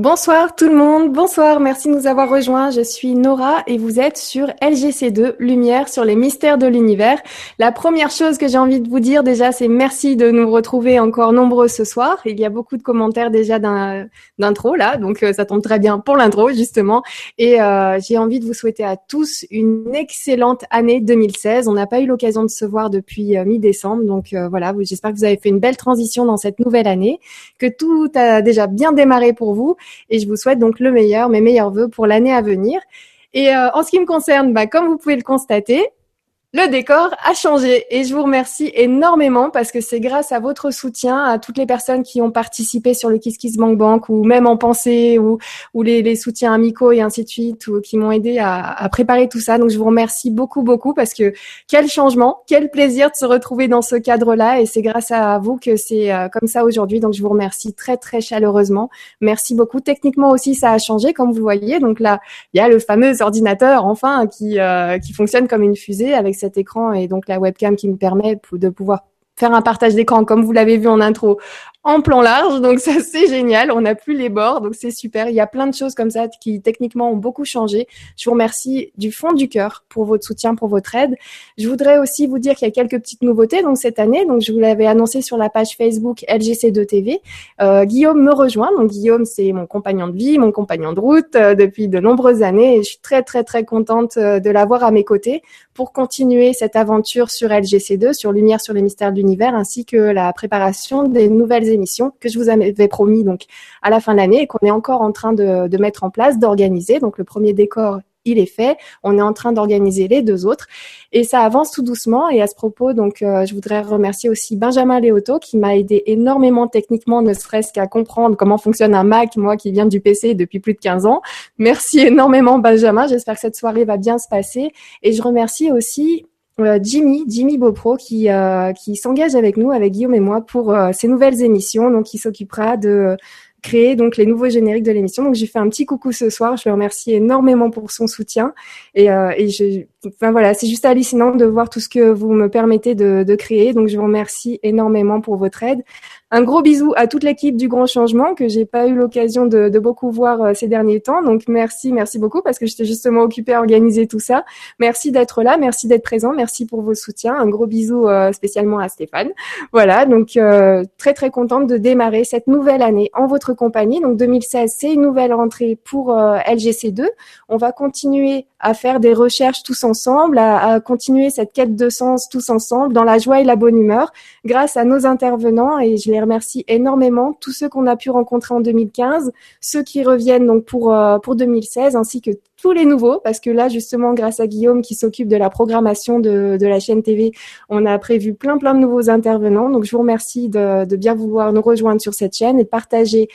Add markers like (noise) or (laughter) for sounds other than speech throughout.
Bonsoir tout le monde, bonsoir, merci de nous avoir rejoints. Je suis Nora et vous êtes sur LGC2, Lumière sur les mystères de l'univers. La première chose que j'ai envie de vous dire déjà, c'est merci de nous retrouver encore nombreux ce soir. Il y a beaucoup de commentaires déjà d'intro là, donc euh, ça tombe très bien pour l'intro justement. Et euh, j'ai envie de vous souhaiter à tous une excellente année 2016. On n'a pas eu l'occasion de se voir depuis euh, mi-décembre, donc voilà, j'espère que vous avez fait une belle transition dans cette nouvelle année, que tout a déjà bien démarré pour vous et je vous souhaite donc le meilleur, mes meilleurs voeux pour l'année à venir. Et euh, en ce qui me concerne, bah, comme vous pouvez le constater, le décor a changé et je vous remercie énormément parce que c'est grâce à votre soutien, à toutes les personnes qui ont participé sur le Kiss Kiss Bank Bank ou même en pensée ou, ou les, les soutiens amicaux et ainsi de suite ou qui m'ont aidé à, à, préparer tout ça. Donc je vous remercie beaucoup beaucoup parce que quel changement, quel plaisir de se retrouver dans ce cadre-là et c'est grâce à vous que c'est euh, comme ça aujourd'hui. Donc je vous remercie très très chaleureusement. Merci beaucoup. Techniquement aussi ça a changé comme vous voyez. Donc là il y a le fameux ordinateur enfin qui euh, qui fonctionne comme une fusée avec cet écran et donc la webcam qui me permet de pouvoir faire un partage d'écran comme vous l'avez vu en intro en plan large. Donc ça, (laughs) c'est génial. On n'a plus les bords, donc c'est super. Il y a plein de choses comme ça qui techniquement ont beaucoup changé. Je vous remercie du fond du cœur pour votre soutien, pour votre aide. Je voudrais aussi vous dire qu'il y a quelques petites nouveautés donc cette année. Donc je vous l'avais annoncé sur la page Facebook LGC2TV. Euh, Guillaume me rejoint. Donc Guillaume, c'est mon compagnon de vie, mon compagnon de route euh, depuis de nombreuses années. Et je suis très très très contente euh, de l'avoir à mes côtés pour continuer cette aventure sur LGC2, sur Lumière sur les mystères de l'univers, ainsi que la préparation des nouvelles émissions que je vous avais promis donc à la fin de l'année et qu'on est encore en train de, mettre en place, d'organiser. Donc le premier décor il est fait. On est en train d'organiser les deux autres et ça avance tout doucement. Et à ce propos, donc, euh, je voudrais remercier aussi Benjamin Léoto qui m'a aidé énormément techniquement, ne serait-ce qu'à comprendre comment fonctionne un Mac, moi qui viens du PC depuis plus de 15 ans. Merci énormément Benjamin. J'espère que cette soirée va bien se passer. Et je remercie aussi Jimmy, Jimmy Beaupro, qui, euh, qui s'engage avec nous, avec Guillaume et moi, pour euh, ces nouvelles émissions. Donc, il s'occupera de créer donc les nouveaux génériques de l'émission. Donc, j'ai fait un petit coucou ce soir. Je le remercie énormément pour son soutien. Et, et je, enfin voilà, c'est juste hallucinant de voir tout ce que vous me permettez de, de créer. Donc, je vous remercie énormément pour votre aide. Un gros bisou à toute l'équipe du Grand Changement que j'ai pas eu l'occasion de, de, beaucoup voir euh, ces derniers temps. Donc merci, merci beaucoup parce que j'étais justement occupée à organiser tout ça. Merci d'être là, merci d'être présent, merci pour vos soutiens. Un gros bisou euh, spécialement à Stéphane. (laughs) Voilà, donc euh, très très contente de démarrer cette nouvelle année en votre compagnie. Donc 2016, c'est une nouvelle rentrée pour LGC2. On va continuer à faire des recherches tous ensemble, à, continuer cette quête de sens tous ensemble dans la joie et la bonne humeur grâce à nos intervenants et je les remercie énormément, tous ceux qu'on a pu rencontrer en 2015, ceux qui reviennent donc pour, euh, pour 2016, ainsi que tous les nouveaux, parce que là, justement, grâce à Guillaume qui s'occupe de la programmation de, de, la chaîne TV, on a prévu plein, plein de nouveaux intervenants. Donc, je vous remercie de, de bien vouloir nous rejoindre sur cette chaîne et partager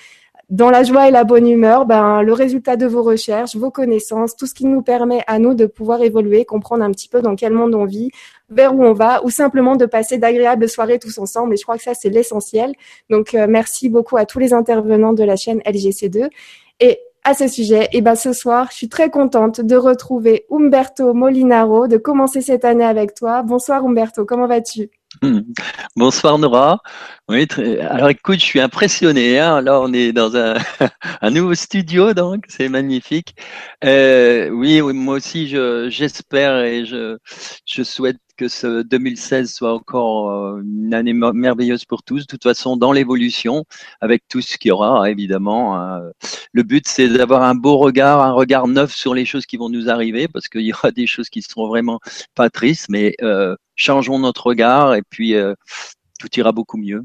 dans la joie et la bonne humeur, ben, le résultat de vos recherches, vos connaissances, tout ce qui nous permet à nous de pouvoir évoluer, comprendre un petit peu dans quel monde on vit, vers où on va, ou simplement de passer d'agréables soirées tous ensemble. Et je crois que ça, c'est l'essentiel. Donc, euh, merci beaucoup à tous les intervenants de la chaîne LGC2. Et à ce sujet, et eh ben ce soir, je suis très contente de retrouver Umberto Molinaro, de commencer cette année avec toi. Bonsoir Umberto, comment vas-tu? (laughs) Bonsoir Nora. Oui, alors écoute, je suis impressionné. Hein. Là, on est dans un, (laughs) un nouveau studio, donc c'est magnifique. Euh, oui, oui, moi aussi, j'espère et je, je souhaite que ce 2016 soit encore euh, une année merveilleuse pour tous. De toute façon, dans l'évolution, avec tout ce qu'il y aura, évidemment. Hein. Le but, c'est d'avoir un beau regard, un regard neuf sur les choses qui vont nous arriver, parce qu'il y aura des choses qui seront vraiment pas tristes, mais euh, changeons notre regard et puis euh, tout ira beaucoup mieux.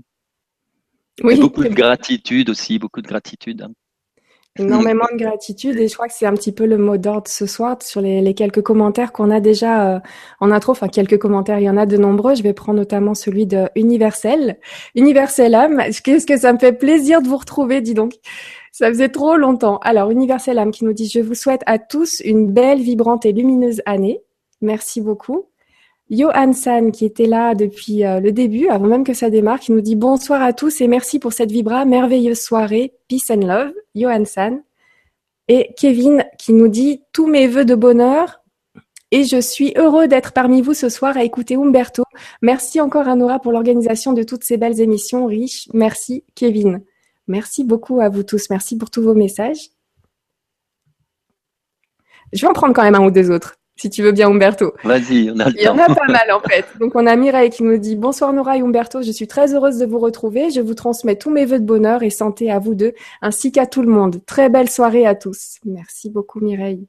Oui, beaucoup de gratitude aussi, beaucoup de gratitude. Hein. Énormément de (laughs) gratitude et je crois que c'est un petit peu le mot d'ordre ce soir sur les, les quelques commentaires qu'on a déjà euh, en intro. Enfin, quelques commentaires, il y en a de nombreux. Je vais prendre notamment celui de Universel. Universel âme, qu'est-ce que ça me fait plaisir de vous retrouver, dis donc. Ça faisait trop longtemps. Alors, Universel âme qui nous dit, je vous souhaite à tous une belle, vibrante et lumineuse année. Merci beaucoup. Johan San, qui était là depuis euh, le début, avant même que ça démarre, qui nous dit bonsoir à tous et merci pour cette vibra, merveilleuse soirée, peace and love, Johan San. Et Kevin, qui nous dit tous mes voeux de bonheur et je suis heureux d'être parmi vous ce soir à écouter Umberto. Merci encore à Nora pour l'organisation de toutes ces belles émissions riches. Merci, Kevin. Merci beaucoup à vous tous. Merci pour tous vos messages. Je vais en prendre quand même un ou deux autres, si tu veux bien, Umberto. Vas-y, on a le Il y en a pas mal en fait. Donc on a Mireille qui nous dit Bonsoir Nora et Umberto, je suis très heureuse de vous retrouver. Je vous transmets tous mes voeux de bonheur et santé à vous deux, ainsi qu'à tout le monde. Très belle soirée à tous. Merci beaucoup Mireille.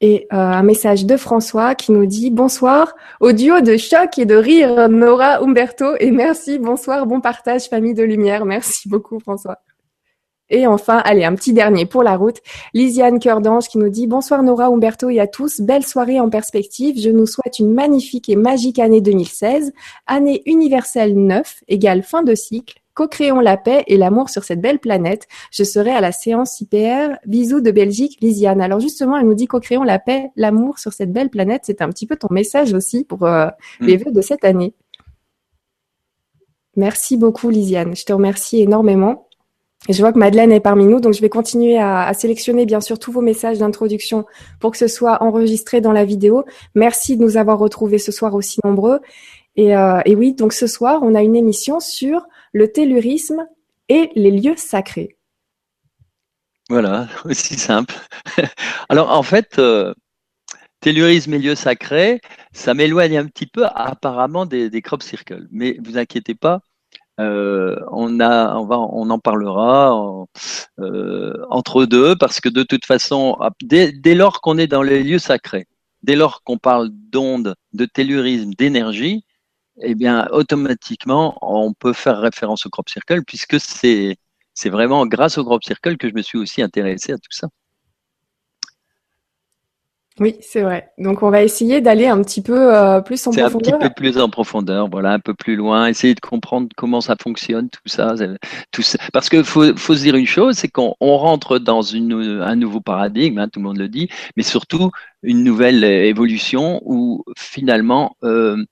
Et euh, un message de François qui nous dit bonsoir au duo de choc et de rire Nora Umberto et merci bonsoir bon partage famille de lumière merci beaucoup François. Et enfin, allez, un petit dernier pour la route. Lisiane Cœur d'Ange qui nous dit Bonsoir Nora, Umberto et à tous. Belle soirée en perspective. Je nous souhaite une magnifique et magique année 2016. Année universelle 9 égale fin de cycle. Co-créons la paix et l'amour sur cette belle planète. Je serai à la séance IPR. Bisous de Belgique, Lisiane. Alors justement, elle nous dit co-créons la paix, l'amour sur cette belle planète. C'est un petit peu ton message aussi pour euh, les vœux de cette année. Merci beaucoup, Lisiane. Je te remercie énormément. Je vois que Madeleine est parmi nous, donc je vais continuer à, sélectionner bien sûr tous vos messages d'introduction pour que ce soit enregistré dans la vidéo. Merci de nous avoir retrouvés ce soir aussi nombreux. Et, euh, oui, donc ce soir, on a une émission sur le tellurisme et les lieux sacrés. Voilà, (laughs) aussi simple. (laughs) Alors en fait, euh, tellurisme et lieux sacrés, ça m'éloigne un petit peu apparemment des, des crop circles. Mais vous inquiétez pas, euh, on, a, on, va, on en parlera euh, entre deux parce que de toute façon, dès, dès lors qu'on est dans les lieux sacrés, dès lors qu'on parle d'ondes, de tellurisme, d'énergie, eh bien, automatiquement, on peut faire référence au crop circle puisque c'est c'est vraiment grâce au crop circle que je me suis aussi intéressé à tout ça. Oui, c'est vrai. Donc on va essayer d'aller un petit peu euh, plus en C'est un profondeur. petit peu plus en profondeur, voilà, un peu plus loin, essayer de comprendre comment ça fonctionne, tout ça, tout ça. Parce que faut, faut se dire une chose, c'est qu'on on rentre dans une, un nouveau paradigme, hein, tout le monde le dit, mais surtout une nouvelle euh, évolution où finalement euh,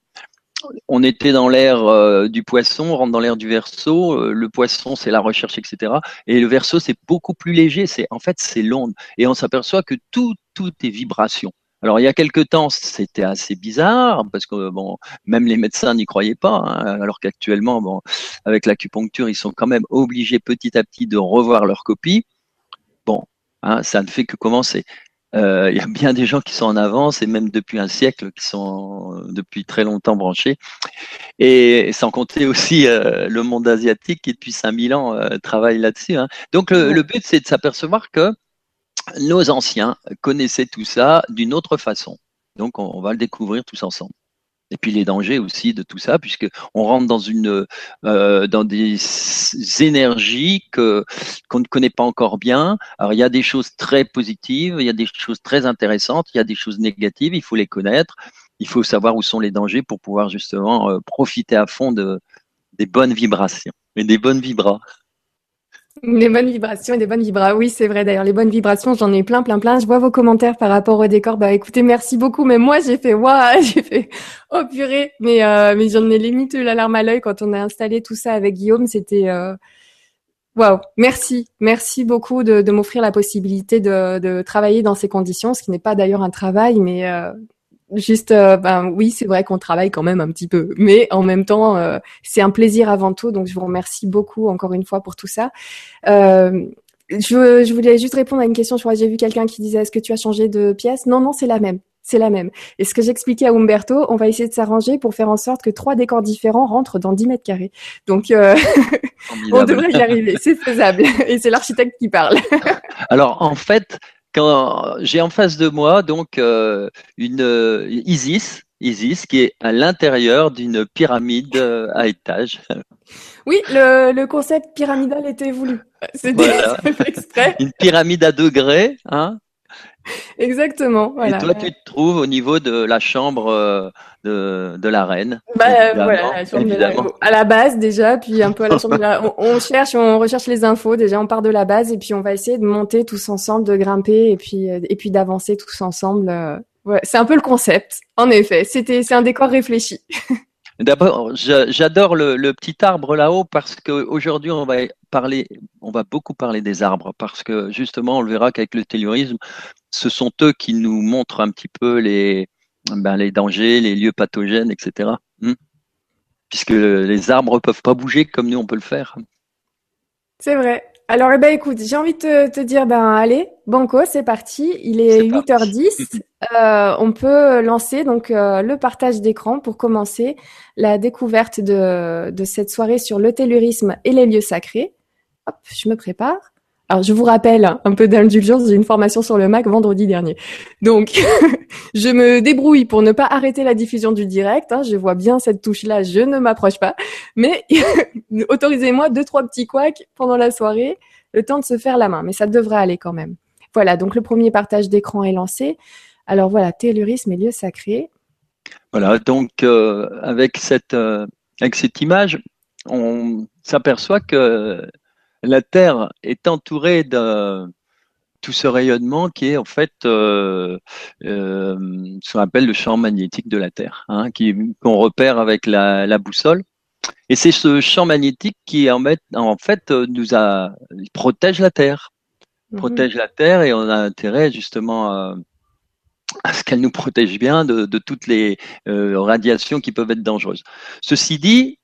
on était dans l'ère euh, du poisson, on rentre dans l'ère du verso. euh, le poisson, c'est la recherche, etc. Et le verso, c'est beaucoup plus léger. C'est en fait, c'est l'onde. Et on s'aperçoit que tout, tout est vibration. Alors il y a quelque temps, c'était assez bizarre parce que bon, même les médecins n'y croyaient pas. hein, alors qu'actuellement, bon, avec l'acupuncture, ils sont quand même obligés petit à petit de revoir leur copie. Bon, hein, ça ne fait que commencer. Euh, Il y a bien des gens qui sont en avance et même depuis un siècle qui sont euh, depuis très longtemps branchés. Et sans compter aussi euh, le monde asiatique qui depuis 5000 ans euh, travaille là-dessus. hein. Donc le but c'est de s'apercevoir que nos anciens connaissaient tout ça d'une autre façon. Donc on, va le découvrir tous ensemble. Et puis les dangers aussi de tout ça, puisque on rentre dans une euh, dans des énergies que qu'on ne connaît pas encore bien. Alors il y a des choses très positives, il y a des choses très intéressantes, il y a des choses négatives. Il faut les connaître. Il faut savoir où sont les dangers pour pouvoir justement euh, profiter à fond de des bonnes vibrations et des bonnes vibras. Les bonnes vibrations et des bonnes vibras. Oui, c'est vrai. D'ailleurs, les bonnes vibrations, j'en ai plein, plein, plein. Je vois vos commentaires par rapport au décor. Bah, écoutez, merci beaucoup. Mais moi, j'ai fait, waouh, (laughs) j'ai fait, oh purée. Mais, euh, mais j'en ai limite eu l'alarme à l'œil quand on a installé tout ça avec Guillaume. C'était, euh, waouh. Merci. Merci beaucoup de, m'offrir la possibilité de, de travailler dans ces conditions, ce qui n'est pas d'ailleurs un travail, mais, euh, Juste, euh, ben oui, c'est vrai qu'on travaille quand même un petit peu, mais en même temps, euh, c'est un plaisir avant tout. Donc, je vous remercie beaucoup encore une fois pour tout ça. Euh, je, je voulais juste répondre à une question. Je crois que j'ai vu quelqu'un qui disait Est-ce que tu as changé de pièce? Non, non, c'est la même. C'est la même. Et ce que j'expliquais à Umberto, on va essayer de s'arranger pour faire en sorte que trois décors différents rentrent dans 10 mètres carrés. Donc, euh, (laughs) on devrait y arriver. C'est faisable. Et c'est l'architecte qui parle. Alors en fait, quand j'ai en face de moi donc euh, une euh, Isis, Isis qui est à l'intérieur d'une pyramide euh, à étage. Oui, le, le concept pyramidal était voulu. C'était Voilà. exprès. Une pyramide à degrés, hein. (laughs) Exactement. Voilà. Et toi, tu te trouves au niveau de la chambre euh, de, de la reine. Bah, évidemment, voilà, la chambre de la- à la base déjà, puis un peu à la chambre de la... (laughs) on, on cherche, on recherche les infos. Déjà, on part de la base et puis on va essayer de monter tous ensemble, de grimper et puis euh, et puis d'avancer tous ensemble. euh. Ouais, c'est un peu le concept. En effet, c'était c'est un décor réfléchi. (laughs) D'abord, j'adore le, le petit arbre là-haut parce qu'aujourd'hui, on va parler, on va beaucoup parler des arbres parce que justement, on le verra qu'avec le tellurisme, ce sont eux qui nous montrent un petit peu les, ben, les dangers, les lieux pathogènes, etc. Hmm. Puisque les arbres peuvent pas bouger comme nous, on peut le faire. C'est vrai. Alors, eh ben, écoute, j'ai envie de te, dire, ben, allez, banco, c'est parti. Il est, 8h10. (laughs) Euh, on peut lancer donc euh, le partage d'écran pour commencer la découverte de, cette soirée sur le tellurisme et les lieux sacrés. Hop, je me prépare. Alors, je vous rappelle un peu d'indulgence, j'ai une formation sur le Mac vendredi dernier. Donc, (laughs) je me débrouille pour ne pas arrêter la diffusion du direct. Hein. je vois bien cette touche-là, je ne m'approche pas. Mais (laughs) autorisez-moi deux, trois petits couacs pendant la soirée, le temps de se faire la main. Mais ça devrait aller quand même. Voilà, donc le premier partage d'écran est lancé. Alors voilà, tellurisme et lieu sacré. Voilà, donc euh, avec, cette, euh, avec cette image, on s'aperçoit que la Terre est entourée de tout ce rayonnement qui est en fait euh, ce qu'on appelle le champ magnétique de la Terre, hein, qu'on repère avec la, boussole. Et c'est ce champ magnétique qui en, fait nous a protège la Terre, mhm. protège la Terre et on a intérêt justement à, ce qu'elle nous protège bien de, toutes les euh, radiations qui peuvent être dangereuses. Ceci dit,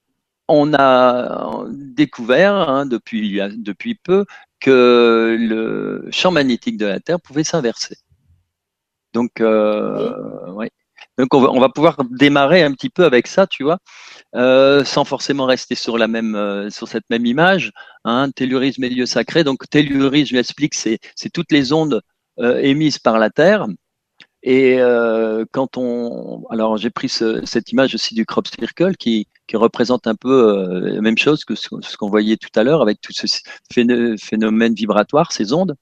on a découvert hein, depuis, depuis peu que le champ magnétique de la Terre pouvait s'inverser. Donc, euh, Donc on va, pouvoir démarrer un petit peu avec ça, tu vois, euh, sans forcément rester sur la même, euh, sur cette même image. Hein, tellurisme et lieu sacré. Donc tellurisme, je lui explique, c'est toutes les ondes émises par la Terre et euh, quand on, alors j'ai pris cette image aussi du crop circle qui, qui représente un peu euh, la même chose que ce, qu'on voyait tout à l'heure avec tout ce phénomène vibratoire, ces ondes.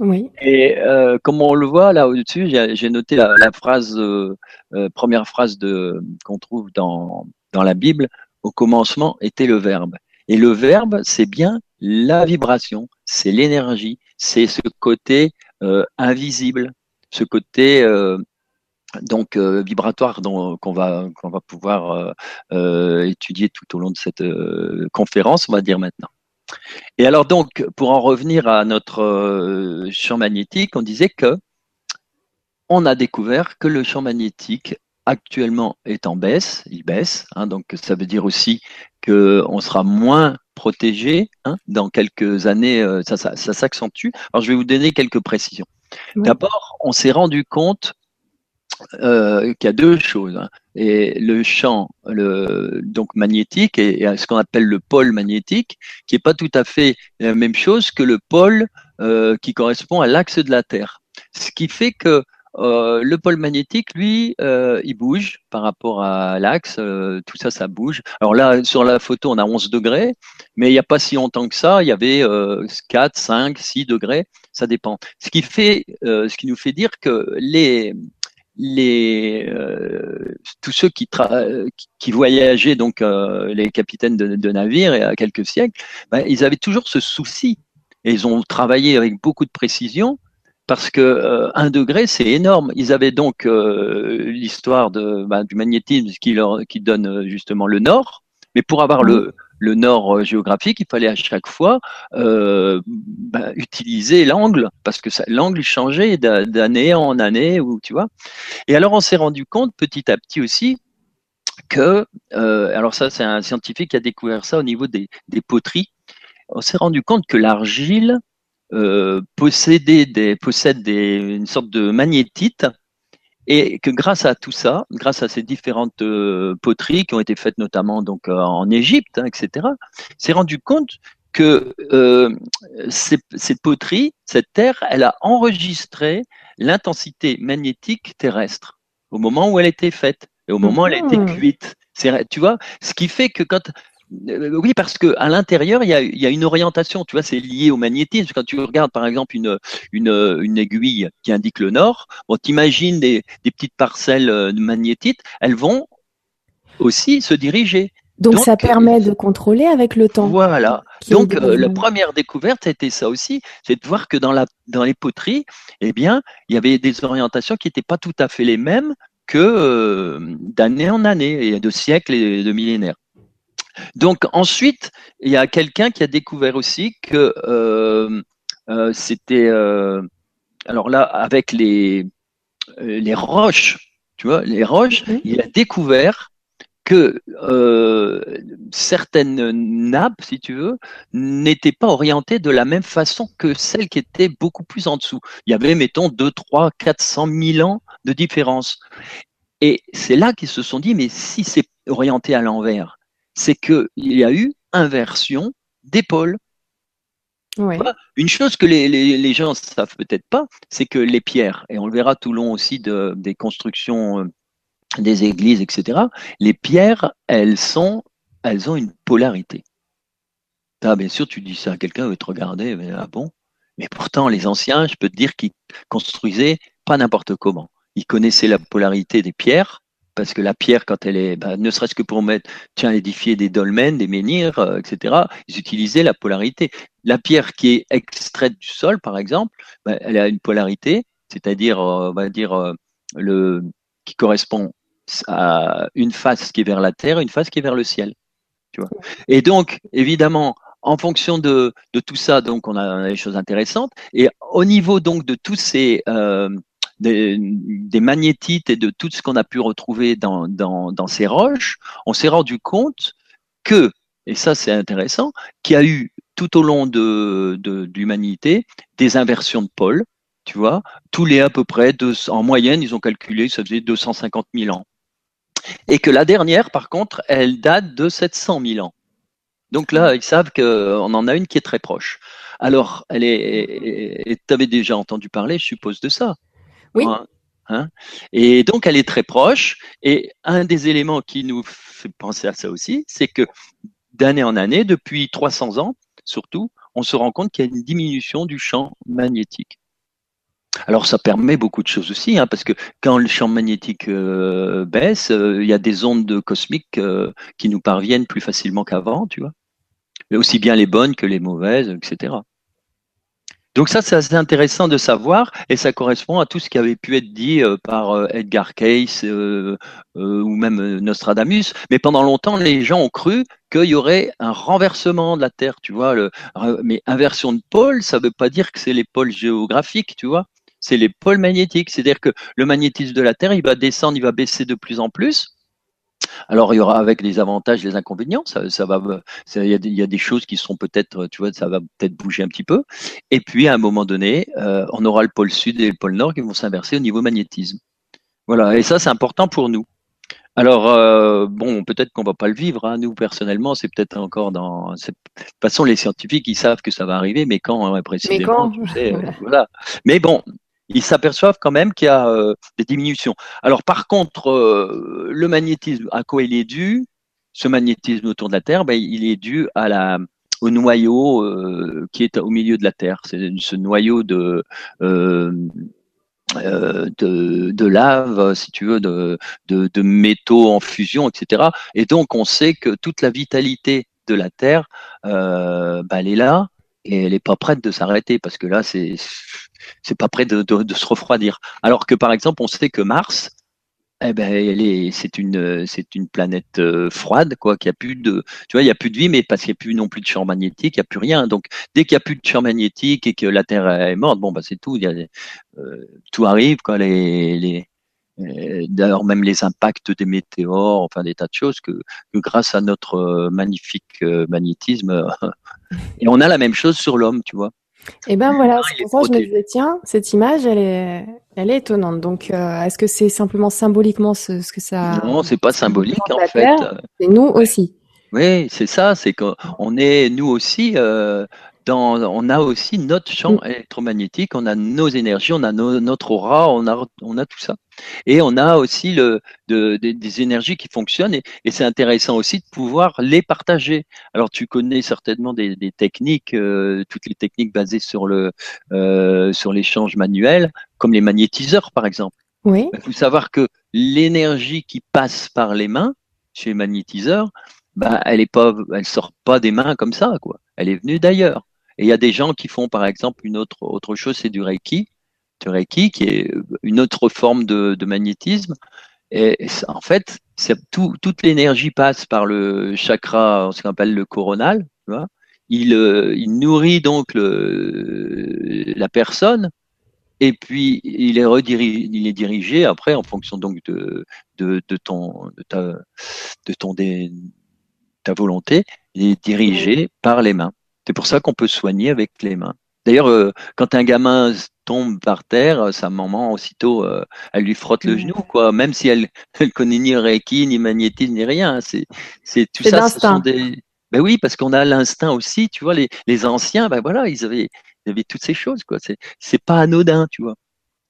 Oui. Et euh, comme on le voit là au-dessus, j'ai noté la, la phrase, euh, euh, première phrase de qu'on trouve dans dans la Bible. Au commencement était le verbe. Et le verbe, c'est bien la vibration, c'est l'énergie, c'est ce côté invisible ce côté euh, donc euh, vibratoire qu'on va pouvoir euh, étudier tout au long de cette conférence, on va dire maintenant. Et alors donc, pour en revenir à notre champ magnétique, on disait que on a découvert que le champ magnétique actuellement est en baisse, il baisse, hein, donc ça veut dire aussi qu'on sera moins protégé hein, dans quelques années, ça, ça s'accentue. Alors je vais vous donner quelques précisions. D'abord, on s'est rendu compte euh, qu'il y a deux choses. Hein. Et le champ donc magnétique et, ce qu'on appelle le pôle magnétique, qui n'est pas tout à fait la même chose que le pôle euh, qui correspond à l'axe de la Terre. Ce qui fait que euh, le pôle magnétique, lui, euh, il bouge par rapport à l'axe. Euh, tout ça, ça bouge. Alors là, sur la photo, on a 11 degrés, mais il n'y a pas si longtemps que ça, il y avait 4, 5, 6 degrés. Ça dépend. Ce qui fait, ce qui nous fait dire que les les tous ceux qui, qui voyageaient donc les capitaines de, navires il y a quelques siècles, ben, ils avaient toujours ce souci et ils ont travaillé avec beaucoup de précision parce que euh, un degré c'est énorme. Ils avaient donc euh, l'histoire de bah, du magnétisme qui leur qui donne euh, justement le nord, mais pour avoir le le nord géographique, il fallait à chaque fois bah, utiliser l'angle parce que l'angle changeait d'année en année ou tu vois. Et alors on s'est rendu compte petit à petit aussi que alors ça c'est un scientifique qui a découvert ça au niveau des, des poteries. On s'est rendu compte que l'argile euh, posséder des, possède des, une sorte de magnétite et que grâce à tout ça, grâce à ces différentes euh, poteries qui ont été faites notamment donc euh, en Égypte, hein, etc., s'est rendu compte que euh, cette poterie, cette terre, elle a enregistré l'intensité magnétique terrestre au moment où elle était faite et au moment où elle a été mmh. cuite. Tu vois, ce qui fait que quand oui, parce que à l'intérieur, il y a, une orientation. Tu vois, c'est lié au magnétisme. Quand tu regardes, par exemple, une, une, aiguille qui indique le nord, bon, t'imagines des, des petites parcelles euh, de magnétite, elles vont aussi se diriger. Donc, ça permet de contrôler avec le temps. Voilà. Donc euh, la première découverte était ça aussi, c'est de voir que dans la dans les poteries, eh bien, il y avait des orientations qui n'étaient pas tout à fait les mêmes que d'année en année, et de siècles et de millénaires. Donc ensuite, il y a quelqu'un qui a découvert aussi que euh, euh, c'était euh, alors là avec les les roches, tu vois, les roches, il a découvert que certaines nappes, si tu veux, n'étaient pas orientées de la même façon que celles qui étaient beaucoup plus en dessous. Il y avait, mettons, 2, 3, 400 000 ans de différence. Et c'est là qu'ils se sont dit, mais si c'est orienté à l'envers, c'est qu'il y a eu inversion des pôles. Une chose que les, les, les gens savent peut-être pas, c'est que les pierres, et on le verra tout le long aussi de, des constructions euh, des églises, etc., les pierres, elles sont, elles ont une polarité. Ah, bien sûr, tu dis ça à quelqu'un, veut te regarder, mais ah bon? Mais pourtant, les anciens, je peux te dire qu'ils construisaient pas n'importe comment. Ils connaissaient la polarité des pierres, parce que la pierre, quand elle est, bah, ne serait-ce que pour mettre, tiens, édifier des dolmens, des menhirs, euh, etc., ils utilisaient la polarité. La pierre qui est extraite du sol, par exemple, bah, elle a une polarité, c'est-à-dire, euh, on va dire, euh, le, qui correspond à une face qui est vers la terre, une face qui est vers le ciel. Tu vois. Et donc, évidemment, en fonction de, de tout ça, donc on a, des choses intéressantes. Et au niveau donc de tous ces des, magnétites et de tout ce qu'on a pu retrouver dans, ces roches, on s'est rendu compte que, et ça c'est intéressant, qu'il y a eu tout au long de, l'humanité des inversions de pôles, tu vois, tous les à peu près, en moyenne, ils ont calculé, ça faisait 250 000 ans. Et que la dernière, par contre, elle date de 700 000 ans. Donc là, ils savent qu'on en a une qui est très proche. Alors, elle est. Tu avais déjà entendu parler, je suppose, de ça. Hein, et donc, elle est très proche. Et un des éléments qui nous fait penser à ça aussi, c'est que d'année en année, depuis 300 ans surtout, on se rend compte qu'il y a une diminution du champ magnétique. Alors ça permet beaucoup de choses aussi, hein, parce que quand le champ magnétique euh, baisse, euh, il y a des ondes cosmiques euh, qui nous parviennent plus facilement qu'avant, tu vois. Aussi bien les bonnes que les mauvaises, etc. Donc ça, c'est assez intéressant de savoir, et ça correspond à tout ce qui avait pu être dit par Edgar Cayce ou même Nostradamus. Mais pendant longtemps, les gens ont cru qu'il y aurait un renversement de la Terre, tu vois. Mais inversion de pôle, ça ne veut pas dire que c'est les pôles géographiques, tu vois c'est les pôles magnétiques. C'est-à-dire que le magnétisme de la Terre, il va descendre, il va baisser de plus en plus. Alors il y aura avec les avantages, les inconvénients, ça, ça va, il y, a des choses qui seront peut-être, tu vois, ça va peut-être bouger un petit peu. Et puis à un moment donné, euh, on aura le pôle sud et le pôle nord qui vont s'inverser au niveau magnétisme. Voilà, et ça c'est important pour nous. Alors euh, bon, peut-être qu'on va pas le vivre. Hein. Nous personnellement, c'est peut-être encore dans. De toute façon, les scientifiques, ils savent que ça va arriver, mais quand hein, précisément, mais quand tu sais, (laughs) voilà. Mais bon, ils s'aperçoivent quand même qu'il y a euh, des diminutions. Alors par contre, euh, le magnétisme, à quoi il est dû? Ce magnétisme autour de la Terre, ben, il est dû à la, au noyau euh, qui est au milieu de la Terre. C'est ce noyau de, de, lave, si tu veux, de, de, de, métaux en fusion, etc. Et donc on sait que toute la vitalité de la Terre, ben, elle est là et elle n'est pas prête de s'arrêter parce que là, c'est c'est pas prêt de, se refroidir. Alors que par exemple, on sait que Mars, eh ben, elle est, c'est une, c'est une planète euh, froide, quoi, qui a plus de, tu vois, il y a plus de vie, mais parce qu'il n'y a plus non plus de champ magnétique, il n'y a plus rien. Donc, dès qu'il n'y a plus de champ magnétique et que la Terre est morte, bon, bah, c'est tout. Euh, tout arrive, quoi. Les, euh, d'ailleurs, même les impacts des météores, enfin des tas de choses que, que grâce à notre magnifique magnétisme, (laughs) et on a la même chose sur l'homme, tu vois. Et ben voilà, c'est pour ça que je me disais, tiens, cette image, elle est, elle est étonnante. Donc, euh, est-ce que c'est simplement symboliquement ce, ce que ça... Non, c'est pas symbolique en fait. C'est nous aussi. Oui, c'est ça, c'est qu'on est nous aussi euh, on a aussi notre champ mm. électromagnétique, on a nos énergies, on a notre aura, on a, on a tout ça. Et on a aussi le, des énergies qui fonctionnent et, c'est intéressant aussi de pouvoir les partager. Alors tu connais certainement des, techniques, euh, toutes les techniques basées sur le euh, sur l'échange manuel, comme les magnétiseurs par exemple. Oui. Il faut savoir que l'énergie qui passe par les mains chez les magnétiseurs, bah, elle est pas, elle sort pas des mains comme ça, quoi. Elle est venue d'ailleurs. Et il y a des gens qui font, par exemple, une autre, autre chose, c'est du Reiki, du Reiki, qui est une autre forme de, magnétisme. Et en fait, tout, toute l'énergie passe par le chakra, ce qu'on appelle le coronal. Euh, il, nourrit donc la personne et puis il est redirigé, il est dirigé après en fonction donc de de, ton de ta de ton ta volonté, il est dirigé par les mains. C'est pour ça qu'on peut soigner avec les mains. D'ailleurs, euh, quand un gamin tombe par terre, sa maman aussitôt, euh, elle lui frotte le genou, quoi. Même si elle, (laughs) elle connaît ni Reiki, ni magnétisme, ni rien. C'est, c'est tout ça. Ce sont des. Ben oui, parce qu'on a l'instinct aussi. Tu vois, les, les anciens, ben voilà, ils avaient, ils avaient toutes ces choses, quoi. C'est, c'est pas anodin, tu vois.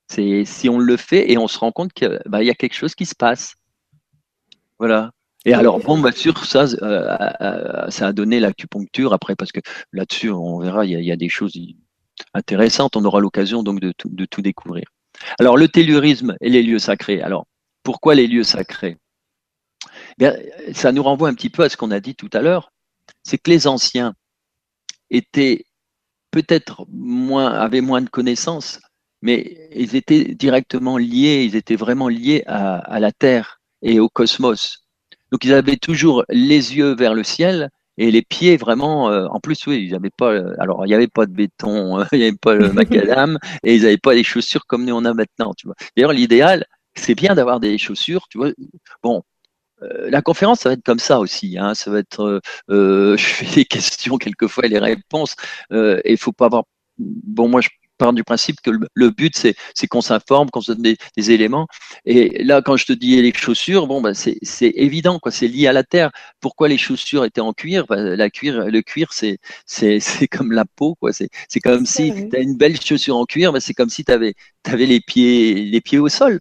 C'est si on le fait et on se rend compte qu'il ben, y a quelque chose qui se passe. Voilà. Et alors, bon, bah, sur ça, euh, euh, euh, ça a donné l'acupuncture après, parce que là-dessus, on verra, il y, a, des choses intéressantes. On aura l'occasion donc de tout, de tout découvrir. Alors, le tellurisme et les lieux sacrés. Alors, pourquoi les lieux sacrés? Bien, Ça nous renvoie un petit peu à ce qu'on a dit tout à l'heure. C'est que les anciens étaient peut-être moins, avaient moins de connaissances, mais ils étaient directement liés, ils étaient vraiment liés à, à la Terre et au cosmos. Donc ils avaient toujours les yeux vers le ciel et les pieds vraiment. Euh, en plus, oui, ils n'avaient pas. Euh, alors, il n'y avait pas de béton, (laughs) il n'y avait pas le macadam (laughs) et ils n'avaient pas des chaussures comme nous on a maintenant. Tu vois. D'ailleurs, l'idéal, c'est bien d'avoir des chaussures. Tu vois. Bon, euh, la conférence, ça va être comme ça aussi. Hein. Ça va être, (laughs) je fais des questions quelquefois et les réponses. et il faut pas avoir. Bon, moi, je part du principe que le, but, c'est qu'on s'informe, qu'on se donne des, éléments. Et là, quand je te dis les chaussures, bon, bah, c'est évident, quoi. C'est lié à la terre. Pourquoi les chaussures étaient en cuir? Bah, La cuir, le cuir, c'est c'est (laughs) comme la peau, quoi. C'est comme si tu as une belle chaussure en cuir, bah, c'est comme si tu avais, avais les pieds les pieds au sol.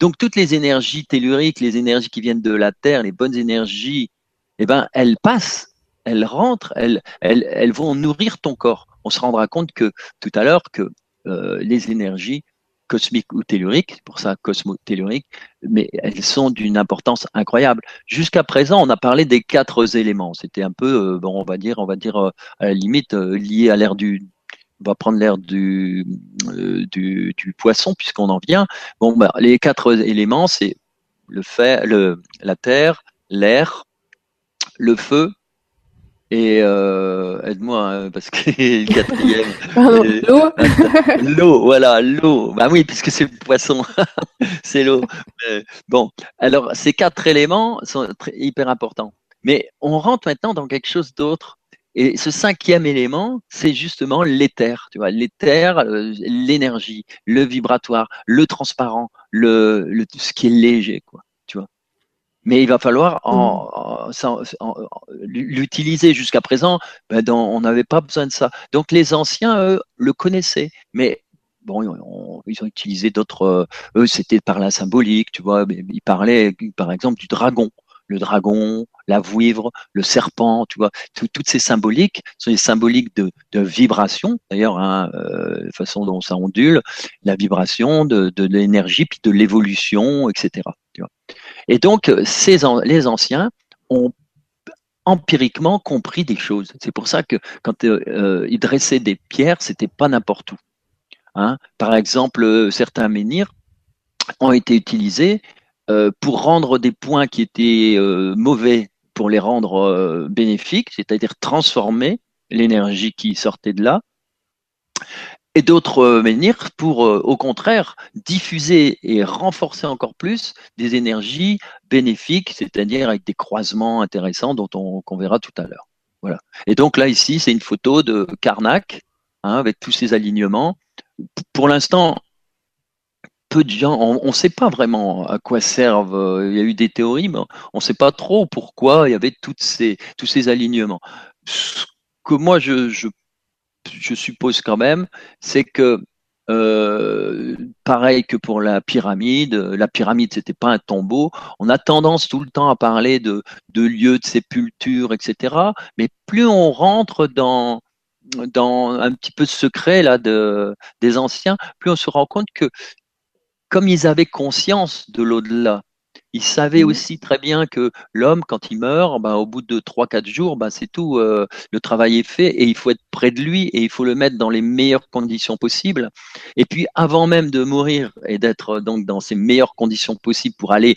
Donc toutes les énergies telluriques, les énergies qui viennent de la terre, les bonnes énergies, eh ben elles passent, elles rentrent, elles, elles, elles vont nourrir ton corps on se rendra compte que tout à l'heure que euh, les énergies cosmiques ou telluriques, pour ça cosmo-telluriques, mais elles sont d'une importance incroyable. Jusqu'à présent, on a parlé des quatre éléments. C'était un peu, euh, bon, on va dire, on va dire euh, à la limite lié à l'ère du, on va prendre l'air du, du, du, poisson puisqu'on en vient. Bon, bah, les quatre éléments, c'est le fait, le, la terre, l'air, le feu et euh, aide-moi hein, parce que (laughs) le quatrième. l'eau. (laughs) l'eau, voilà, l'eau. Bah oui, puisque c'est le poisson, (laughs) c'est l'eau. bon, alors ces quatre éléments sont hyper importants. Mais on rentre maintenant dans quelque chose d'autre. Et ce cinquième élément, c'est justement l'éther. Tu vois, l'éther, euh, l'énergie, le vibratoire, le transparent, le, le ce qui est léger, quoi mais il va falloir en, mmh. l'utiliser jusqu'à présent. Ben on n'avait pas besoin de ça. Donc les anciens, eux, le connaissaient, mais bon, ils ont utilisé d'autres. Euh, eux, c'était par la symbolique, tu vois. Ils parlaient, par exemple, du dragon. Le dragon, la vouivre, le serpent, tu vois, toutes ces symboliques sont des symboliques de, de vibration, d'ailleurs, hein, euh, la façon dont ça ondule, la vibration, de, de l'énergie, puis de l'évolution, etc. Tu vois. Et donc, ces, les anciens ont empiriquement compris des choses. C'est pour ça que quand euh, ils dressaient des pierres, c'était pas n'importe où. Hein. Par exemple, certains menhirs ont été utilisés euh, pour rendre des points qui étaient euh, mauvais, pour les rendre bénéfiques, c'est-à-dire transformer l'énergie qui sortait de là et d'autres euh, menhirs pour, euh, au contraire, diffuser et renforcer encore plus des énergies bénéfiques, c'est-à-dire avec des croisements intéressants dont on qu'on verra tout à l'heure. Voilà. Et donc là ici, c'est une photo de Karnak hein, avec tous ces alignements. Pour l'instant, peu de gens, on ne sait pas vraiment à quoi servent. Euh, il y a eu des théories, mais on ne sait pas trop pourquoi il y avait toutes ces, tous ces alignements. Ce que moi je, je je suppose quand même, c'est que euh, pareil que pour la pyramide, la pyramide c'était pas un tombeau. On a tendance tout le temps à parler de, lieux de sépulture, etc. Mais plus on rentre dans un petit peu de secret là de, des anciens, plus on se rend compte que comme ils avaient conscience de l'au-delà, il savait mmh. aussi très bien que l'homme, quand il meurt, ben, au bout de 3-4 jours, ben, c'est tout, euh, le travail est fait et il faut être près de lui et il faut le mettre dans les meilleures conditions possibles. Et puis, avant même de mourir et d'être donc dans ces meilleures conditions possibles pour aller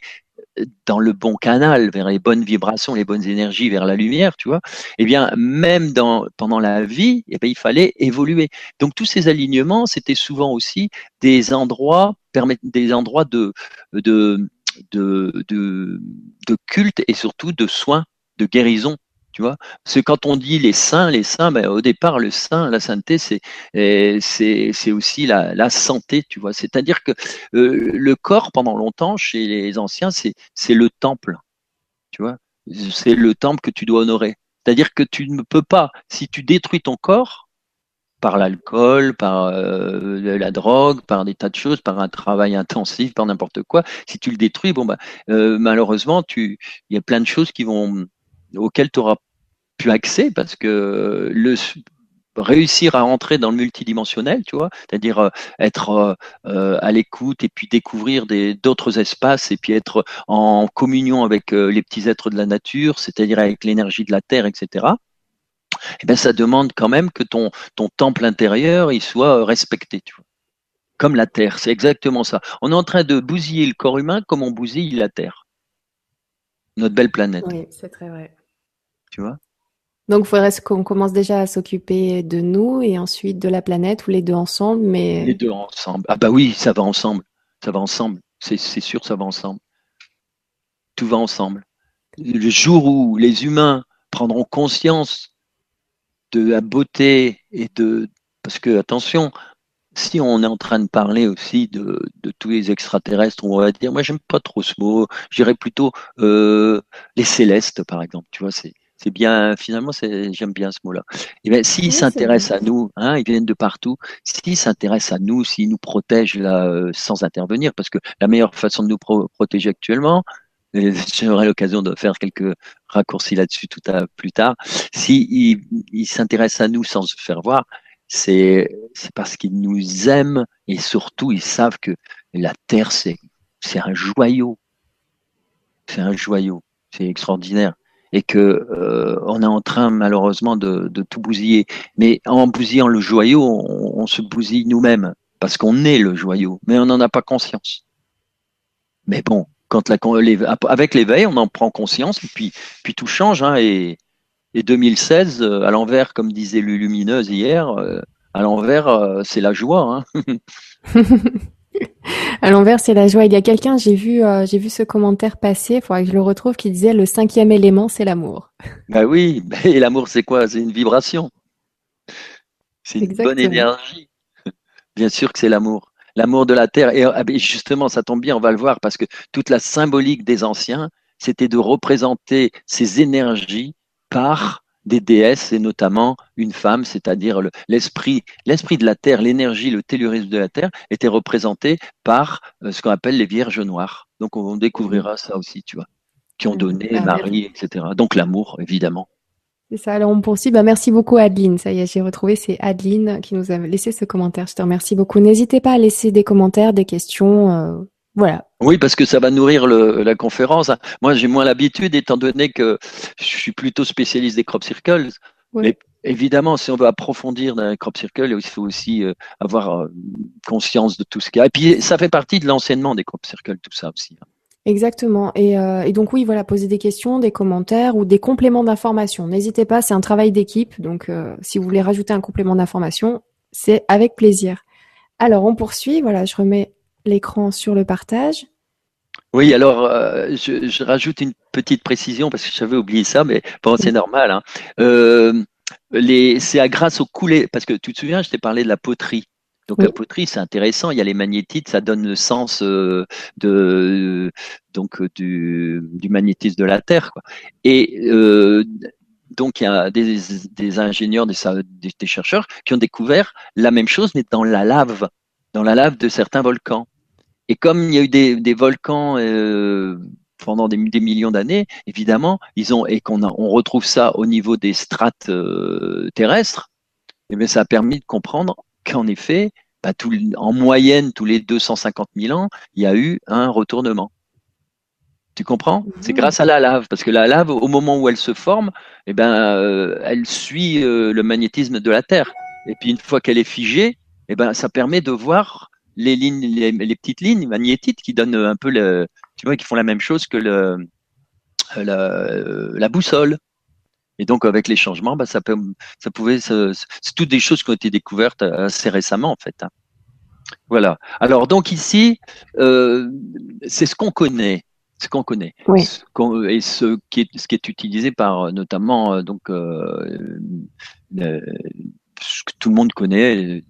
dans le bon canal, vers les bonnes vibrations, les bonnes énergies, vers la lumière, tu vois, eh bien, même dans, pendant la vie, eh bien, il fallait évoluer. Donc, tous ces alignements, c'était souvent aussi des endroits, des endroits de, de, de, de, culte et surtout de soins, de guérison tu vois, que quand on dit les saints, les saints, ben, au départ, le saint, la sainteté, c'est c'est aussi la, la, santé, tu vois. C'est-à-dire que euh, le corps, pendant longtemps, chez les anciens, c'est c'est le temple, tu vois. C'est le temple que tu dois honorer. C'est-à-dire que tu ne peux pas, si tu détruis ton corps par l'alcool, par euh, la drogue, par des tas de choses, par un travail intensif, par n'importe quoi, si tu le détruis, bon ben euh, malheureusement, tu, il y a plein de choses qui vont auquel tu auras pu accès parce que réussir à entrer dans le multidimensionnel, tu vois, c'est-à-dire euh, être à l'écoute et puis découvrir d'autres espaces et puis être en communion avec les petits êtres de la nature, c'est-à-dire avec l'énergie de la terre, etc. Eh ben, ça demande quand même que ton, ton temple intérieur il soit respecté, tu vois. Comme la terre, c'est exactement ça. On est en train de bousiller le corps humain comme on bousille la terre, notre belle planète. Oui, c'est très vrai. Tu vois? Donc, il faudrait qu'on commence déjà à s'occuper de nous et ensuite de la planète ou les deux ensemble. Mais... Les deux ensemble. Ah bah oui, ça va ensemble. Ça va ensemble. C'est sûr, ça va ensemble. Tout va ensemble. Le jour où les humains prendront conscience de la beauté et de... Parce que, attention, si on est en train de parler aussi de, tous les extraterrestres, on va dire, moi j'aime pas trop ce mot, j'irais plutôt euh, les célestes par exemple, tu vois, c'est c'est bien, finalement, j'aime bien ce mot-là. Et eh bien, s'ils s'intéressent à nous, hein, ils viennent de partout, s'ils s'intéressent à nous, s'ils nous protègent là, euh, sans intervenir, parce que la meilleure façon de nous protéger actuellement, (laughs) j'aurai l'occasion de faire quelques raccourcis là-dessus tout à plus tard, s'ils ils, s'intéressent à nous sans se faire voir, c'est parce qu'ils nous aiment et surtout ils savent que la Terre, c'est un joyau. C'est un joyau. C'est extraordinaire et que euh, on est en train malheureusement de, tout bousiller. Mais en bousillant le joyau, on, se bousille nous-mêmes parce qu'on est le joyau, mais on n'en a pas conscience. Mais bon, quand la, avec l'éveil, on en prend conscience et puis, puis tout change. Hein, et, et 2016, euh, à l'envers, comme disait Lumineuse hier, euh, à l'envers, c'est la joie. Hein (laughs) À l'envers, c'est la joie. Il y a quelqu'un, j'ai vu, euh, j'ai vu ce commentaire passer, il faudra que je le retrouve, qui disait le cinquième élément, c'est l'amour. (laughs) Bah oui, et l'amour, c'est quoi? C'est une vibration. C'est une bonne énergie. (laughs) Bien sûr que c'est l'amour. L'amour de la terre. Ah, et justement, ça tombe bien, on va le voir, parce que toute la symbolique des anciens, c'était de représenter ces énergies par des déesses et notamment une femme, c'est-à-dire l'esprit, l'esprit de la terre, l'énergie, le tellurisme de la terre était représenté par euh, ce qu'on appelle les vierges noires. Donc on découvrira ça aussi, tu vois, qui ont mmh. donné ah, Marie, etc. Donc l'amour, évidemment. C'est ça. Alors on poursuit. Bah, merci beaucoup Adeline. Ça y est, j'ai retrouvé. C'est Adeline qui nous a laissé ce commentaire. Je te remercie beaucoup. N'hésitez pas à laisser des commentaires, des questions. Euh, voilà. Oui, parce que ça va nourrir le, la conférence. Moi, j'ai moins l'habitude, étant donné que je suis plutôt spécialiste des crop circles. Mais évidemment, si on veut approfondir dans les crop circles, il faut aussi euh, avoir euh, conscience de tout ce qu'il y a. Et puis, ça fait partie de l'enseignement des crop circles, tout ça aussi. Exactement. Et, euh, et, donc oui, voilà, poser des questions, des commentaires ou des compléments d'information. N'hésitez pas, c'est un travail d'équipe. Donc si vous voulez rajouter un complément d'information, c'est avec plaisir. Alors on poursuit. Voilà, je remets l'écran sur le partage. Oui, alors euh, je, rajoute une petite précision parce que j'avais oublié ça, mais bon, c'est normal. Hein. Euh, c'est grâce au coulé, parce que tu te souviens, je t'ai parlé de la poterie. Donc la poterie, c'est intéressant. Il y a les magnétites, ça donne le sens euh, de donc du, magnétisme de la Terre. Quoi. Et donc il y a des, ingénieurs, des, des, chercheurs qui ont découvert la même chose, mais dans la lave, dans la lave de certains volcans. Et comme il y a eu des, volcans euh, pendant des, millions d'années, évidemment, ils ont et qu'on on retrouve ça au niveau des strates euh, terrestres, et eh ça a permis de comprendre qu'en effet, bah, en moyenne, tous les 250 000 ans, il y a eu un retournement. Tu comprends? C'est mmh. grâce à la lave, parce que la lave, au moment où elle se forme, eh ben, euh, elle suit le magnétisme de la Terre. Et puis une fois qu'elle est figée, eh ben, ça permet de voir les lignes, les, petites lignes magnétiques qui donnent un peu le, tu vois, qui font la même chose que le, la, boussole. Et donc avec les changements, bah, ça peut, ça pouvait, c'est toutes des choses qui ont été découvertes assez récemment en fait. Hein. Voilà. Alors donc ici, euh, c'est ce qu'on connaît ce qu'on connaît oui. et ce qui est ce qui est utilisé par notamment euh, donc euh, ce que tout le monde connaît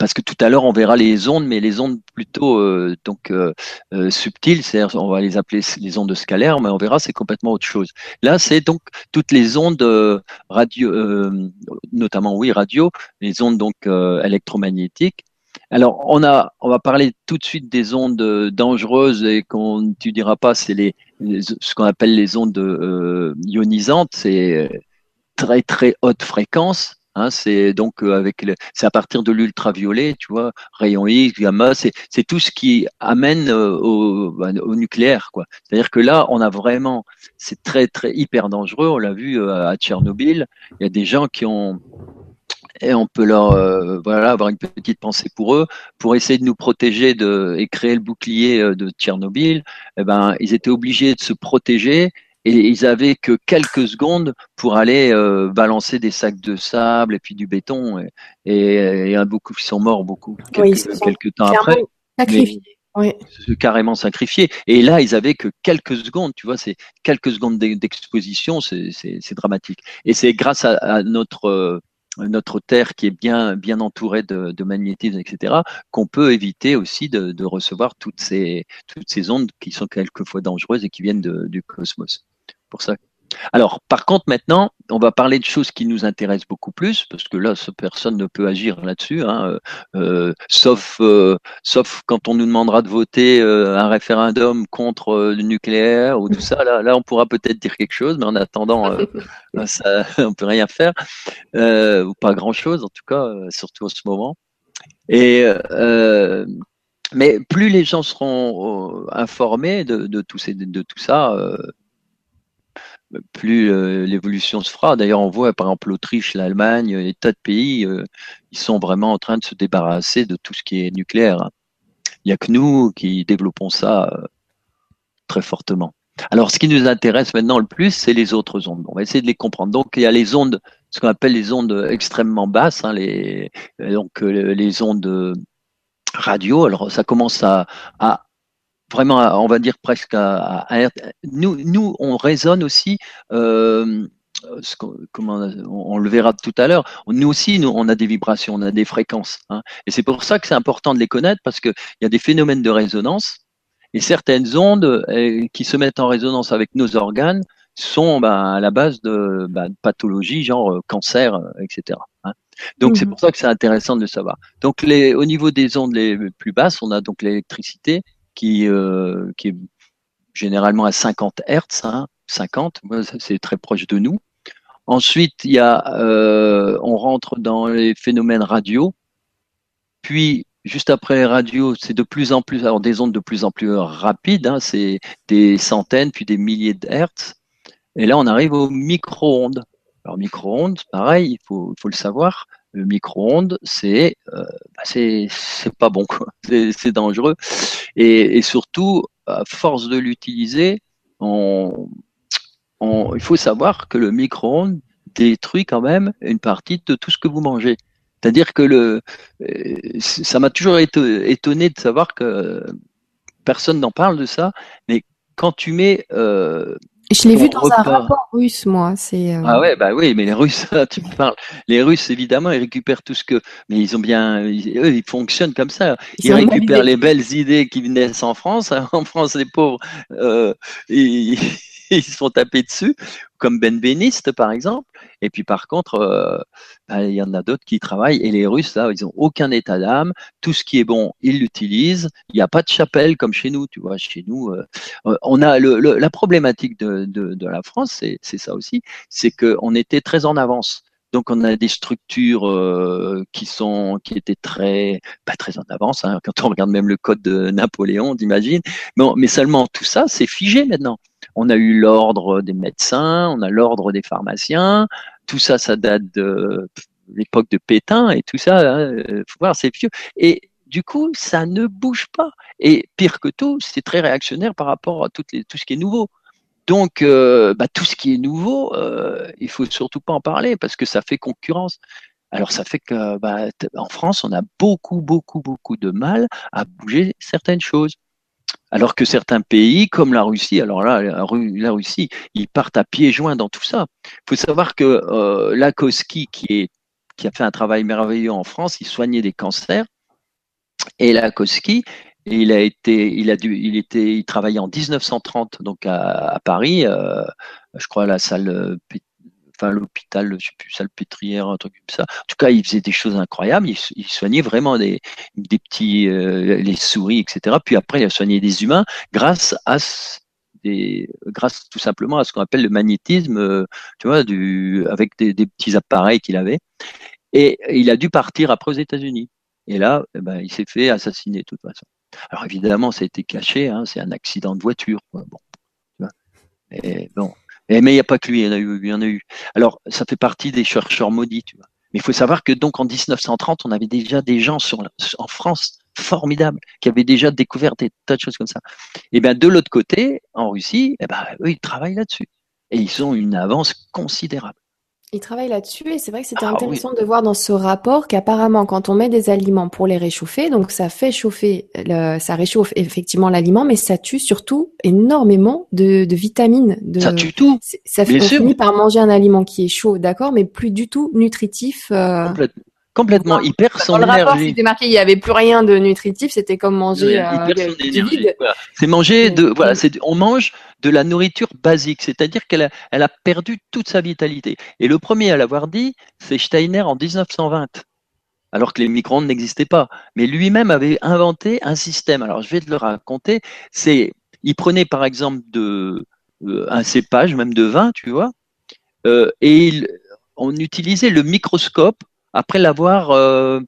parce que tout à l'heure on verra les ondes, mais les ondes plutôt euh, donc euh, euh, subtiles, c'est-à-dire on va les appeler les ondes scalaires, mais on verra c'est complètement autre chose. Là, c'est donc toutes les ondes radio, notamment oui radio, les ondes donc électromagnétiques. Alors on a, on va parler tout de suite des ondes dangereuses et qu'on tu diras pas, c'est les, ce qu'on appelle les ondes ionisantes, c'est très très haute fréquence Hein, c'est donc euh, avec c'est à partir de l'ultraviolet, tu vois, rayon X, gamma, c'est tout ce qui amène euh, au, bah, au nucléaire, quoi. C'est-à-dire que là, on a vraiment, c'est très très hyper dangereux. On l'a vu euh, à Tchernobyl. Il y a des gens qui ont et on peut leur voilà avoir une petite pensée pour eux pour essayer de nous protéger de et créer le bouclier de Tchernobyl. Eh ben, ils étaient obligés de se protéger et ils avaient que quelques secondes pour aller euh, balancer des sacs de sable et puis du béton et, et, et beaucoup qui sont morts beaucoup quelques, oui, quelques temps après sacrifiés. Oui. carrément sacrifiés et là ils avaient que quelques secondes tu vois c'est quelques secondes d'exposition c'est dramatique et c'est grâce à, à notre euh, notre Terre qui est bien, bien entourée de, de magnétisme, etc., qu'on peut éviter aussi de, de, recevoir toutes ces, toutes ces ondes qui sont quelquefois dangereuses et qui viennent de, du cosmos. Pour ça alors, par contre, maintenant, on va parler de choses qui nous intéressent beaucoup plus, parce que là, personne ne peut agir là-dessus, hein, euh, euh sauf, euh, sauf quand on nous demandera de voter euh, un référendum contre le nucléaire ou tout ça. Là, là on pourra peut-être dire quelque chose, mais en attendant, (laughs) ça, (laughs) on peut rien faire, ou pas grand-chose, en tout cas, surtout en ce moment. Et mais plus les gens seront informés de, de, tout, ces, de tout ça, plus euh, l'évolution se fera. D'ailleurs, on voit par exemple l'Autriche, l'Allemagne, les tas de pays, euh, ils sont vraiment en train de se débarrasser de tout ce qui est nucléaire. Il n'y a que nous qui développons ça euh, très fortement. Alors, ce qui nous intéresse maintenant le plus, c'est les autres ondes. On va essayer de les comprendre. Donc, il y a les ondes, ce qu'on appelle les ondes extrêmement basses, hein, les, donc les ondes radio. Alors, ça commence à, à vraiment, on va dire presque à, nous, nous, on résonne aussi. Euh, ce comment on, le verra tout à l'heure. Nous aussi, nous, on a des vibrations, on a des fréquences. Hein. et c'est pour ça que c'est important de les connaître parce qu'il y a des phénomènes de résonance et certaines ondes euh, qui se mettent en résonance avec nos organes sont ben, à la base de, ben, pathologies genre euh, cancer, etc. Hein. Donc c'est mmh pour ça que c'est intéressant de le savoir. Donc les, au niveau des ondes les plus basses, on a donc l'électricité qui, euh, qui est généralement à 50 Hertz, hein, 50, c'est très proche de nous. Ensuite, il y a, euh, on rentre dans les phénomènes radio. Puis, juste après les radios, c'est de plus en plus, alors des ondes de plus en plus rapides, hein, c'est des centaines puis des milliers de Hertz. Et là, on arrive aux micro-ondes. Alors, micro-ondes, pareil, il faut le savoir le micro-ondes, c'est euh, bah c'est pas bon. (laughs) C'est dangereux. Et, et, surtout, à force de l'utiliser, on, on, il faut savoir que le micro-ondes détruit quand même une partie de tout ce que vous mangez. C'est-à-dire que le, euh, ça m'a toujours étonné de savoir que personne n'en parle de ça, mais quand tu mets euh, je l'ai vu dans un rapport russe, moi. C'est. Euh, ah ouais, bah oui, mais les Russes, (laughs) tu me parles. Les Russes, évidemment, ils récupèrent tout ce que, mais ils ont bien, eux, ils fonctionnent comme ça. Ils, récupèrent les belles idées qui naissent en France. En France, les pauvres, euh, ils, (laughs) ils se font taper dessus, comme Ben Beniste par exemple. Et puis par contre, euh, bah, il y en a d'autres qui travaillent. Et les Russes, là, ils ont aucun état d'âme. Tout ce qui est bon, ils l'utilisent. Il n'y a pas de chapelle comme chez nous. Tu vois, chez nous, euh, euh, on a la problématique de, la France, c'est ça aussi, c'est qu'on était très en avance. Donc on a des structures qui sont qui étaient très pas très en avance. Hein, quand on regarde même le code de Napoléon, d'imagine. Bon, mais seulement tout ça, c'est figé maintenant. On a eu l'ordre des médecins, on a l'ordre des pharmaciens. Tout ça, ça date de l'époque de Pétain et tout ça. Hein, faut voir, c'est vieux. Et du coup, ça ne bouge pas. Et pire que tout, c'est très réactionnaire par rapport à tout ce qui est nouveau. Donc, euh, bah, tout ce qui est nouveau, euh, il faut surtout pas en parler parce que ça fait concurrence. Alors, ça fait que bah, en France, on a beaucoup, beaucoup, beaucoup de mal à bouger certaines choses. Alors que certains pays, comme la Russie, alors là, la, Russie, ils partent à pieds joints dans tout ça. Il faut savoir que euh, Lakoski, qui, a fait un travail merveilleux en France, il soignait des cancers. Et Lakoski, il a été, il a dû, il était, il travaillait en 1930 donc à, Paris, euh, je crois à la salle, enfin l'hôpital, je sais plus, salle pétrière, un truc comme ça. En tout cas, il faisait des choses incroyables. Il, soignait vraiment des, petits, euh, les souris, etc. Puis après, il a soigné des humains grâce à des, grâce tout simplement à ce qu'on appelle le magnétisme, euh, tu vois, du, avec des, petits appareils qu'il avait. Et il a dû partir après aux États-Unis. Et là, eh ben, il s'est fait assassiner de toute façon. Alors évidemment, ça a été caché, hein, c'est un accident de voiture. Bon, bon, mais il n'y a pas que lui, il y en a eu, il y en a eu. Alors ça fait partie des chercheurs maudits, tu vois. Mais il faut savoir que donc en 1930, on avait déjà des gens en France formidables qui avaient déjà découvert des tas de choses comme ça. Et bien de l'autre côté, en Russie, eh ben, eux, ils travaillent là-dessus. Et ils ont une avance considérable. Il travaille là-dessus et c'est vrai que c'était ah intéressant de voir dans ce rapport qu'apparemment quand on met des aliments pour les réchauffer, donc ça fait chauffer, le, ça réchauffe effectivement l'aliment, mais ça tue surtout énormément de, de vitamines. De, ça tue tout. Ça fait, on finit par manger un aliment qui est chaud, d'accord, mais plus du tout nutritif. Euh, complètement. Il perd son Dans le rapport, c'était marqué, il n'y avait plus rien de nutritif, c'était comme manger euh, du vide. C'est manger de, voilà, c'est, on mange de la nourriture basique, c'est-à-dire qu'elle a, elle a perdu toute sa vitalité. Et le premier à l'avoir dit, c'est Steiner en 1920 alors que les micro-ondes n'existaient pas. Mais lui-même avait inventé un système. Alors je vais te le raconter. C'est, il prenait par exemple de euh, un cépage, même de vin, tu vois, euh, et il, on utilisait le microscope après l'avoir euh,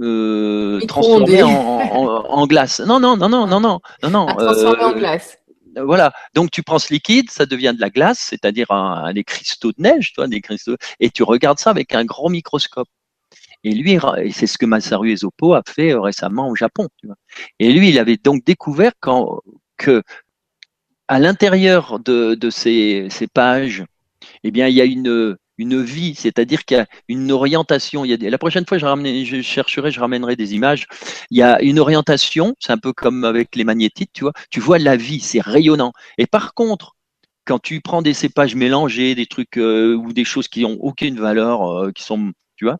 euh, transformé en, (laughs) en, en, glace. Non, non, non, non, non, non, non, non. Transformé en glace voilà. Donc tu prends ce liquide, ça devient de la glace, c'est-à-dire un, des cristaux de neige, toi, des cristaux, et tu regardes ça avec un grand microscope. Et lui, c'est ce que Masaru Ezopo a fait euh, récemment au Japon. Tu vois. Et lui, il avait donc découvert quand, que à l'intérieur de, de ces, ces pages, eh bien, il y a une, une vie, c'est-à-dire qu'il y a une orientation. Y a la prochaine fois, je, je chercherai, je ramènerai des images. Il y a une orientation, c'est un peu comme avec les magnétites, tu vois. Tu vois la vie, c'est rayonnant. Et par contre, quand tu prends des cépages mélangés, des trucs euh, ou des choses qui ont aucune valeur, euh, qui sont, tu vois,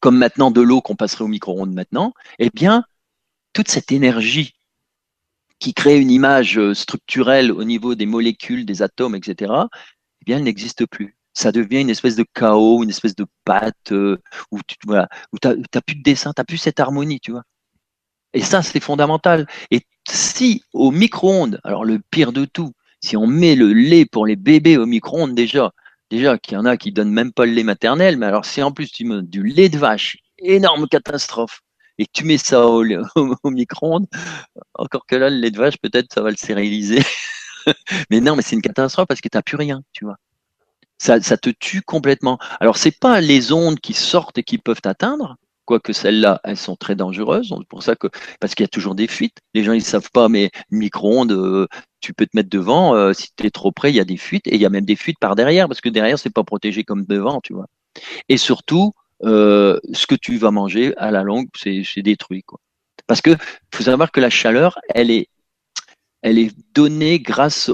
comme maintenant de l'eau qu'on passerait au micro-ondes maintenant, eh bien, toute cette énergie qui crée une image euh, structurelle au niveau des molécules, des atomes, etc., eh bien, elle n'existe plus ça devient une espèce de chaos, une espèce de pâte euh, où tu voilà, plus de dessin, t'as plus cette harmonie, tu vois. Et ça, c'est fondamental. Et si au micro-ondes, alors le pire de tout, si on met le lait pour les bébés au micro-ondes déjà, déjà qu'il y en a qui donnent même pas le lait maternel, mais alors si en plus tu mets du lait de vache, énorme catastrophe, et que tu mets ça au, (laughs) au micro-ondes, encore que là, le lait de vache, peut-être ça va le stériliser. (laughs) mais non, mais c'est une catastrophe parce que tu n'as plus rien, tu vois ça, ça te tue complètement. Alors, c'est pas les ondes qui sortent et qui peuvent t'atteindre, quoique celles-là, elles sont très dangereuses. Pour ça que, parce qu'il y a toujours des fuites. Les gens, ils savent pas, mais micro-ondes, euh, tu peux te mettre devant. Euh, si tu es trop près, il y a des fuites. Et il y a même des fuites par derrière, parce que derrière, c'est pas protégé comme devant, tu vois. Et surtout, euh, ce que tu vas manger, à la longue, c'est détruit, quoi. Parce que faut savoir que la chaleur, elle est elle est donnée grâce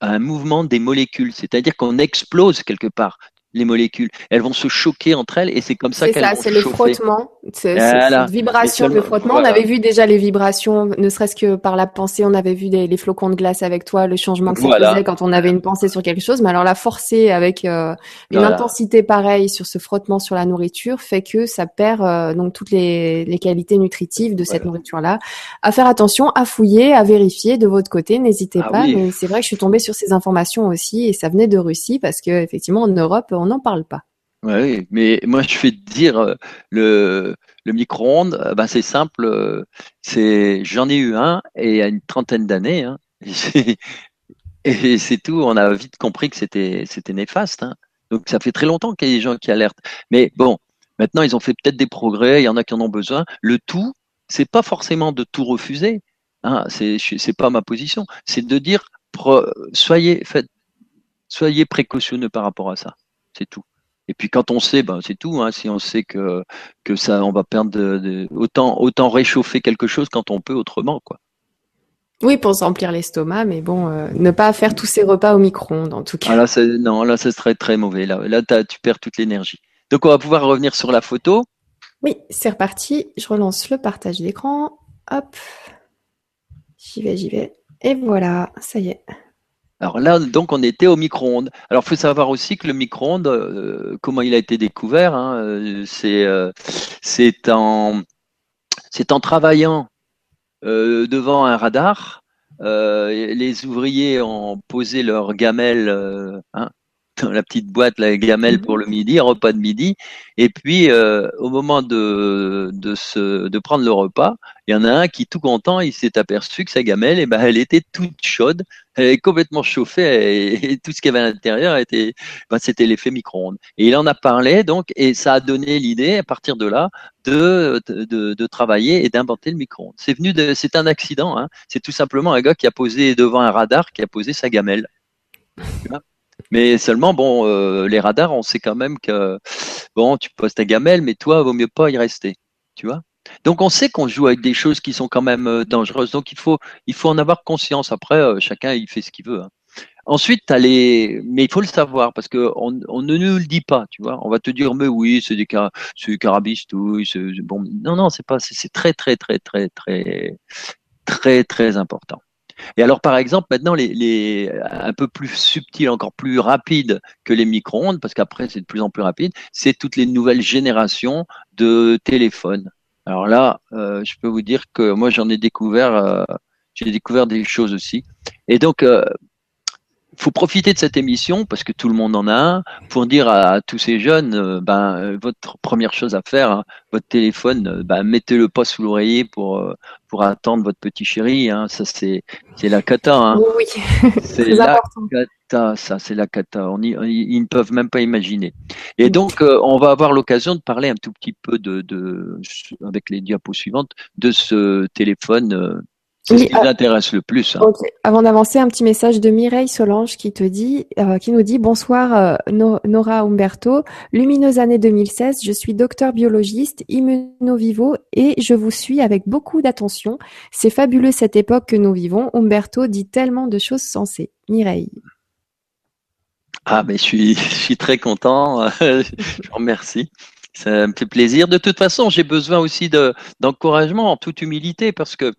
à un mouvement des molécules, c'est-à-dire qu'on explose quelque part les molécules. Elles vont se choquer entre elles et c'est comme ça qu'elles vont C'est ça, c'est le frottement. C'est cette vibration de frottement. On avait vu déjà les vibrations, ne serait-ce que par la pensée. On avait vu des, les flocons de glace avec toi, le changement que ça faisait quand on avait une pensée sur quelque chose. Mais alors la forcer avec euh, une intensité pareille sur ce frottement sur la nourriture fait que ça perd euh, donc toutes les, les, qualités nutritives de cette nourriture-là. À faire attention, à fouiller, à vérifier de votre côté. N'hésitez ah pas. Mais c'est vrai que je suis tombée sur ces informations aussi et ça venait de Russie parce que effectivement en Europe on n'en parle pas. Oui, mais moi je vais te dire euh, le, micro-ondes, euh, ben, c'est simple, euh, c'est j'en ai eu un et il y a une trentaine d'années, hein, (laughs) et c'est tout. On a vite compris que c'était c'était néfaste. Hein. Donc ça fait très longtemps qu'il y a des gens qui alertent. Mais bon, maintenant ils ont fait peut-être des progrès, il y en a qui en ont besoin. Le tout, c'est pas forcément de tout refuser. Hein, c'est pas ma position. C'est de dire soyez soyez précautionneux par rapport à ça. C'est tout. Et puis quand on sait, ben c'est tout. Hein, si on sait que que ça, on va perdre de, autant autant réchauffer quelque chose quand on peut autrement, quoi. Oui, pour s'emplir l'estomac, mais bon, euh, ne pas faire tous ces repas au micro-ondes en tout cas. Ah, là, non, là, ce serait très mauvais. Là, là tu perds toute l'énergie. Donc, on va pouvoir revenir sur la photo. Oui, c'est reparti. Je relance le partage d'écran. Hop. J'y vais, j'y vais. Et voilà, ça y est. Alors là, donc, on était au micro-ondes. Alors, il faut savoir aussi que le micro-ondes, euh, comment il a été découvert, hein, euh, c'est en, en travaillant euh, devant un radar. les ouvriers ont posé leur gamelle hein, dans la petite boîte, la gamelle pour le midi, repas de midi. Et puis, euh, au moment de, de, se, de prendre le repas, il y en a un qui, tout content, il s'est aperçu que sa gamelle, eh ben, elle était toute chaude, elle est complètement chauffée et, tout ce qu'il y avait à l'intérieur était, ben, c'était l'effet micro-ondes. Et il en a parlé, donc, et ça a donné l'idée, à partir de là, de, de, de travailler et d'inventer le micro-ondes. C'est venu de, c'est un accident, hein. C'est tout simplement un gars qui a posé devant un radar, qui a posé sa gamelle. Mais seulement, bon, euh, les radars, on sait quand même que, bon, tu poses ta gamelle, mais toi, vaut mieux pas y rester. Tu vois donc on sait qu'on joue avec des choses qui sont quand même euh, dangereuses. Donc il faut, il faut en avoir conscience. Après, euh, chacun il fait ce qu'il veut. Hein. Ensuite, as les, mais il faut le savoir parce que on, ne nous le dit pas, tu vois. On va te dire, mais oui, c'est des, car... des carabistouilles, bon. Non, non, c'est pas, c'est très, très, très, très, très, très, très important. Et alors, par exemple, maintenant, les, les un peu plus subtil, encore plus rapide que les micro-ondes, parce qu'après, c'est de plus en plus rapide, c'est toutes les nouvelles générations de téléphones. Alors là, euh, je peux vous dire que moi, j'en ai découvert, euh, j'ai découvert des choses aussi. Et donc, euh, faut profiter de cette émission parce que tout le monde en a un pour dire à, tous ces jeunes, euh, ben euh, votre première chose à faire, hein, votre téléphone, euh, ben, mettez-le pas sous l'oreiller pour pour attendre votre petit chéri. Hein, ça c'est c'est la cata. Hein. Oui, (laughs) c'est la cata. Ça c'est la cata. On ils ne peuvent même pas imaginer. Et donc on va avoir l'occasion de parler un tout petit peu de, de avec les diapos suivantes de ce téléphone c'est ce qui t'intéresse le plus. Hein. Avant d'avancer, un petit message de Mireille Solange qui te dit, euh, qui nous dit bonsoir euh, Nora Umberto, lumineuse année 2016. Je suis docteur biologiste, immunovivo et je vous suis avec beaucoup d'attention. C'est fabuleux cette époque que nous vivons. Umberto dit tellement de choses sensées. Mireille. Ah, mais je suis, (laughs) je suis très content. (laughs) je vous remercie. Ça me fait plaisir. De toute façon, j'ai besoin aussi de, d'encouragement en toute humilité parce que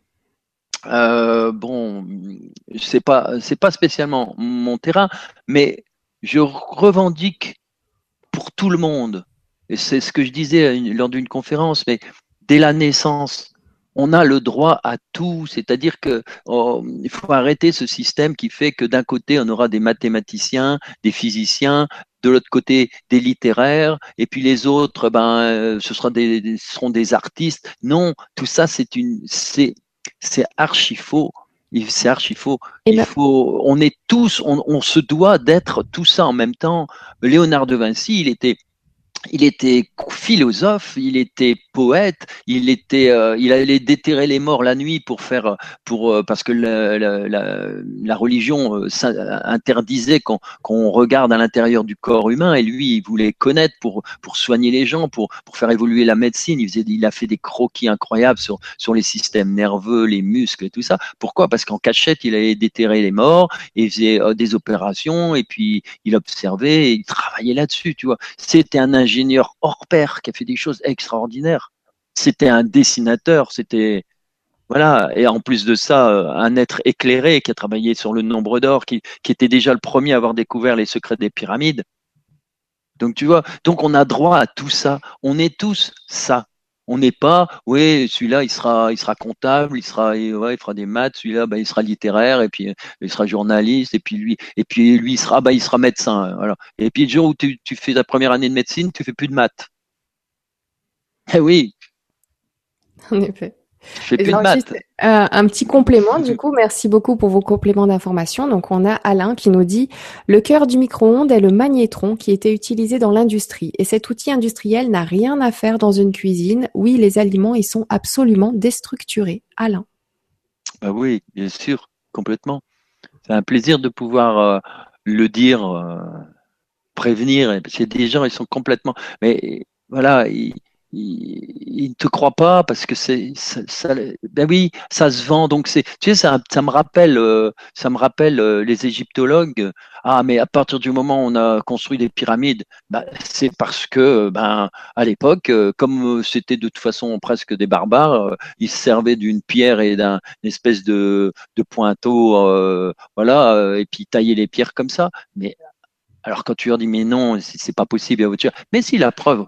euh, bon, c'est pas c'est pas spécialement mon terrain, mais je revendique pour tout le monde. Et c'est ce que je disais lors d'une conférence, mais dès la naissance, on a le droit à tout, c'est-à-dire que oh, faut arrêter ce système qui fait que d'un côté on aura des mathématiciens, des physiciens, de l'autre côté des littéraires, et puis les autres, ben, ce sera des, seront des artistes. Non, tout ça c'est une, c'est c'est archi faux. C'est archi faux. Il ben faut, on est tous, on, on se doit d'être tout ça en même temps. Léonard de Vinci, il était il était philosophe, il était poète, il était, euh, il allait déterrer les morts la nuit pour faire, pour euh, parce que la, la, la, religion euh, interdisait qu'on regarde à l'intérieur du corps humain, et lui, il voulait connaître pour pour soigner les gens, pour pour faire évoluer la médecine. Il faisait, il a fait des croquis incroyables sur sur les systèmes nerveux, les muscles et tout ça. Pourquoi? Parce qu'en cachette, il allait déterrer les morts, et faisait des opérations, et puis il observait, et il travaillait là-dessus. Tu vois, c'était un ingénieur ingénieur hors pair qui a fait des choses extraordinaires. C'était un dessinateur, c'était voilà, et en plus de ça, euh, un être éclairé qui a travaillé sur le nombre d'or, qui, était déjà le premier à avoir découvert les secrets des pyramides. Donc tu vois, donc on a droit à tout ça. On est tous ça. On n'est pas, oui, celui-là, il sera, il sera comptable, il sera, ouais, il fera des maths, celui-là, bah, il sera littéraire, et puis il sera journaliste, et puis lui, et puis lui, il sera, bah, il sera médecin, voilà. Et puis le jour où tu, tu fais ta première année de médecine, tu fais plus de maths. Eh oui. En effet. Je fais plus de maths. Euh, un petit complément, du coup, merci beaucoup pour vos compléments d'information. Donc, on a Alain qui nous dit le cœur du micro-ondes est le magnétron qui était utilisé dans l'industrie. Et cet outil industriel n'a rien à faire dans une cuisine. Oui, les aliments, ils sont absolument déstructurés. Alain. Bah oui, bien sûr, complètement. C'est un plaisir de pouvoir euh, le dire, euh, prévenir. C'est des gens, ils sont complètement. Mais voilà, ils, il ne te croit pas parce que c'est ça, ben oui ça se vend. Donc c'est tu sais ça, ça me rappelle euh, ça me rappelle euh, les égyptologues. Ah mais à partir du moment où on a construit des pyramides ben, c'est parce que ben à l'époque euh, comme c'était de toute façon presque des barbares ils se servaient d'une pierre et d'un espèce de de pointeau voilà et puis taillaient les pierres comme ça. Mais alors quand tu leur dis mais non c'est pas possible mais si la preuve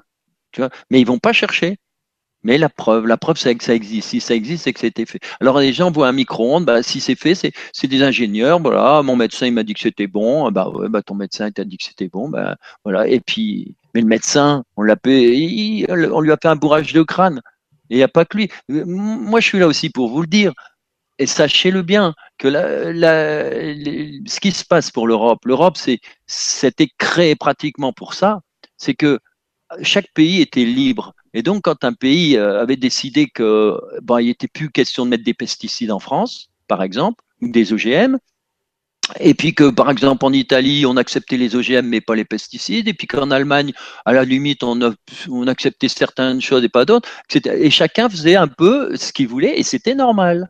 mais ils vont pas chercher. Mais la preuve, la preuve, c'est que ça existe. Si ça existe, c'est que c'était fait. Alors les gens voient un micro-ondes, bah, si c'est fait, c'est, des ingénieurs. Voilà, mon médecin il m'a dit que c'était bon. Bah ouais, bah ton médecin t'a dit que c'était bon. Bah voilà. Et puis, mais le médecin, on l'a on lui a fait un bourrage de crâne. Et il n'y a pas que lui. Moi, je suis là aussi pour vous le dire. Et sachez-le bien que la, la, ce qui se passe pour l'Europe, l'Europe, c'est, c'était créé pratiquement pour ça. C'est que chaque pays était libre. Et donc, quand un pays euh, avait décidé que bon, il n'était plus question de mettre des pesticides en France, par exemple, ou des OGM, et puis que, par exemple, en Italie, on acceptait les OGM mais pas les pesticides, et puis qu'en Allemagne, à la limite, on, on acceptait certaines choses et pas d'autres, et chacun faisait un peu ce qu'il voulait, et c'était normal.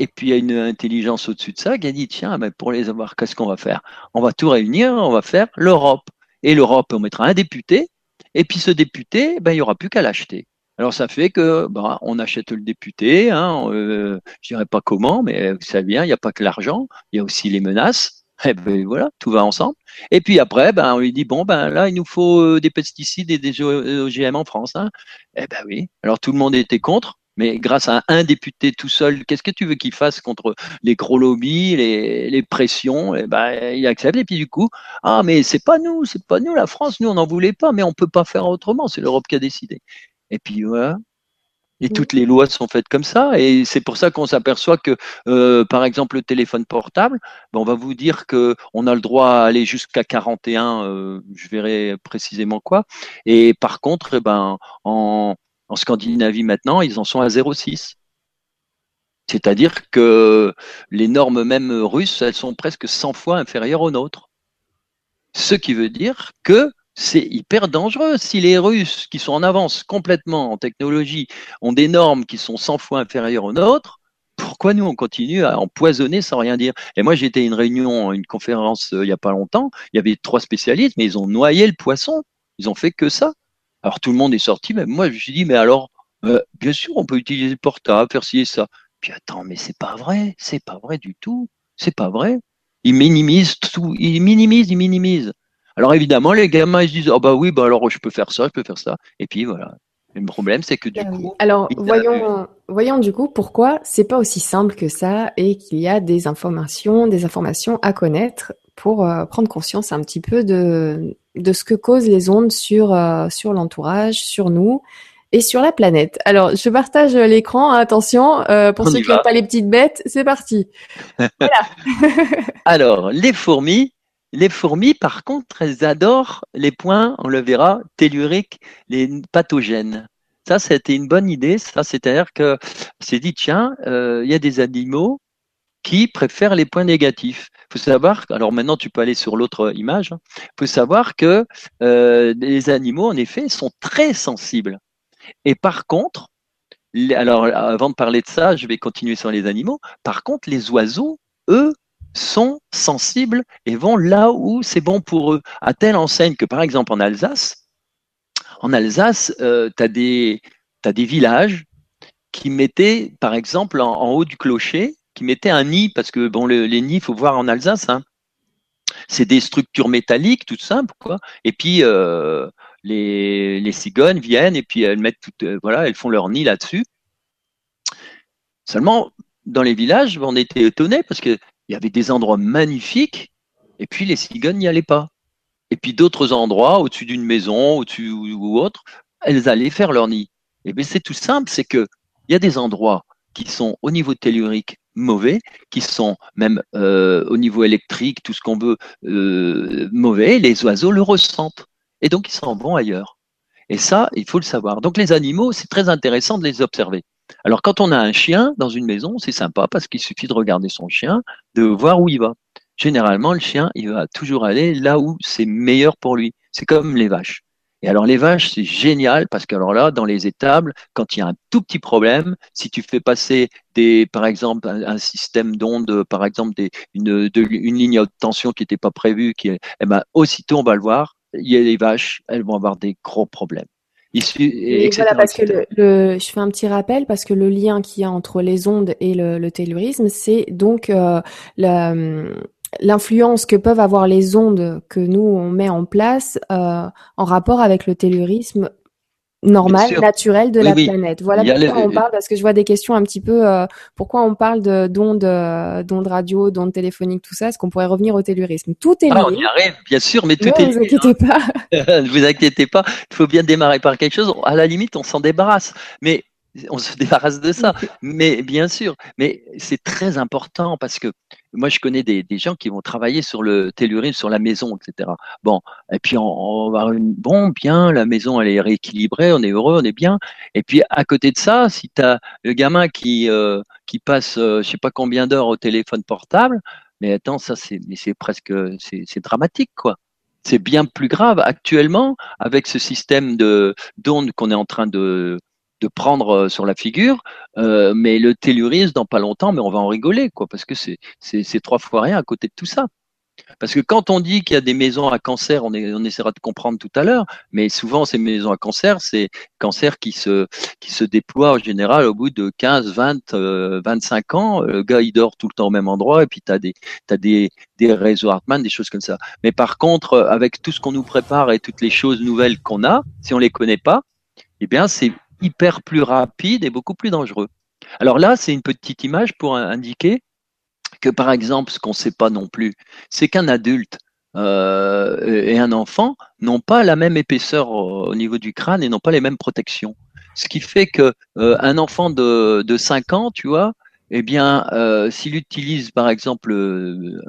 Et puis il y a une intelligence au-dessus de ça qui a dit tiens, mais pour les avoir, qu'est-ce qu'on va faire? On va tout réunir, on va faire l'Europe. Et l'Europe, on mettra un député, et puis ce député, ben, il n'y aura plus qu'à l'acheter. Alors ça fait que ben, on achète le député, hein, euh, je dirais pas comment, mais ça vient, il n'y a pas que l'argent, il y a aussi les menaces. (laughs) Et ben voilà, tout va ensemble. Et puis après, ben on lui dit bon ben là il nous faut euh, des pesticides et des OGM en France. Hein. Eh ben oui. Alors tout le monde était contre. Mais grâce à un député tout seul, qu'est-ce que tu veux qu'il fasse contre les gros lobbies, les, pressions? Et eh ben, Il accepte. Et puis du coup, ah mais c'est pas nous, c'est pas nous la France, nous on n'en voulait pas, mais on peut pas faire autrement. C'est l'Europe qui a décidé. Et puis voilà. Et toutes les lois sont faites comme ça, et c'est pour ça qu'on s'aperçoit que, euh, par exemple, le téléphone portable, ben, on va vous dire que on a le droit à aller jusqu'à 41, euh, je verrai précisément quoi. Et par contre, eh ben, en, en Scandinavie maintenant, ils en sont à 0,6. C'est-à-dire que les normes même russes, elles sont presque 100 fois inférieures aux nôtres. Ce qui veut dire que c'est hyper dangereux. Si les Russes, qui sont en avance complètement en technologie, ont des normes qui sont 100 fois inférieures aux nôtres, pourquoi nous on continue à empoisonner sans rien dire? Et moi j'étais à une réunion, une conférence euh, il n'y a pas longtemps, il y avait trois spécialistes, mais ils ont noyé le poisson. Ils ont fait que ça. Alors tout le monde est sorti, même moi je me suis dit, mais alors, euh, bien sûr, on peut utiliser le portable, faire ci et ça. Puis attends, mais c'est pas vrai, c'est pas vrai du tout, c'est pas vrai. Ils minimisent tout, ils minimisent, ils minimisent. Alors évidemment, les gamins ils se disent, oh bah oui, bah alors je peux faire ça, je peux faire ça. Et puis voilà. Le problème, c'est que du ah coup. Alors, voyons, voyons du coup pourquoi c'est pas aussi simple que ça et qu'il y a des informations, des informations à connaître pour euh, prendre conscience un petit peu de, de ce que causent les ondes sur, euh, sur l'entourage, sur nous et sur la planète. Alors, je partage l'écran, attention, euh, pour ceux qui n'ont pas les petites bêtes, c'est parti. (laughs) (laughs) Alors, les fourmis, les fourmis, par contre, elles adorent les points, on le verra, telluriques, les pathogènes. Ça, c'était une bonne idée. Ça, c'est-à-dire que c'est dit, tiens, il y a des animaux qui préfèrent les points négatifs. Il faut savoir, alors maintenant tu peux aller sur l'autre image, il hein. faut savoir que euh, les animaux, en effet, sont très sensibles. Et par contre, alors avant de parler de ça, je vais continuer sur les animaux. Par contre, les oiseaux, eux, sont sensibles et vont là où c'est bon pour eux. À telle enseigne que, par exemple, en Alsace, en Alsace, euh, tu as, des villages qui mettaient, par exemple, en haut du clocher, qui mettaient un nid, parce que bon, les nids, il faut voir en Alsace, hein. c'est des structures métalliques, tout simple, quoi. Et puis euh, les, cigognes viennent et puis elles mettent tout, euh, voilà, elles font leur nid là-dessus. Seulement, dans les villages, on était étonnés parce qu'il y avait des endroits magnifiques et puis les cigognes n'y allaient pas. Et puis d'autres endroits, au-dessus d'une maison, au-dessus ou, autre, elles allaient faire leur nid. Et bien c'est tout simple, c'est que il y a des endroits qui sont au niveau tellurique mauvais, qui sont même euh, au niveau électrique, tout ce qu'on veut, euh, mauvais, les oiseaux le ressentent. Et donc, ils s'en vont ailleurs. Et ça, il faut le savoir. Donc, les animaux, c'est très intéressant de les observer. Alors, quand on a un chien dans une maison, c'est sympa parce qu'il suffit de regarder son chien, de voir où il va. Généralement, le chien, il va toujours aller là où c'est meilleur pour lui. C'est comme les vaches. Et alors les vaches, c'est génial parce que alors là, dans les étables, quand il y a un tout petit problème, si tu fais passer des, par exemple, un, système d'onde, par exemple, des, une, une ligne à haute tension qui n'était pas prévue, qui, eh ben, aussitôt on va le voir, il y a les vaches, elles vont avoir des gros problèmes. et voilà, parce que le, je fais un petit rappel parce que le lien qu'il y a entre les ondes et le, le c'est donc euh, la, l'influence que peuvent avoir les ondes que nous on met en place euh, en rapport avec le tellurisme normal, naturel de la planète. Voilà pourquoi on parle, parce que je vois des questions un petit peu, euh, pourquoi on parle d'ondes euh, radio, d'ondes téléphoniques, tout ça, est-ce qu'on pourrait revenir au tellurisme Tout est lié. Ah, on y arrive, bien sûr, mais tout est. Ne vous inquiétez pas. (laughs) ne vous inquiétez pas, il faut bien démarrer par quelque chose. À la limite, on s'en débarrasse. Mais on se (laughs) débarrasse de ça. (laughs) Mais bien sûr, mais c'est très important parce que moi, je connais des, gens qui vont travailler sur le tellurisme, sur la maison, etc. Bon, et puis on, va bon, bien, la maison elle est rééquilibrée, on est heureux, on est bien. Et puis à côté de ça, si tu as le gamin qui euh, qui passe, euh, je sais pas combien d'heures au téléphone portable, mais attends, ça c'est c'est presque c'est dramatique quoi. C'est bien plus grave actuellement avec ce système de d'ondes qu'on est en train de de prendre euh, sur la figure, euh, mais le tellurisme dans pas longtemps, mais on va en rigoler, quoi, parce que c'est trois fois rien à côté de tout ça. Parce que quand on dit qu'il y a des maisons à cancer, on, est, on essaiera de comprendre tout à l'heure, mais souvent ces maisons à cancer, c'est cancer qui se qui se déploie en général au bout de 15, 20, 25 ans. Le gars il dort tout le temps au même endroit et puis tu as des des des réseaux Hartmann, des choses comme ça. Mais par contre, avec tout ce qu'on nous prépare et toutes les choses nouvelles qu'on a, si on les connaît pas, eh bien c'est hyper plus rapide et beaucoup plus dangereux. Alors là, c'est une petite image pour indiquer que, par exemple, ce qu'on ne sait pas non plus, c'est qu'un adulte euh, et un enfant n'ont pas la même épaisseur au niveau du crâne et n'ont pas les mêmes protections. Ce qui fait que euh, un enfant de, de 5 ans, tu vois, eh bien, euh, s'il utilise par exemple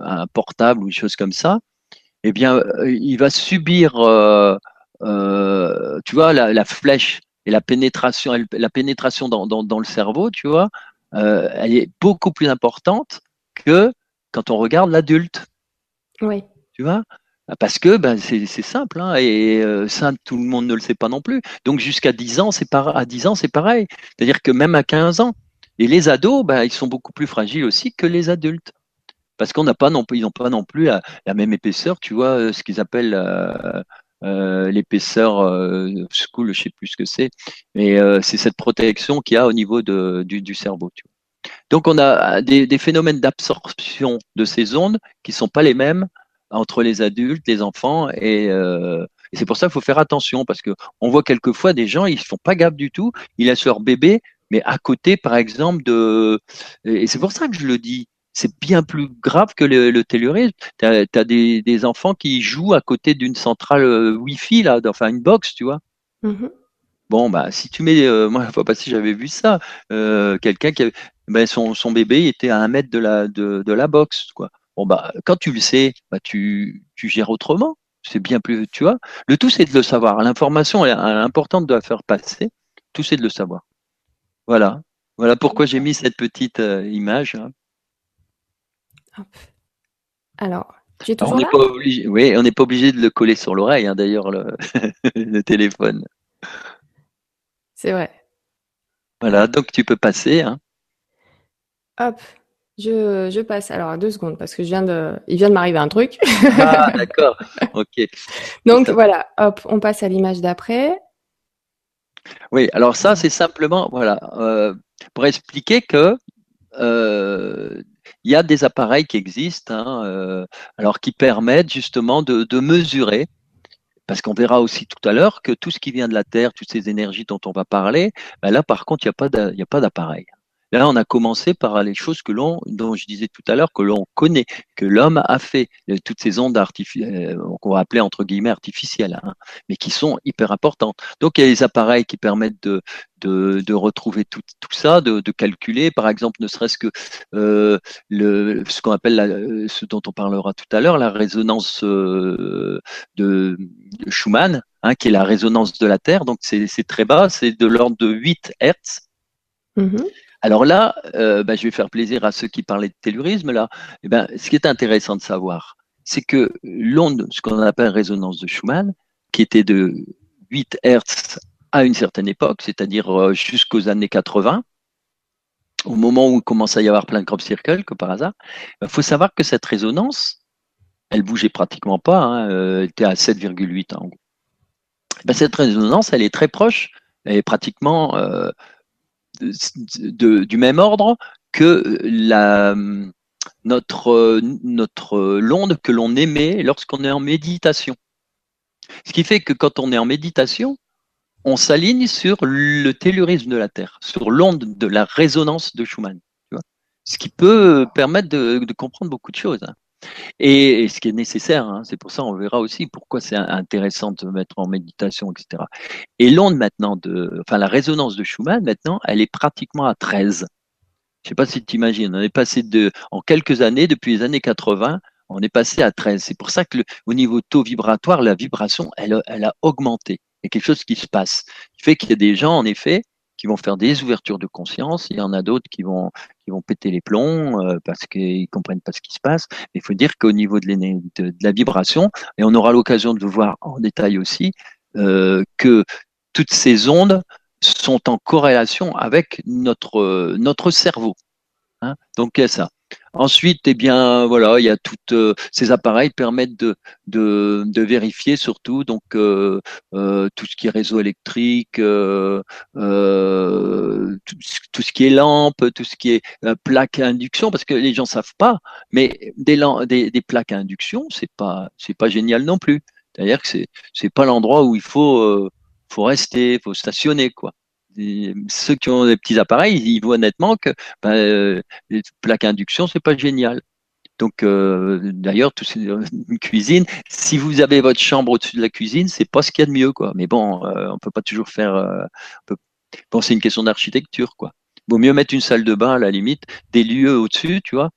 un portable ou une chose comme ça, eh bien, il va subir, tu vois, la flèche et la pénétration, la pénétration dans, dans, le cerveau, tu vois, euh, elle est beaucoup plus importante que quand on regarde l'adulte. Oui. Tu vois? Parce que ben, c'est simple, hein, et euh, ça, tout le monde ne le sait pas non plus. Donc jusqu'à 10 ans, c'est à 10 ans, c'est pareil. C'est-à-dire que même à 15 ans, et les ados, ben, ils sont beaucoup plus fragiles aussi que les adultes. Parce qu'on n'a pas non ils n'ont pas non plus la, même épaisseur, tu vois, euh, ce qu'ils appellent euh, l'épaisseur euh, school, je sais plus ce que c'est, mais euh, c'est cette protection qu'il y a au niveau de, du, cerveau. Donc on a des, des phénomènes d'absorption de ces ondes qui sont pas les mêmes entre les adultes, les enfants, et, euh, et c'est pour ça qu'il faut faire attention parce que on voit quelquefois des gens ils font pas gaffe du tout, ils laissent leur bébé, mais à côté par exemple de, et c'est pour ça que je le dis, c'est bien plus grave que le, le tellurisme. Tu as, des, des, enfants qui jouent à côté d'une centrale euh, Wi-Fi, là, enfin une box, tu vois. Mm-hmm. Bon, bah, si tu mets, euh, moi, la fois passée, j'avais vu ça, euh, quelqu'un qui avait, ben, son, son bébé était à un mètre de la, de, de la box, quoi. Bon, bah, quand tu le sais, bah, tu, tu gères autrement. C'est bien plus, tu vois. Le tout, c'est de le savoir. L'information est importante de la faire passer. Tout, c'est de le savoir. Voilà. Voilà pourquoi j'ai mis cette petite image. Hein. Alors, es toujours on n'est pas obligé. Oui, on n'est pas obligé de le coller sur l'oreille, hein, d'ailleurs, (laughs) le... téléphone. C'est vrai. Voilà, donc tu peux passer. Hein. Hop, je, je, passe. Alors, deux secondes, parce que je viens de, il vient de m'arriver un truc. ah, (laughs) d'accord. Ok. Donc voilà, hop, on passe à l'image d'après. Oui, alors ça, c'est simplement, voilà, euh, pour expliquer que euh, il y a des appareils qui existent, hein, euh, alors qui permettent justement de, mesurer, parce qu'on verra aussi tout à l'heure que tout ce qui vient de la Terre, toutes ces énergies dont on va parler, ben là par contre il n'y a pas d'appareil. Là, on a commencé par les choses que l'on, dont je disais tout à l'heure, que l'on connaît, que l'homme a fait, toutes ces ondes artificielles, euh, qu'on va appeler entre guillemets artificielles, hein, mais qui sont hyper importantes. Donc, il y a les appareils qui permettent de, de, de retrouver tout, tout ça, de, de, calculer, par exemple, ne serait-ce que euh, le, ce qu'on appelle, la, ce dont on parlera tout à l'heure, la résonance euh, de, de, Schumann, hein, qui est la résonance de la Terre. Donc, c'est très bas, c'est de l'ordre de 8 Hertz. Mm-hmm. Alors là, euh, ben, je vais faire plaisir à ceux qui parlaient de tellurisme. Là, eh ben, ce qui est intéressant de savoir, c'est que l'onde, ce qu'on appelle résonance de Schumann, qui était de 8 Hertz à une certaine époque, c'est-à-dire euh, jusqu'aux années 80, au moment où il commence à y avoir plein de crop circles, que par hasard, il faut savoir que cette résonance, elle bougeait pratiquement pas, hein, euh, elle était à 7,8 en gros. Ben, cette résonance, elle est très proche, elle est pratiquement euh, du même ordre que notre, l'onde que l'on émet lorsqu'on est en méditation. Ce qui fait que quand on est en méditation, on s'aligne sur le tellurisme de la Terre, sur l'onde de la résonance de Schumann. Ce qui peut permettre de, de comprendre beaucoup de choses. Hein. Et, ce qui est nécessaire, hein, c'est pour ça on verra aussi pourquoi c'est intéressant de mettre en méditation, etc. Et l'onde maintenant de, enfin la résonance de Schumann maintenant, elle est pratiquement à 13. Je sais pas si tu imagines, on est passé de, en quelques années, depuis les années 80, on est passé à 13. C'est pour ça que au niveau taux vibratoire, la vibration, elle, elle a augmenté. Il y a quelque chose qui se passe. Qui fait qu'il y a des gens, en effet, qui vont faire des ouvertures de conscience. Il y en a d'autres qui vont qui vont péter les plombs euh, parce qu'ils comprennent pas ce qui se passe. Il faut dire qu'au niveau de, de, la vibration, et on aura l'occasion de voir en détail aussi, euh, que toutes ces ondes sont en corrélation avec notre notre cerveau. Hein Donc ça. Ensuite, eh bien, voilà, il y a toutes euh, ces appareils permettent de, de, de vérifier surtout donc euh, euh, tout ce qui est réseau électrique, euh, euh, tout, tout, ce qui est lampe, tout ce qui est plaque à induction, parce que les gens savent pas, mais des, des, des plaques à induction, c'est pas c'est pas génial non plus. C'est-à-dire que c'est c'est pas l'endroit où il faut faut rester, faut stationner quoi ceux qui ont des petits appareils, ils voient nettement que ben, euh, les plaques induction, c'est pas génial. Donc, euh, d'ailleurs, une cuisine, si vous avez votre chambre au-dessus de la cuisine, c'est pas ce qu'il y a de mieux, quoi. Mais bon, euh, on peut pas toujours faire. Euh, c'est une question d'architecture, quoi. Vaut mieux mettre une salle de bain à la limite, des lieux au-dessus, tu vois,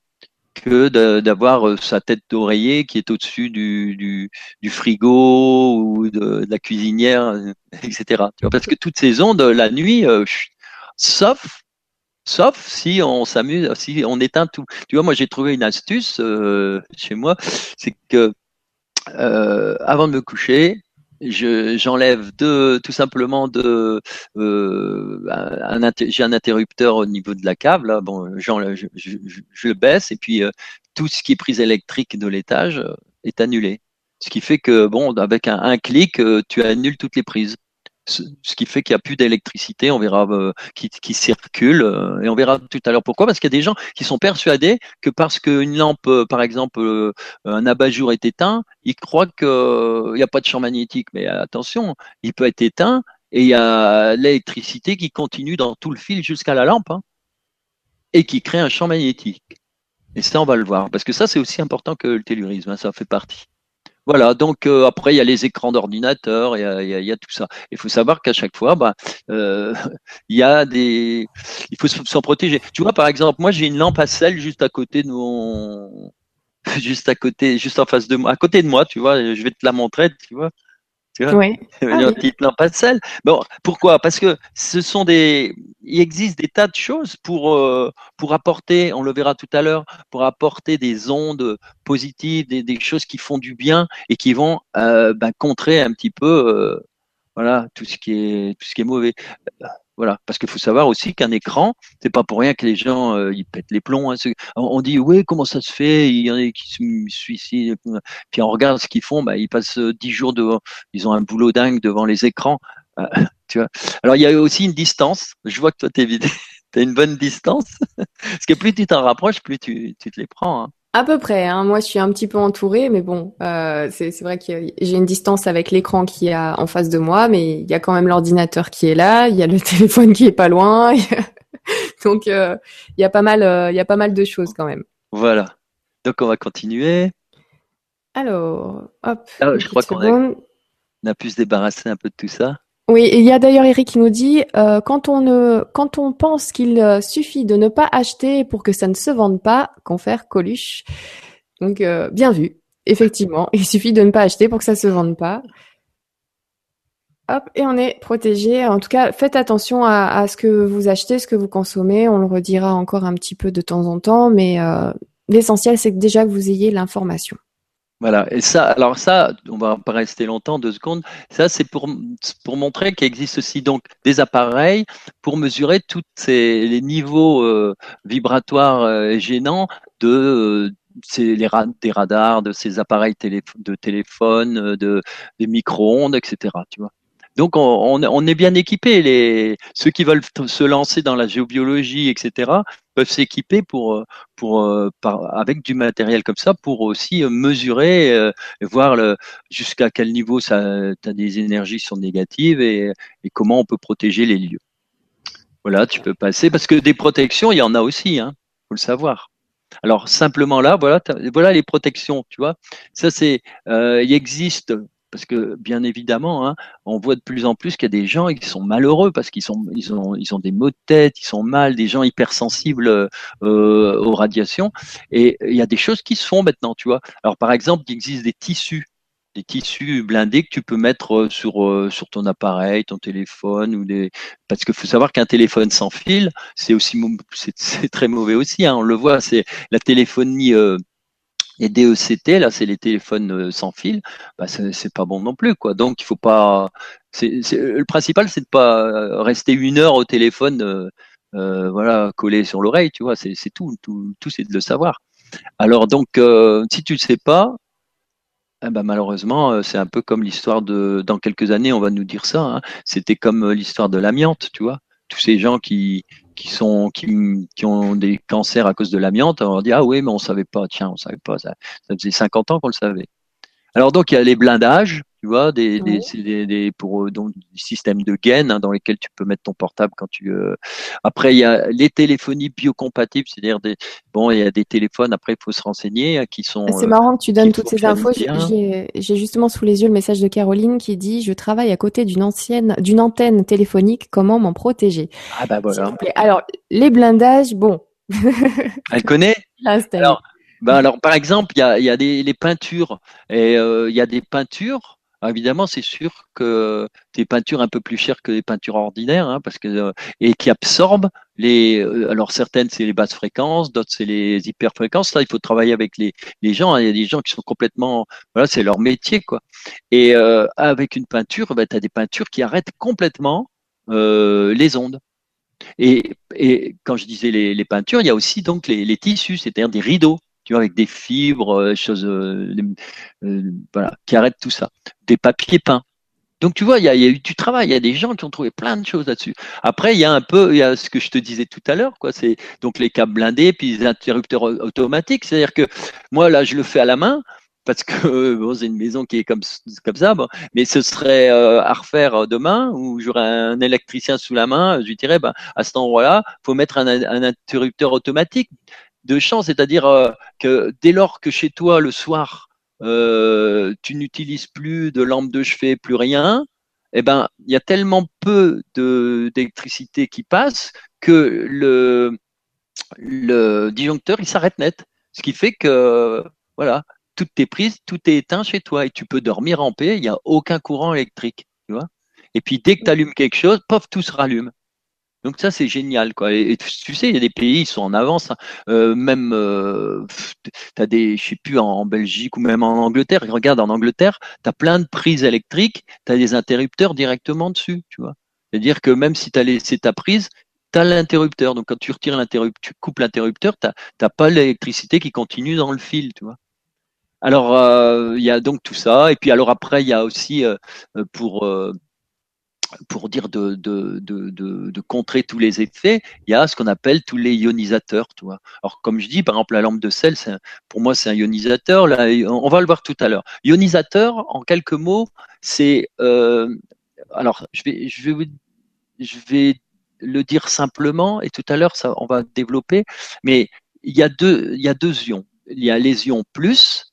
que d'avoir euh, sa tête d'oreiller qui est au-dessus du, frigo ou de, la cuisinière, euh, (laughs) etc. Parce que toutes ces ondes, la nuit, euh, sauf, sauf si on s'amuse, si on éteint tout. Tu vois, moi j'ai trouvé une astuce chez moi, c'est que avant de me coucher, j'enlève de tout simplement de euh, j'ai un interrupteur au niveau de la cave là. Bon je, je, je, le baisse et puis euh, tout ce qui est prise électrique de l'étage euh, est annulé. Ce qui fait que bon avec un, clic tu annules toutes les prises ce, qui fait qu'il n'y a plus d'électricité, on verra euh, qui, circule euh, et on verra tout à l'heure pourquoi. Parce qu'il y a des gens qui sont persuadés que parce qu'une lampe, euh, par exemple, un abat-jour est éteint, ils croient qu'il n'y a pas de champ magnétique. Mais attention, il peut être éteint et il y a l'électricité qui continue dans tout le fil jusqu'à la lampe hein, et qui crée un champ magnétique. Et ça, on va le voir parce que ça, c'est aussi important que le tellurisme, hein, ça fait partie. Voilà, donc euh, après il y a les écrans d'ordinateur, il y a, y a, tout ça. Il faut savoir qu'à chaque fois, bah, euh, (laughs) il y a des, il faut s'en protéger. Tu vois, par exemple, moi j'ai une lampe à sel juste à côté de mon, (laughs) juste à côté, juste en face de moi, à côté de moi, tu vois. Je vais te la montrer, tu vois. Tu vois? (laughs) Oui. ah petite lampe à sel. Bon, pourquoi? Parce que ce sont des, il existe des tas de choses pour euh, pour apporter, on le verra tout à l'heure, pour apporter des ondes positives, des, des, choses qui font du bien et qui vont euh, ben, contrer un petit peu, euh, voilà, tout ce qui est tout ce qui est mauvais. Voilà, parce qu'il faut savoir aussi qu'un écran, c'est pas pour rien que les gens euh, ils pètent les plombs. Hein. On dit oui, comment ça se fait? Il y en a qui se suicident. Puis on regarde ce qu'ils font, bah, ils passent euh, dix jours devant, ils ont un boulot dingue devant les écrans. Euh, (laughs) tu vois. Alors il y a aussi une distance. Je vois que toi t'es (laughs) as une bonne distance. (laughs) parce que plus tu t'en rapproches, plus tu, tu te les prends. Hein. À peu près. Hein. Moi, je suis un petit peu entourée, mais bon, euh, c'est vrai que j'ai une distance avec l'écran qui est en face de moi, mais il y a quand même l'ordinateur qui est là, il y a le (laughs) téléphone qui est pas loin. (laughs) Donc il y a pas mal, il y a pas mal de choses quand même. Voilà. Donc on va continuer. Alors, hop. Ah, je crois qu'on a, a, pu se débarrasser un peu de tout ça. Oui, il y a d'ailleurs Eric qui nous dit euh, quand on ne, quand on pense qu'il euh, suffit de ne pas acheter pour que ça ne se vende pas, confère Coluche. Donc euh, bien vu, effectivement, (laughs) il suffit de ne pas acheter pour que ça se vende pas. Hop, et on est protégé. En tout cas, faites attention à, à, ce que vous achetez, ce que vous consommez. On le redira encore un petit peu de temps en temps, mais l'essentiel c'est que déjà que vous ayez l'information. Voilà, et ça, alors ça, on va pas rester longtemps, deux secondes. Ça, c'est pour, pour montrer qu'il existe aussi donc des appareils pour mesurer tous les niveaux euh, vibratoires euh, gênants de euh, ces, les, des radars, de ces appareils de téléphone, de, des micro-ondes, etc. Tu vois. Donc on, est bien équipé. Les, ceux qui veulent se lancer dans la géobiologie, etc., peuvent s'équiper pour, pour, par, avec du matériel comme ça pour aussi mesurer euh, voir jusqu'à quel niveau ça, des énergies sont négatives et, et, comment on peut protéger les lieux. Voilà, tu peux passer parce que des protections, il y en a aussi, hein, faut le savoir. Alors simplement là, voilà, voilà les protections, tu vois. Ça c'est, euh, il existe parce que bien évidemment, hein, on voit de plus en plus qu'il y a des gens qui sont malheureux parce qu'ils sont, ils ont, ils ont des maux de tête, ils sont mal, des gens hypersensibles euh, aux radiations. Et il y a des choses qui se font maintenant, tu vois. Alors par exemple, il existe des tissus, des tissus blindés que tu peux mettre euh, sur euh, sur ton appareil, ton téléphone ou des. Parce qu'il faut savoir qu'un téléphone sans fil, c'est aussi c'est très mauvais aussi. Hein, on le voit, c'est la téléphonie. Euh, les DECT, là, c'est les téléphones euh, sans fil, bah, c'est pas bon non plus, quoi. Donc, il faut pas. le principal, c'est de pas euh, rester une heure au téléphone, euh, voilà, collé sur l'oreille, tu vois. C'est tout, tout, tout c'est de le savoir. Alors, donc, si tu le sais pas, eh ben, malheureusement, c'est un peu comme l'histoire de. Dans quelques années, on va nous dire ça. Hein. C'était comme l'histoire de l'amiante, tu vois. Tous ces gens qui qui ont des cancers à cause de l'amiante, on dit ah oui mais on savait pas, tiens on savait pas, ça, ça faisait 50 ans qu'on le savait. Alors donc il y a les blindages, tu vois, des, des, des, des, pour donc des systèmes de gaines hein, dans lesquels tu peux mettre ton portable quand tu. Euh... Après, il y a les téléphonies biocompatibles, c'est-à-dire des bon, il y a des téléphones. Après, il faut se renseigner hein, qui sont. C'est marrant que tu donnes toutes ces infos. J'ai justement sous les yeux le message de Caroline qui dit je travaille à côté d'une ancienne d'une antenne téléphonique. Comment m'en protéger? Ah bah voilà. Alors les blindages, bon. (laughs) Elle connaît? Alors, bah alors, par exemple, il y a, y a des les peintures et euh, il y a des peintures ah, évidemment, c'est sûr que des peintures un peu plus chères que les peintures ordinaires, hein, parce que euh, et qui absorbent les. Euh, alors certaines c'est les basses fréquences, d'autres c'est les hyper fréquences. Là, il faut travailler avec les, les gens. Hein. Il y a des gens qui sont complètement, voilà, c'est leur métier quoi. Et euh, avec une peinture, bah, tu as des peintures qui arrêtent complètement les ondes. Et, et, quand je disais les, les, peintures, il y a aussi donc les, les tissus, c'est-à-dire des rideaux avec des fibres, euh, choses, euh, euh, voilà, qui arrêtent tout ça. Des papiers peints. Donc tu vois, il y, a, eu du travail, il y a des gens qui ont trouvé plein de choses là-dessus. Après, il y a un peu, il y a ce que je te disais tout à l'heure, quoi. C'est donc les câbles blindés, puis les interrupteurs automatiques. C'est-à-dire que moi là, je le fais à la main parce que c'est une maison qui est comme ça, mais ce serait à refaire demain où j'aurais un électricien sous la main. Je lui dirais, ben, à cet endroit-là, faut mettre un interrupteur automatique de champ, c'est-à-dire euh, que dès lors que chez toi le soir euh, tu n'utilises plus de lampe de chevet, plus rien, eh ben il y a tellement peu d'électricité qui passe que le le disjoncteur il s'arrête net, ce qui fait que voilà toutes tes prises, tout est éteint chez toi et tu peux dormir en paix, il n'y a aucun courant électrique, tu vois. Et puis dès que tu allumes quelque chose, pof, tout se rallume. Donc ça c'est génial quoi. Et, tu sais, il y a des pays ils sont en avance. Hein. Euh, même euh, t'as des, je sais plus en, Belgique ou même en Angleterre. Regarde en Angleterre, t'as plein de prises électriques, t'as des interrupteurs directement dessus, tu vois. C'est-à-dire que même si t'as laissé ta prise, t'as l'interrupteur. Donc quand tu retires l'interrupteur, tu coupes l'interrupteur, t'as t'as pas l'électricité qui continue dans le fil, tu vois. Alors euh, il y a donc tout ça. Et puis alors après il y a aussi euh, pour pour dire de, contrer tous les effets, il y a ce qu'on appelle tous les ionisateurs. Alors, comme je dis, par exemple, la lampe de sel, pour moi, c'est un ionisateur. Là, on va le voir tout à l'heure. Ionisateur, en quelques mots, c'est. Euh, alors, je vais le dire simplement, et tout à l'heure, ça, on va développer, mais il y a deux, il y a deux ions. Il y a les ions plus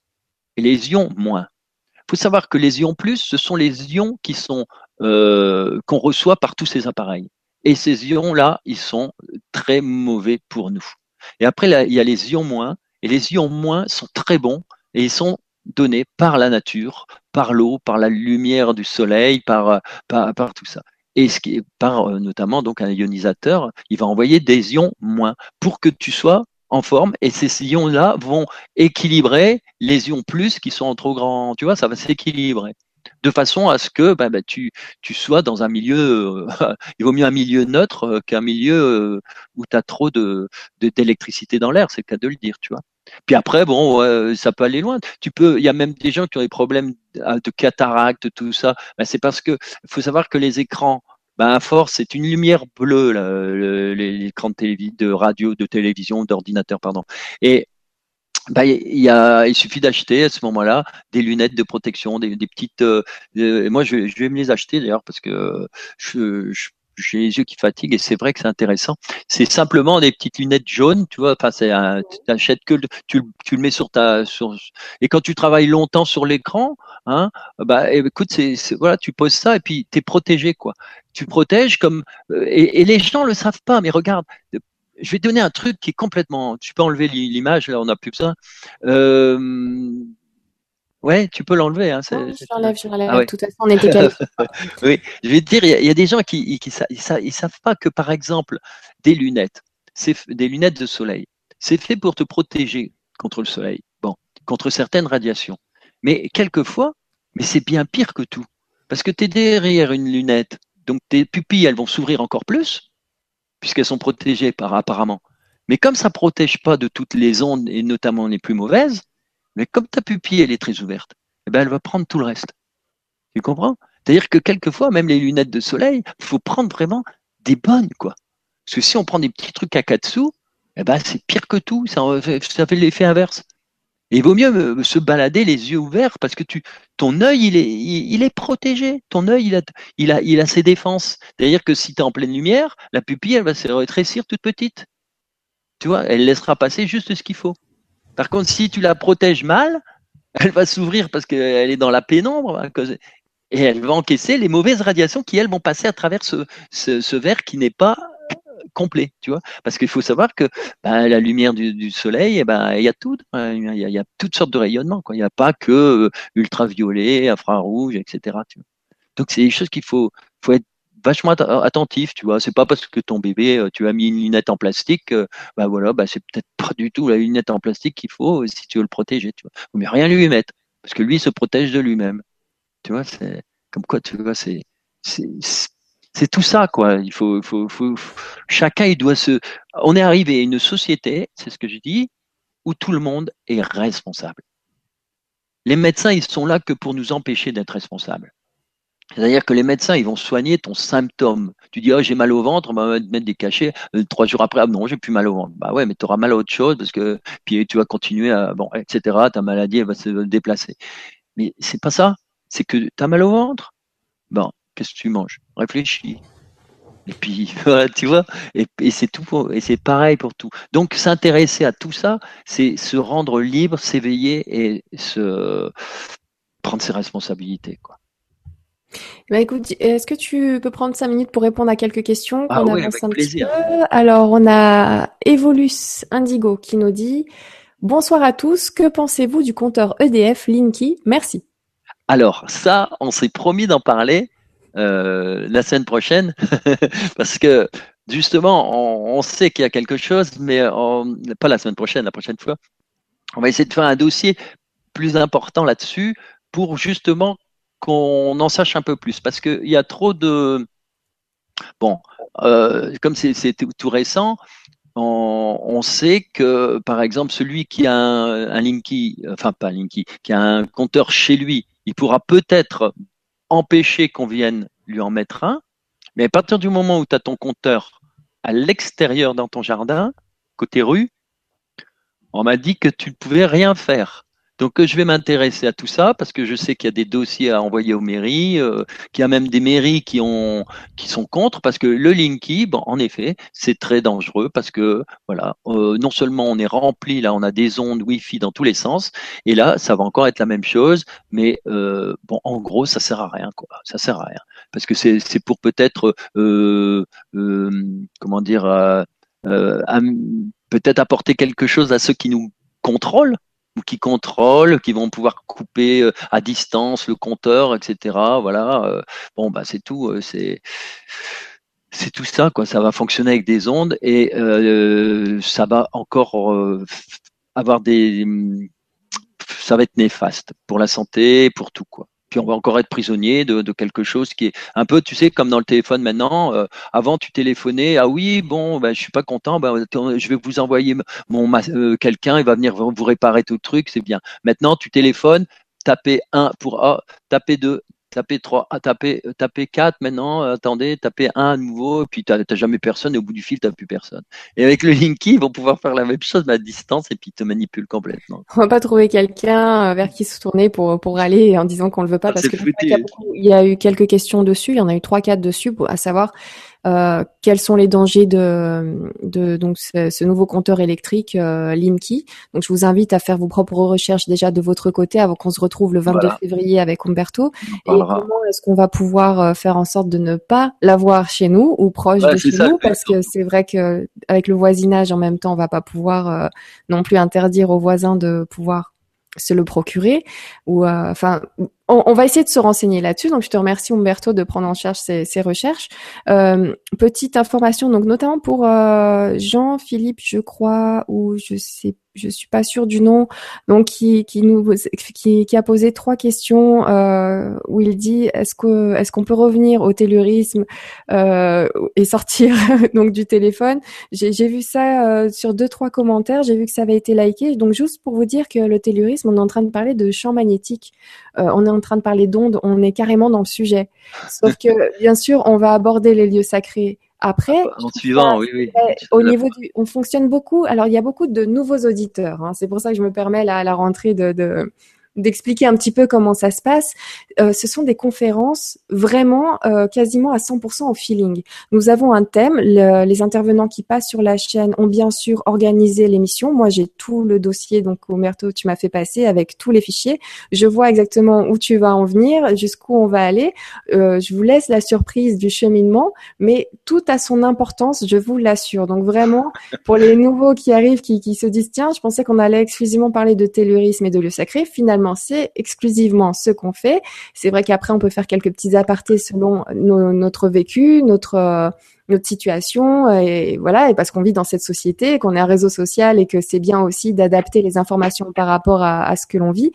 et les ions moins. Faut savoir que les ions plus, ce sont les ions qui sont euh, qu'on reçoit par tous ces appareils. Et ces ions-là, ils sont très mauvais pour nous. Et après, il y a les ions moins, et les ions moins sont très bons, et ils sont donnés par la nature, par l'eau, par la lumière du soleil, par, par, tout ça. Et qui est par euh, notamment donc un ionisateur, il va envoyer des ions moins pour que tu sois en forme et ces ions-là vont équilibrer les ions plus qui sont trop grands. Tu vois, ça va s'équilibrer de façon à ce que bah, tu, tu sois dans un milieu, euh, (laughs) il vaut mieux un milieu neutre euh, qu'un milieu euh, où tu as trop de d'électricité dans l'air, c'est le cas de le dire, tu vois. Puis après, bon, ça peut aller loin. Tu peux, il y a même des gens qui ont des problèmes de cataracte, tout ça. Bah, c'est parce que faut savoir que les écrans, bah, à force, c'est une lumière bleue, là, les écrans de, de radio, de télévision, d'ordinateur, pardon. Et bah, il, y a, il suffit d'acheter à ce moment-là des lunettes de protection, des, petites. Euh, moi, je, je, vais me les acheter d'ailleurs parce que je, j'ai les yeux qui fatiguent et c'est vrai que c'est intéressant. C'est simplement des petites lunettes jaunes, tu vois. Enfin, c'est tu achètes que tu, tu le mets sur ta et quand tu travailles longtemps sur l'écran, hein, bah écoute, c'est voilà, tu poses ça et puis tu es protégé quoi. Tu protèges comme euh, et, les gens le savent pas, mais regarde, je vais donner un truc qui est complètement. Tu peux enlever l'image, là, on n'a plus ça. Euh, ouais, tu peux l'enlever. Hein, je l'enlève, je l'enlève. Ah de toute façon, on était (laughs) Oui, je vais te dire, il y, a des gens qui, qui, ils, savent pas que, par exemple, des lunettes, c'est des lunettes de soleil, c'est fait pour te protéger contre le soleil, bon, contre certaines radiations. Mais quelquefois, mais c'est bien pire que tout, parce que tu es derrière une lunette, donc tes pupilles, elles vont s'ouvrir encore plus puisqu'elles sont protégées par apparemment. Mais comme ça ne protège pas de toutes les ondes, et notamment les plus mauvaises, mais comme ta pupille, est très ouverte, eh ben, elle va prendre tout le reste. Tu comprends? C'est-à-dire que quelquefois, même les lunettes de soleil, il faut prendre vraiment des bonnes, quoi. Parce que si on prend des petits trucs à quatre sous, eh ben, c'est pire que tout, ça, fait l'effet inverse. Et il vaut mieux se balader les yeux ouverts parce que ton œil, il est, protégé. Ton œil, il a ses défenses. C'est-à-dire que si tu es en pleine lumière, la pupille, elle va se rétrécir toute petite. Tu vois, elle laissera passer juste ce qu'il faut. Par contre, si tu la protèges mal, elle va s'ouvrir parce qu'elle est dans la pénombre et elle va encaisser les mauvaises radiations qui, elles, vont passer à travers ce, verre qui n'est pas complet, tu vois. Parce qu'il faut savoir que bah, la lumière du, soleil, eh ben, il y a tout, hein. il y, a, toutes sortes de rayonnements. Il n'y a pas que euh, ultraviolet, infrarouge, etc. Donc c'est des choses qu'il faut, faut être vachement attentif, tu vois. C'est pas parce que ton bébé, euh, tu as mis une lunette en plastique, bah voilà, bah c'est peut-être pas du tout la lunette en plastique qu'il faut si tu veux le protéger, tu vois. Mais rien lui mettre, parce que lui se protège de lui-même. Tu vois, c'est comme quoi, tu vois, c'est c'est tout ça, quoi. Il faut, faut, faut, chacun, il doit se. On est arrivé à une société, c'est ce que je dis, où tout le monde est responsable. Les médecins, ils sont là que pour nous empêcher d'être responsables. C'est-à-dire que les médecins, ils vont soigner ton symptôme. Tu dis, oh, j'ai mal au ventre, on va mettre des cachets. Euh, trois jours après, ah, non, j'ai plus mal au ventre. Bah ouais, mais tu auras mal à autre chose parce que, puis tu vas continuer à, bon, etc. Ta maladie, elle va se déplacer. Mais c'est pas ça. C'est que tu as mal au ventre. Bon, qu'est-ce que tu manges? Réfléchis. Et puis, (laughs) voilà, tu vois, et, c'est tout, et c'est pareil pour tout. Donc, s'intéresser à tout ça, c'est se rendre libre, s'éveiller et se prendre ses responsabilités, quoi. Bah écoute, est-ce que tu peux prendre cinq minutes pour répondre à quelques questions ah oui, avec un plaisir. Alors, on a Evolus Indigo qui nous dit Bonsoir à tous, que pensez-vous du compteur EDF Linky? Merci. Alors, ça, on s'est promis d'en parler euh, la semaine prochaine, (laughs) parce que justement, on, sait qu'il y a quelque chose, mais pas la semaine prochaine, la prochaine fois. On va essayer de faire un dossier plus important là-dessus pour justement qu'on en sache un peu plus, parce qu'il y a trop de... Bon, euh, comme c'est tout récent, on, sait que, par exemple, celui qui a un, Linky, enfin pas Linky, qui a un compteur chez lui, il pourra peut-être empêcher qu'on vienne lui en mettre un. Mais à partir du moment où tu as ton compteur à l'extérieur dans ton jardin, côté rue, on m'a dit que tu ne pouvais rien faire. Donc je vais m'intéresser à tout ça parce que je sais qu'il y a des dossiers à envoyer aux mairies, qu'il y a même des mairies qui ont qui sont contre parce que le Linky, bon, en effet, c'est très dangereux parce que voilà, non seulement on est rempli là, on a des ondes Wi-Fi dans tous les sens, et là ça va encore être la même chose, mais bon, en gros, ça sert à rien quoi, ça sert à rien parce que c'est c'est pour peut-être comment dire euh, peut-être apporter quelque chose à ceux qui nous contrôlent qui contrôlent, qui vont pouvoir couper euh, à distance le compteur, etc. Voilà. Euh, bon, bah c'est tout. c'est c'est tout ça, quoi. Ça va fonctionner avec des ondes et ça va encore avoir des, ça va être néfaste pour la santé, pour tout, quoi puis on va encore être prisonnier de, quelque chose qui est un peu, tu sais, comme dans le téléphone maintenant. Euh, avant, tu téléphonais, ah oui, bon, ben, je suis pas content, ben, je vais vous envoyer mon euh, quelqu'un, il va venir vous réparer tout le truc, c'est bien. Maintenant, tu téléphones, tapez 1 pour A, tapez 2, tapez 3, ah, tapez, tapez 4 maintenant, euh, attendez, tapez 1 à nouveau, et puis tu n'as jamais personne, et au bout du fil, tu n'as plus personne. Et avec le Linky, ils vont pouvoir faire la même chose, mais à distance, et puis ils te manipulent complètement. On va pas trouver quelqu'un euh, vers qui se tourner pour, pour aller en disant qu'on le veut pas, parce que il y, a eu quelques questions dessus, il y en a eu 3-4 dessus, à savoir euh, quels sont les dangers de, de donc ce, nouveau compteur électrique euh, Linky? Donc je vous invite à faire vos propres recherches déjà de votre côté avant qu'on se retrouve le 22 février avec Umberto. Et comment est-ce qu'on va pouvoir euh, faire en sorte de ne pas l'avoir chez nous ou proche de chez nous? parce que c'est vrai que avec le voisinage en même temps on va pas pouvoir euh, non plus interdire aux voisins de pouvoir se le procurer ou enfin on, va essayer de se renseigner là-dessus. Donc, je te remercie Umberto de prendre en charge ces, recherches. Euh, petite information, donc notamment pour euh, Jean-Philippe, je crois, ou je sais je suis pas sûre du nom, donc qui, qui nous qui, qui a posé trois questions euh, où il dit est-ce que est-ce qu'on peut revenir au taylorisme euh, et sortir (laughs) donc du téléphone. J'ai vu ça euh, sur deux trois commentaires, j'ai vu que ça avait été liké. Donc juste pour vous dire que le taylorisme, on est en train de parler de champ magnétique, euh, on est en train de parler d'ondes, on est carrément dans le sujet. Sauf que bien sûr, on va aborder les lieux sacrés après, en suivant, oui, oui. Au niveau du, on fonctionne beaucoup. Alors, il y a beaucoup de nouveaux auditeurs. Hein. C'est pour ça que je me permets là, à la rentrée de, de d'expliquer un petit peu comment ça se passe. Euh, ce sont des conférences vraiment euh, quasiment à 100% au feeling. Nous avons un thème. les intervenants qui passent sur la chaîne ont bien sûr organisé l'émission. Moi, j'ai tout le dossier, donc Omerto, tu m'as fait passer avec tous les fichiers. Je vois exactement où tu vas en venir, jusqu'où on va aller. Euh, je vous laisse la surprise du cheminement, mais tout a son importance, je vous l'assure. Donc vraiment, pour les nouveaux qui arrivent, qui, qui se disent tiens, je pensais qu'on allait exclusivement parler de tellurisme et de lieu sacré. Finalement, c'est exclusivement ce qu'on fait. C'est vrai qu'après, on peut faire quelques petits apartés selon notre vécu, notre euh, notre situation et voilà et parce qu'on vit dans cette société qu'on est un réseau social et que c'est bien aussi d'adapter les informations par rapport à ce que l'on vit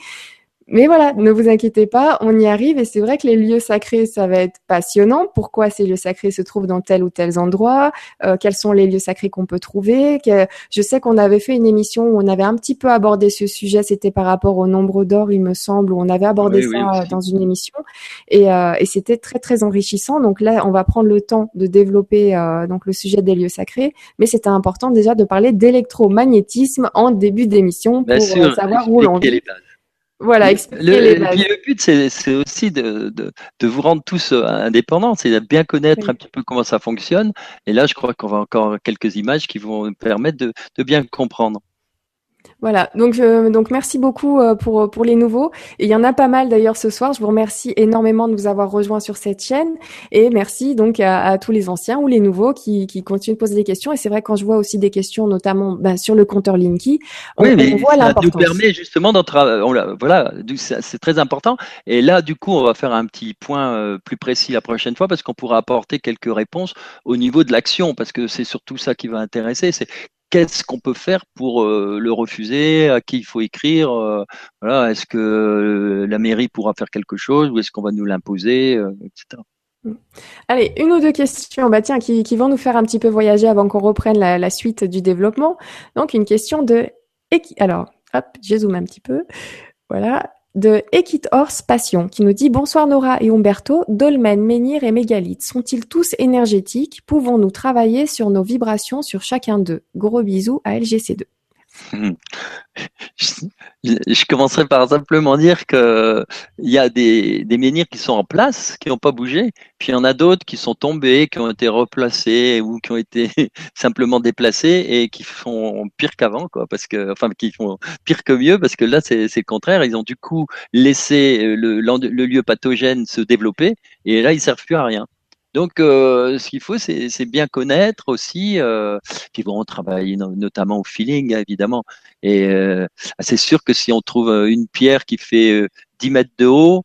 mais voilà, ne vous inquiétez pas, on y arrive et c'est vrai que les lieux sacrés, ça va être passionnant. Pourquoi ces lieux sacrés se trouvent dans tel ou tel endroit euh, Quels sont les lieux sacrés qu'on peut trouver? Je sais qu'on avait fait une émission où on avait un petit peu abordé ce sujet, c'était par rapport au nombre d'or, il me semble, où on avait abordé ça dans une émission et, euh, et c'était très très enrichissant. Donc là, on va prendre le temps de développer euh, donc le sujet des lieux sacrés, mais c'était important déjà de parler d'électromagnétisme en début d'émission pour savoir où l'on vit. Voilà, le, le but, c'est aussi de, de, vous rendre tous euh, indépendants, c'est de bien connaître un petit peu comment ça fonctionne. Et là, je crois qu'on va encore quelques images qui vont permettre de, de bien comprendre. Voilà, donc donc merci beaucoup euh, pour pour les nouveaux. Et il y en a pas mal d'ailleurs ce soir. Je vous remercie énormément de nous avoir rejoints sur cette chaîne et merci donc à, tous les anciens ou les nouveaux qui, qui continuent de poser des questions. Et c'est vrai quand je vois aussi des questions, notamment ben, sur le compteur Linky, on, voit l'importance. Ça nous permet justement d'entrer. Voilà, c'est très important. Et là, du coup, on va faire un petit point euh, plus précis la prochaine fois parce qu'on pourra apporter quelques réponses au niveau de l'action parce que c'est surtout ça qui va intéresser. C'est qu'est-ce qu'on peut faire pour euh, le refuser À qui il faut écrire euh, est-ce que euh, la mairie pourra faire quelque chose ou est-ce qu'on va nous l'imposer, etc. Mm. Allez, une ou deux questions, bah tiens, qui, vont nous faire un petit peu voyager avant qu'on reprenne la, suite du développement. Donc une question de alors, hop, je zoome un petit peu. Voilà de Ekit Horse Passion qui nous dit Bonsoir Nora et Umberto, dolmen, menhir et mégalithes sont-ils tous énergétiques? Pouvons-nous travailler sur nos vibrations sur chacun d'eux? Gros bisous à LGC2. (laughs) Je, commencerai par simplement dire que il y a des, des menhirs qui sont en place, qui n'ont pas bougé, puis il y en a d'autres qui sont tombés, qui ont été replacés ou qui ont été (laughs) simplement déplacés et qui font pire qu'avant, quoi, parce que, enfin, qui font pire que mieux, parce que là, c'est le contraire. Ils ont du coup laissé le, le lieu pathogène se développer et là, ils servent plus à rien. Donc, euh, ce qu'il faut, c'est bien connaître aussi. Euh, puis bon, travailler notamment au feeling, évidemment. Et euh, c'est sûr que si on trouve une pierre qui fait 10 mètres de haut,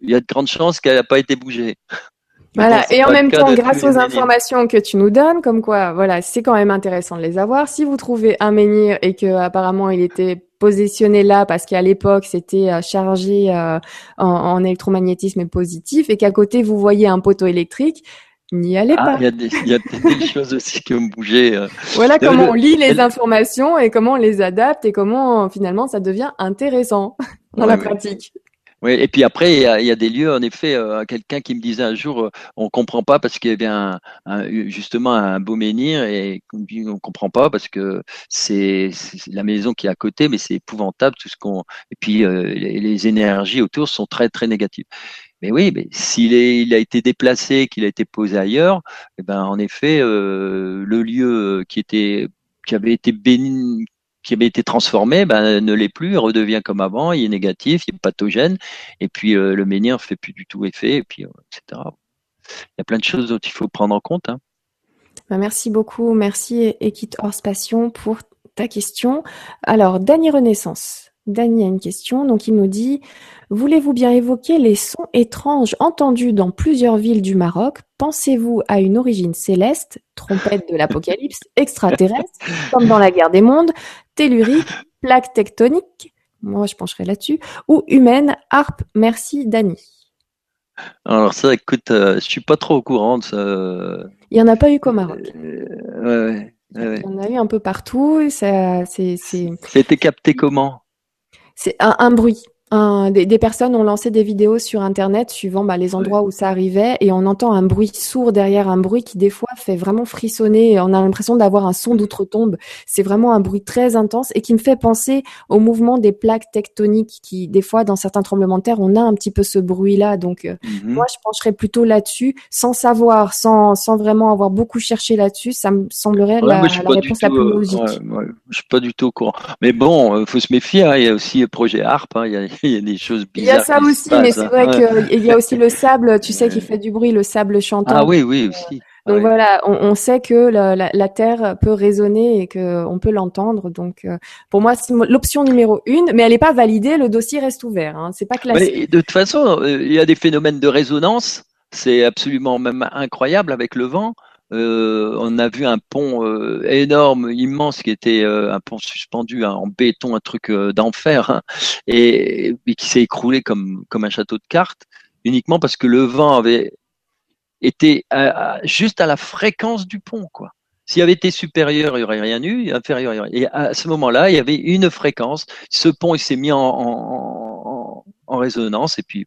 il y a de grandes chances qu'elle n'a pas été bougée. (laughs) Voilà, et en même temps, grâce aux informations que tu nous donnes, comme quoi, voilà, c'est quand même intéressant de les avoir. Si vous trouvez un menhir et que apparemment il était positionné là parce qu'à l'époque c'était euh, chargé euh, en, en, électromagnétisme positif et qu'à côté vous voyez un poteau électrique, n'y allez ah, pas. Il y a des, y a des (laughs) choses aussi qui ont bougé. Euh. Voilà comment on lit les informations et comment on les adapte et comment finalement ça devient intéressant (laughs) dans la pratique. Oui, et puis après, il y, a, il y a des lieux, en effet, euh, quelqu'un qui me disait un jour, euh, on comprend pas parce qu'il y avait un, justement un beau menhir et on comprend pas parce que c'est la maison qui est à côté, mais c'est épouvantable tout ce qu'on. Et puis euh, les, énergies autour sont très très négatives. Mais oui, mais s'il il a été déplacé, qu'il a été posé ailleurs, eh ben en effet, le lieu qui était qui avait été béni, qui avait été transformé ben, ne l'est plus, redevient comme avant, il est négatif, il est pathogène, et puis euh, le menhir ne fait plus du tout effet, et puis euh, etc. Il y a plein de choses dont il faut prendre en compte. Hein. Ben, merci beaucoup, merci Equit Hors Passion pour ta question. Alors, Dany Renaissance. Dany a une question, donc il nous dit Voulez-vous bien évoquer les sons étranges entendus dans plusieurs villes du Maroc? Pensez-vous à une origine céleste, trompette de l'apocalypse, (laughs) extraterrestre, comme dans la guerre des mondes, tellurique, plaque tectonique? Moi, je pencherai là-dessus. Ou humaine, harpe Merci, Dany? Alors ça, écoute, euh, je suis pas trop au courant de ça. Il y en a pas eu qu'au Maroc. Euh, Il y en a eu un peu partout. Ça, c'est, c'est... C'était capté comment? C'est un bruit des, personnes ont lancé des vidéos sur Internet suivant bah, les endroits où ça arrivait et on entend un bruit sourd derrière un bruit qui des fois fait vraiment frissonner. On a l'impression d'avoir un son d'outre-tombe. C'est vraiment un bruit très intense et qui me fait penser au mouvement des plaques tectoniques qui des fois dans certains tremblements de terre on a un petit peu ce bruit-là. Donc euh, mhm. moi je pencherais plutôt là-dessus sans savoir, sans, sans vraiment avoir beaucoup cherché là-dessus. Ça me semblerait la, réponse la plus euh, logique. je suis pas du tout au courant. Mais bon, il euh, faut se méfier. Hein. Il y a aussi projet ARP. Hein. Il y a il y a des choses bizarres. Il y a ça aussi, mais c'est vrai qu'il y a aussi le (laughs) sable, tu sais, qui fait du bruit, le sable chantant. Ah oui, oui, aussi. Donc voilà, on, sait que la, Terre peut résonner et qu'on peut l'entendre. Donc euh, pour moi, c'est l'option numéro une, mais elle n'est pas validée. Le dossier reste ouvert. Hein, c'est pas classique. de toute façon, euh, il y a des phénomènes de résonance. C'est absolument même incroyable avec le vent. Euh, on a vu un pont euh, énorme, immense, qui était euh, un pont suspendu hein, en béton, un truc d'enfer, hein, et, qui s'est écroulé comme, comme un château de cartes, uniquement parce que le vent avait été juste à la fréquence du pont, quoi. S'il avait été supérieur, il n'y aurait rien eu. Inférieur, et à ce moment-là, il y avait une fréquence. Ce pont, il s'est mis en, en, en, résonance, et puis.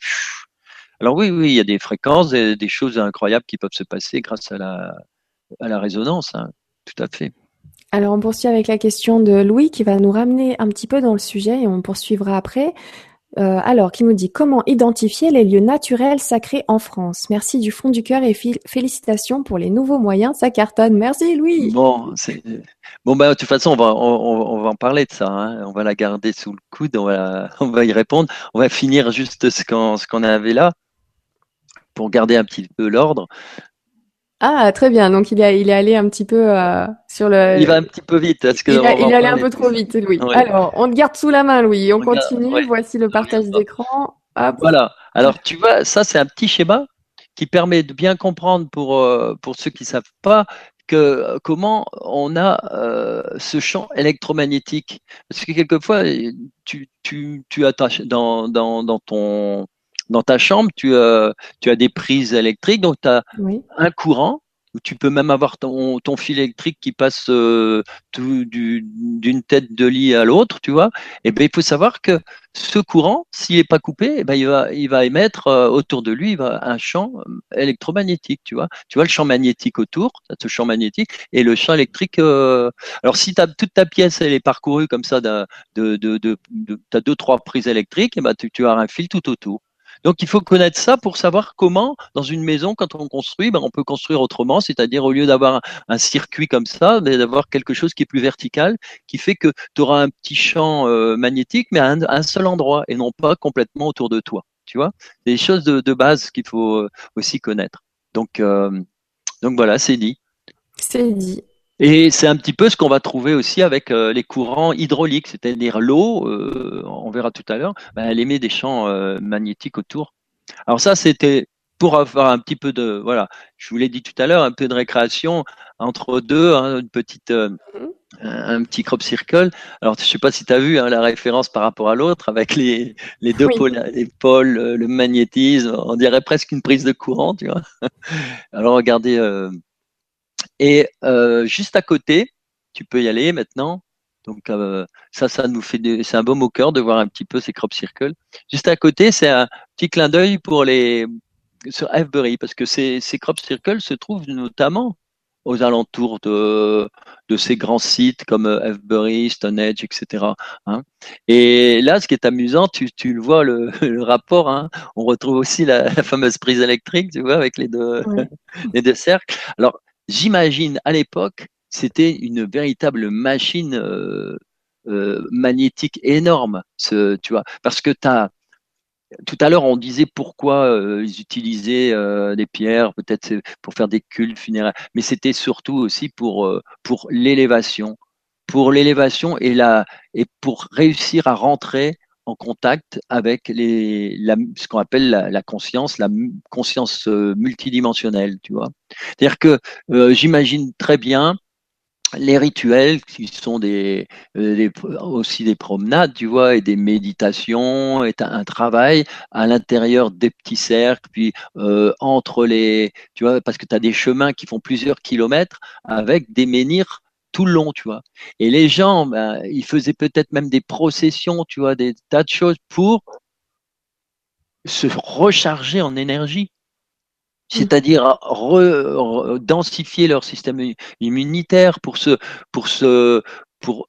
Alors oui, oui, il y a des fréquences, des, des choses incroyables qui peuvent se passer grâce à la, à la résonance, hein. tout à fait. Alors on poursuit avec la question de Louis qui va nous ramener un petit peu dans le sujet et on poursuivra après. Euh, alors, qui nous dit comment identifier les lieux naturels sacrés en France? Merci du fond du cœur et félicitations pour les nouveaux moyens, ça cartonne. Merci Louis. Bon, bon bah, de toute façon, on va, on, va en parler de ça. Hein. On va la garder sous le coude, on va, (laughs) on va y répondre. On va finir juste ce qu'on ce qu'on avait là pour garder un petit peu l'ordre. Ah, très bien. Donc, il est, il est allé un petit peu euh, sur le. Il va un petit peu vite. Parce que il, est allé un peu trop vite, Louis. Alors, on te garde sous la main, Louis. On, continue. Voici le partage d'écran. Voilà. Alors, tu vois, ça, c'est un petit schéma qui permet de bien comprendre pour, euh, pour ceux qui savent pas que comment on a euh, ce champ électromagnétique. Parce que quelquefois, tu, tu, tu attaches dans, dans, dans ton dans ta chambre, tu, as, tu as des prises électriques, donc tu as un courant où tu peux même avoir ton, ton fil électrique qui passe euh, d'une tête de lit à l'autre, tu vois. Et eh ben il faut savoir que ce courant, s'il est pas coupé, eh ben il va il va émettre euh, autour de lui un champ électromagnétique, tu vois. Tu vois le champ magnétique autour, ce champ magnétique et le champ électrique. Euh, alors si as, toute ta pièce elle est parcourue comme ça de de de, de, as deux trois prises électriques, et eh ben tu, tu as un fil tout autour. Donc il faut connaître ça pour savoir comment, dans une maison, quand on construit, ben, on peut construire autrement, c'est-à-dire au lieu d'avoir un, circuit comme ça, mais d'avoir quelque chose qui est plus vertical, qui fait que tu auras un petit champ euh, magnétique, mais à un, seul endroit, et non pas complètement autour de toi. Tu vois, des choses de, base qu'il faut euh, aussi connaître. Donc, euh, donc voilà, c'est dit. C'est dit. Et c'est un petit peu ce qu'on va trouver aussi avec euh, les courants hydrauliques, c'est-à-dire l'eau, euh, on verra tout à l'heure, ben, elle émet des champs euh, magnétiques autour. Alors ça, c'était pour avoir un petit peu de, voilà, je vous l'ai dit tout à l'heure, un peu de récréation entre deux, hein, une petite, un petit crop circle. Alors je sais pas si tu as vu hein, la référence par rapport à l'autre avec les, les deux pôles, les pôles, le magnétisme, on dirait presque une prise de courant, tu vois. (laughs) Alors regardez et euh, juste à côté, tu peux y aller maintenant. Donc euh, ça, ça nous fait, c'est un beau au cœur de voir un petit peu ces crop circles. Juste à côté, c'est un petit clin d'œil pour les sur Avebury parce que ces, ces crop circles se trouvent notamment aux alentours de, de ces grands sites comme Avebury, Stonehenge, etc. Hein. Et là, ce qui est amusant, tu, tu le vois le, (laughs) le rapport. Hein. On retrouve aussi la, fameuse prise électrique, tu vois, avec les deux, (laughs) les deux cercles. Alors, j'imagine à l'époque, c'était une véritable machine euh, euh, magnétique énorme, ce, tu vois, parce que tu as tout à l'heure, on disait pourquoi euh, ils utilisaient des pierres, peut-être pour faire des cultes funéraires, mais c'était surtout aussi pour pour l'élévation, pour l'élévation et la et pour réussir à rentrer en contact avec les, la, ce qu'on appelle la, conscience, la conscience euh, multidimensionnelle, tu vois. C'est-à-dire que euh, j'imagine très bien les rituels qui sont euh, des, aussi des promenades, tu vois, et des méditations, et un travail à l'intérieur des petits cercles, puis entre les, tu vois, parce que tu as des chemins qui font plusieurs kilomètres avec des menhirs tout le long, tu vois. Et les gens, ben, ils faisaient peut-être même des processions, tu vois, des tas de choses pour se recharger en énergie. C'est-à-dire densifier leur système immunitaire pour se, pour se, pour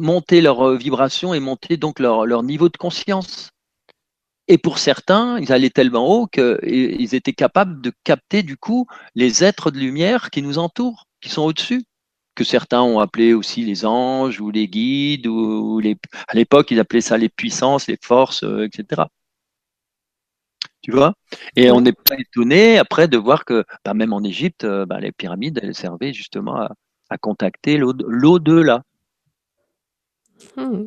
monter leur vibration et monter donc leur, leur niveau de conscience. Et pour certains, ils allaient tellement haut qu'ils étaient capables de capter du coup les êtres de lumière qui nous entourent, qui sont au-dessus que certains ont appelé aussi les anges ou les guides ou, les à l'époque ils appelaient ça les puissances, les forces, euh, etc. Tu vois? Et on n'est pas étonné après de voir que bah, même en Égypte, euh, bah, les pyramides elles servaient justement à, contacter l'au-delà. Hmm.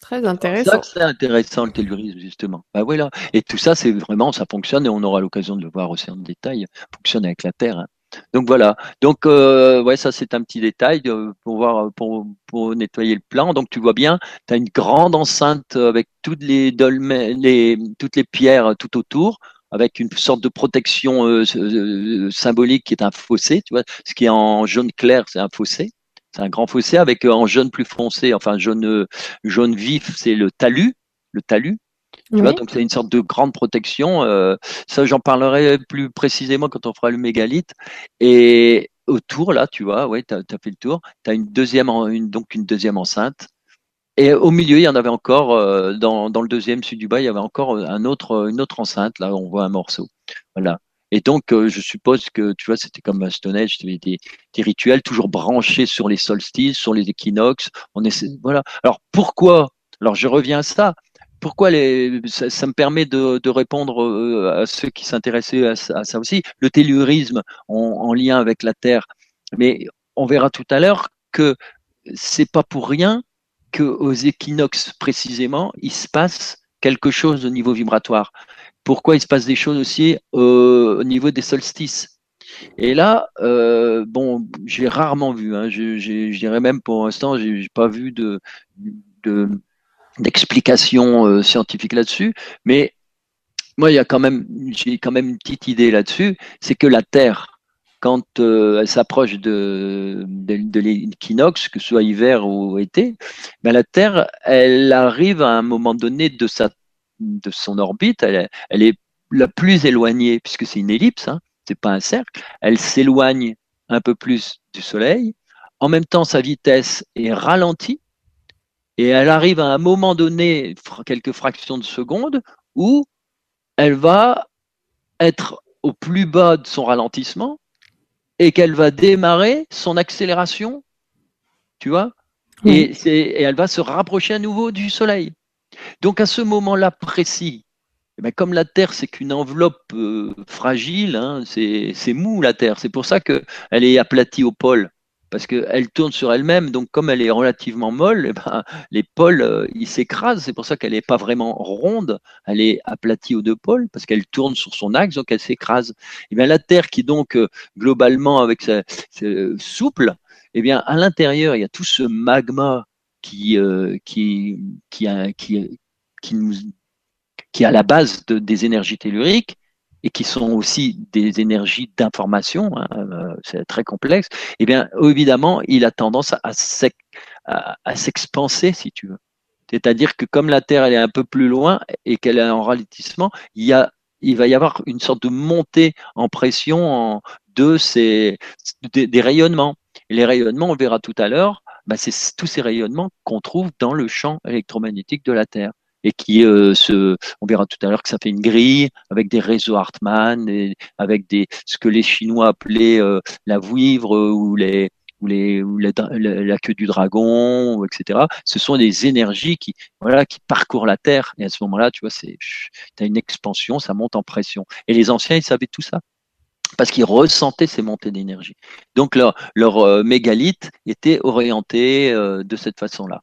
Très intéressant. C'est intéressant le tellurisme justement. Bah voilà. Et tout ça, c'est vraiment, ça fonctionne et on aura l'occasion de le voir aussi en détail. Fonctionne avec la Terre. Hein. Donc voilà. Donc euh, ouais, ça c'est un petit détail pour voir pour, nettoyer le plan. Donc tu vois bien, tu as une grande enceinte avec toutes les dolmens, les toutes les pierres tout autour avec une sorte de protection euh, euh, symbolique qui est un fossé, tu vois. Ce qui est en jaune clair, c'est un fossé. C'est un grand fossé avec en jaune plus foncé, enfin jaune jaune vif, c'est le talus, le talus. Tu vois, donc c'est une sorte de grande protection. Euh, ça, j'en parlerai plus précisément quand on fera le mégalithe. Et autour, là, tu vois, ouais, tu as, fait le tour. Tu as une deuxième, une, donc une deuxième enceinte. Et au milieu, il y en avait encore, euh, dans, dans le deuxième sud du bas, il y avait encore un autre, une autre enceinte. Là, on voit un morceau. Voilà. Et donc, euh, je suppose que, tu vois, c'était comme un Stonehenge, des, des, des, rituels toujours branchés sur les solstices, sur les équinoxes. On essaie, voilà. Alors, pourquoi? Alors, je reviens à ça pourquoi les, ça, me permet de, répondre euh, à ceux qui s'intéressaient à, ça aussi, le tellurisme en, lien avec la Terre. Mais on verra tout à l'heure que c'est pas pour rien que aux équinoxes précisément, il se passe quelque chose au niveau vibratoire. Pourquoi il se passe des choses aussi euh, au niveau des solstices? Et là, euh, bon, j'ai rarement vu. Hein, je, dirais même pour l'instant, j'ai pas vu de d'explications euh, scientifiques là-dessus, mais moi, il y a quand même, j'ai quand même une petite idée là-dessus, c'est que la Terre, quand euh, elle s'approche de, l'équinoxe, que ce soit hiver ou été, ben la Terre, elle arrive à un moment donné de, sa, de son orbite, elle, elle est la plus éloignée, puisque c'est une ellipse, hein, c'est pas un cercle, elle s'éloigne un peu plus du Soleil. En même temps, sa vitesse est ralentie et elle arrive à un moment donné, quelques fractions de seconde, où elle va être au plus bas de son ralentissement et qu'elle va démarrer son accélération, tu vois, et, et, elle va se rapprocher à nouveau du Soleil. Donc à ce moment-là précis, eh ben, comme la Terre, c'est qu'une enveloppe euh, fragile, hein, c'est mou la Terre. C'est pour ça qu'elle est aplatie au pôle, parce qu'elle tourne sur elle-même. Donc, comme elle est relativement molle, eh ben, les pôles, euh, ils s'écrasent. C'est pour ça qu'elle n'est pas vraiment ronde. Elle est aplatie aux deux pôles, parce qu'elle tourne sur son axe, donc elle s'écrase. Eh bien, la Terre, qui donc euh, globalement avec sa, souple, eh bien, à l'intérieur, il y a tout ce magma qui, qui, qui, qui, qui qui est à la base de, des énergies telluriques et qui sont aussi des énergies d'information, hein, euh, c'est très complexe, eh bien, évidemment, il a tendance à, à, s'expanser, si tu veux. C'est-à-dire que comme la Terre elle est un peu plus loin et qu'elle est en ralentissement, il, y a, il va y avoir une sorte de montée en pression de ces des, rayonnements. Les rayonnements, on verra tout à l'heure, bah c'est tous ces rayonnements qu'on trouve dans le champ électromagnétique de la Terre et qui euh, se, on verra tout à l'heure que ça fait une grille avec des réseaux Hartmann, et avec des ce que les Chinois appelaient euh, la vouivre ou les ou les ou la, queue du dragon, etc. Ce sont des énergies qui voilà qui parcourent la Terre et à ce moment-là, tu vois, c'est as une expansion, ça monte en pression. Et les anciens, ils savaient tout ça parce qu'ils ressentaient ces montées d'énergie. Donc leur, leur euh, mégalithe était orienté euh, de cette façon-là.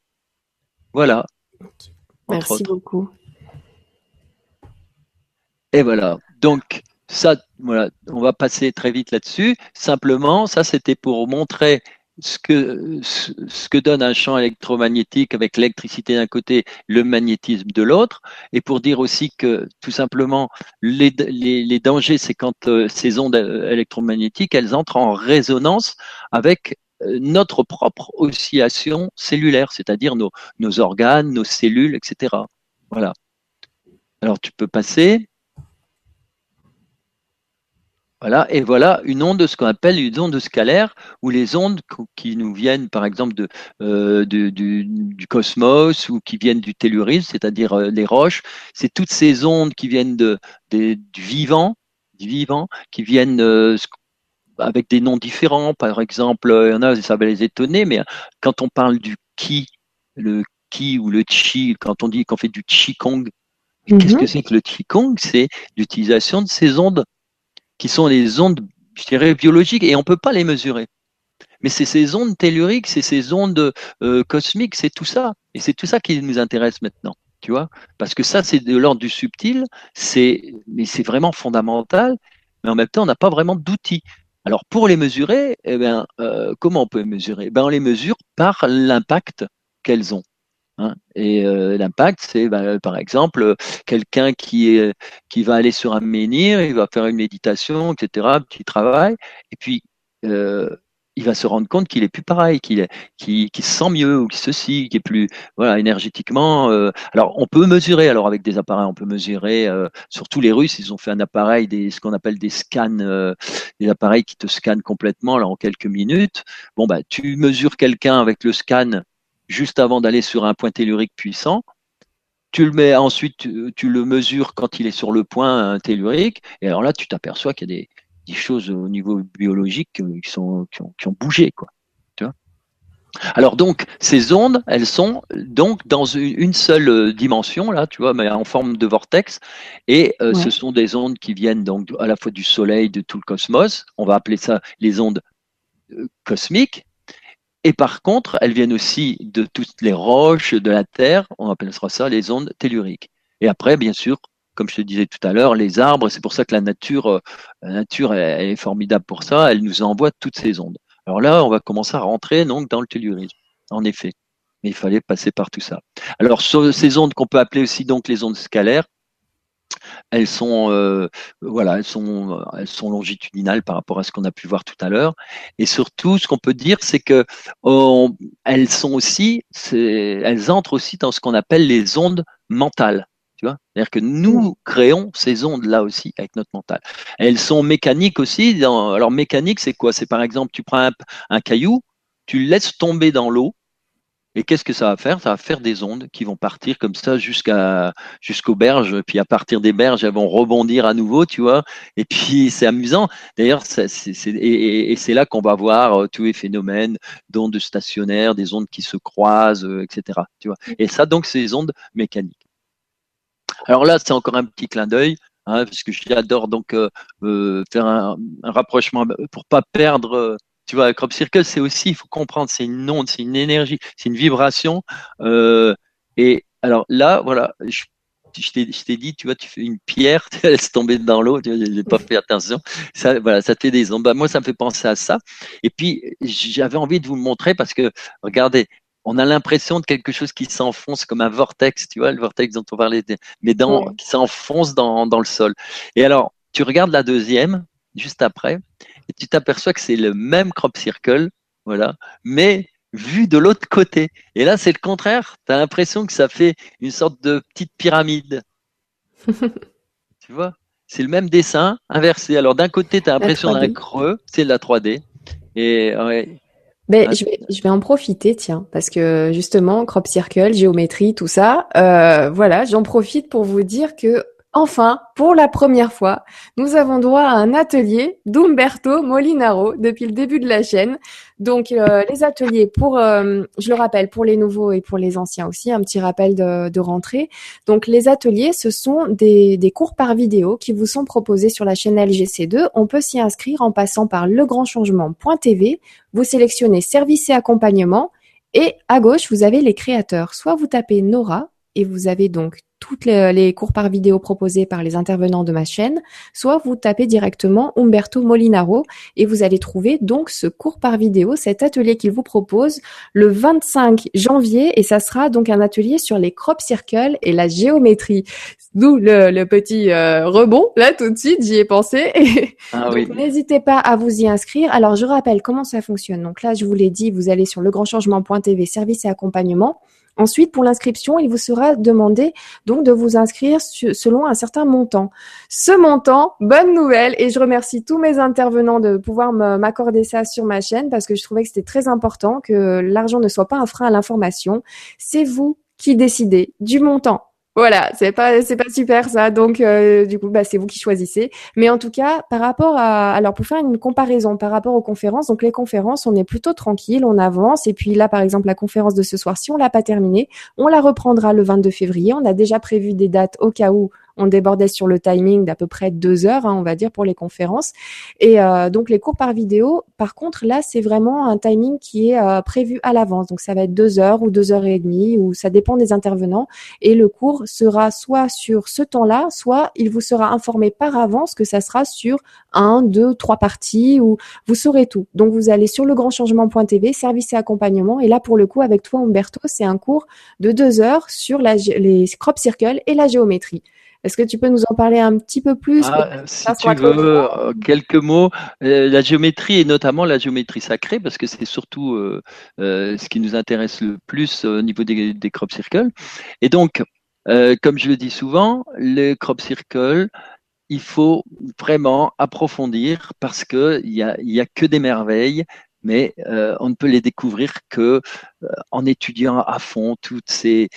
Voilà. Merci beaucoup. Et voilà. Donc, ça, voilà, on va passer très vite là-dessus. Simplement, ça, c'était pour montrer ce que, ce que donne un champ électromagnétique avec l'électricité d'un côté, le magnétisme de l'autre, et pour dire aussi que tout simplement les, les, les dangers, c'est quand euh, ces ondes euh, électromagnétiques, elles entrent en résonance avec notre propre oscillation cellulaire, c'est-à-dire nos, organes, nos cellules, etc. Voilà. Alors tu peux passer. Voilà, et voilà une onde, de ce qu'on appelle une onde scalaire, ou les ondes qui nous viennent, par exemple, euh, du, cosmos ou qui viennent du tellurisme, c'est-à-dire euh, les roches. C'est toutes ces ondes qui viennent du vivant, du vivant, qui viennent euh, avec des noms différents. Par exemple, il y en a, ça va les étonner, mais quand on parle du ki, le ki ou le chi, quand on dit qu'on fait du qigong, qu'est-ce mhm. que c'est que le qigong? C'est l'utilisation de ces ondes qui sont les ondes, je dirais, biologiques et on peut pas les mesurer. Mais c'est ces ondes telluriques, c'est ces ondes euh, cosmiques, c'est tout ça. Et c'est tout ça qui nous intéresse maintenant. Tu vois? Parce que ça, c'est de l'ordre du subtil, c'est, mais c'est vraiment fondamental. Mais en même temps, on n'a pas vraiment d'outils. Alors pour les mesurer, eh euh, comment on peut les mesurer? Ben, On les mesure par l'impact qu'elles ont. Hein. Et euh, l'impact, c'est ben, par exemple quelqu'un qui, va aller sur un menhir, il va faire une méditation, etc., un petit travail, et puis euh, il va se rendre compte qu'il est plus pareil, qu'il se sent mieux ou qu'il ceci, qu'il est plus, énergétiquement. Euh, alors, on peut mesurer. Alors, avec des appareils, on peut mesurer. Euh, surtout les Russes, ils ont fait un appareil, ce qu'on appelle des scans, euh, des appareils qui te scannent complètement en quelques minutes. Bon, bah, tu mesures quelqu'un avec le scan juste avant d'aller sur un point tellurique puissant. Tu le mets ensuite, tu, tu, le mesures quand il est sur le point tellurique. Et alors là, tu t'aperçois qu'il y a des des choses au niveau biologique qui, sont, qui, ont, qui ont bougé. Quoi. Tu vois? Alors donc, ces ondes, elles sont donc dans une seule euh, dimension, là, tu vois, mais en forme de vortex. Et euh, ce sont des ondes qui viennent donc à la fois du Soleil, de tout le cosmos. On va appeler ça les ondes euh, cosmiques. Et par contre, elles viennent aussi de toutes les roches de la Terre. On appellera ça les ondes telluriques. Et après, bien sûr, comme je te disais tout à l'heure, les arbres, c'est pour ça que la nature, euh, est formidable pour ça, elle nous envoie toutes ces ondes. Alors là, on va commencer à rentrer donc dans le tellurisme, en effet. Mais il fallait passer par tout ça. Alors ces ondes qu'on peut appeler aussi donc les ondes scalaires, elles sont, euh, elles sont, elles sont longitudinales par rapport à ce qu'on a pu voir tout à l'heure. Et surtout, ce qu'on peut dire, c'est que elles sont aussi, elles entrent aussi dans ce qu'on appelle les ondes mentales. Tu vois C'est-à-dire que nous créons ces ondes-là aussi avec notre mental. Elles sont mécaniques aussi. alors mécanique, c'est quoi? C'est par exemple, tu prends un caillou, tu le laisses tomber dans l'eau, et qu'est-ce que ça va faire? Ça va faire des ondes qui vont partir comme ça jusqu'à jusqu'aux berges. Puis à partir des berges, elles vont rebondir à nouveau, tu vois. Et (laughs) puis c'est amusant. D'ailleurs, c'est, et, et c'est là qu'on va voir euh, tous les phénomènes d'ondes stationnaires, des ondes qui se croisent, euh, etc. Tu vois. Et ça, donc, c'est des ondes mécaniques. Alors là, c'est encore un petit clin d'œil. Hein, parce que j'adore donc euh, faire un, un, rapprochement pour pas perdre tu vois, crop circle, c'est aussi, il faut comprendre, c'est une onde, c'est une énergie, c'est une vibration. Euh, et alors là, voilà, je, je t'ai dit, tu vois, tu fais une pierre, (laughs) tu laisses tomber dans l'eau, tu j'ai pas fait attention. Ça, voilà, ça te fait des ondes. Bah, moi, ça me fait penser à ça. Et puis, j'avais envie de vous montrer parce que, regardez, on a l'impression de quelque chose qui s'enfonce comme un vortex, tu vois, le vortex dont on parlait, mais dans, qui s'enfonce dans, dans le sol. Et alors, tu regardes la deuxième, juste après, et tu t'aperçois que c'est le même crop circle, voilà, mais vu de l'autre côté. Et là, c'est le contraire. Tu as l'impression que ça fait une sorte de petite pyramide. (laughs) tu vois? C'est le même dessin inversé. Alors d'un côté, tu as l'impression d'un creux, c'est de la 3D. Et ouais. Ben, je, vais, je vais en profiter, tiens, parce que justement, crop circle, géométrie, tout ça, euh, voilà, j'en profite pour vous dire que Enfin, pour la première fois, nous avons droit à un atelier d'Umberto Molinaro depuis le début de la chaîne. Donc, euh, les ateliers pour, euh, je le rappelle, pour les nouveaux et pour les anciens aussi, un petit rappel de, rentrée. Donc, les ateliers, ce sont des, des, cours par vidéo qui vous sont proposés sur la chaîne LGC2. On peut s'y inscrire en passant par legrandchangement.tv. Vous sélectionnez service et accompagnement. Et à gauche, vous avez les créateurs. Soit vous tapez Nora et vous avez donc toutes les, cours par vidéo proposés par les intervenants de ma chaîne, soit vous tapez directement Umberto Molinaro et vous allez trouver donc ce cours par vidéo, cet atelier qu'il vous propose le 25 janvier et ça sera donc un atelier sur les crop circles et la géométrie. D'où le, petit euh, rebond là tout de suite, j'y ai pensé. (laughs) Ah n'hésitez pas à vous y inscrire. Alors je rappelle comment ça fonctionne. Donc là, je vous l'ai dit, vous allez sur legrandchangement.tv, service et accompagnement. Ensuite, pour l'inscription, il vous sera demandé donc de vous inscrire selon un certain montant. Ce montant, bonne nouvelle, et je remercie tous mes intervenants de pouvoir m'accorder ça sur ma chaîne parce que je trouvais que c'était très important que l'argent ne soit pas un frein à l'information. C'est vous qui décidez du montant voilà, c'est pas c'est pas super ça. Donc euh, du coup, bah c'est vous qui choisissez. Mais en tout cas, par rapport à alors pour faire une comparaison par rapport aux conférences, donc les conférences, on est plutôt tranquille, on avance. Et puis là, par exemple, la conférence de ce soir, si on l'a pas terminée, on la reprendra le 22 février. On a déjà prévu des dates au cas où on débordait sur le timing d'à peu près deux heures, hein, on va dire, pour les conférences. Et euh, donc les cours par vidéo, par contre, là, c'est vraiment un timing qui est euh, prévu à l'avance. Donc ça va être deux heures ou deux heures et demie, ou ça dépend des intervenants. Et le cours sera soit sur ce temps-là, soit il vous sera informé par avance que ça sera sur un, deux, trois parties, ou vous saurez tout. Donc vous allez sur legrandchangement.tv, service et accompagnement. Et là, pour le coup, avec toi, Umberto, c'est un cours de deux heures sur les crop circles et la géométrie. Est-ce que tu peux nous en parler un petit peu plus ah, Si tu veux, euh, quelques mots. Euh, la géométrie et notamment la géométrie sacrée, parce que c'est surtout euh, ce qui nous intéresse le plus au niveau des, crop circles. Et donc, comme je le dis souvent, les crop circles, il faut vraiment approfondir parce qu'il n'y a, y a que des merveilles mais on ne peut les découvrir que en étudiant à fond toutes ces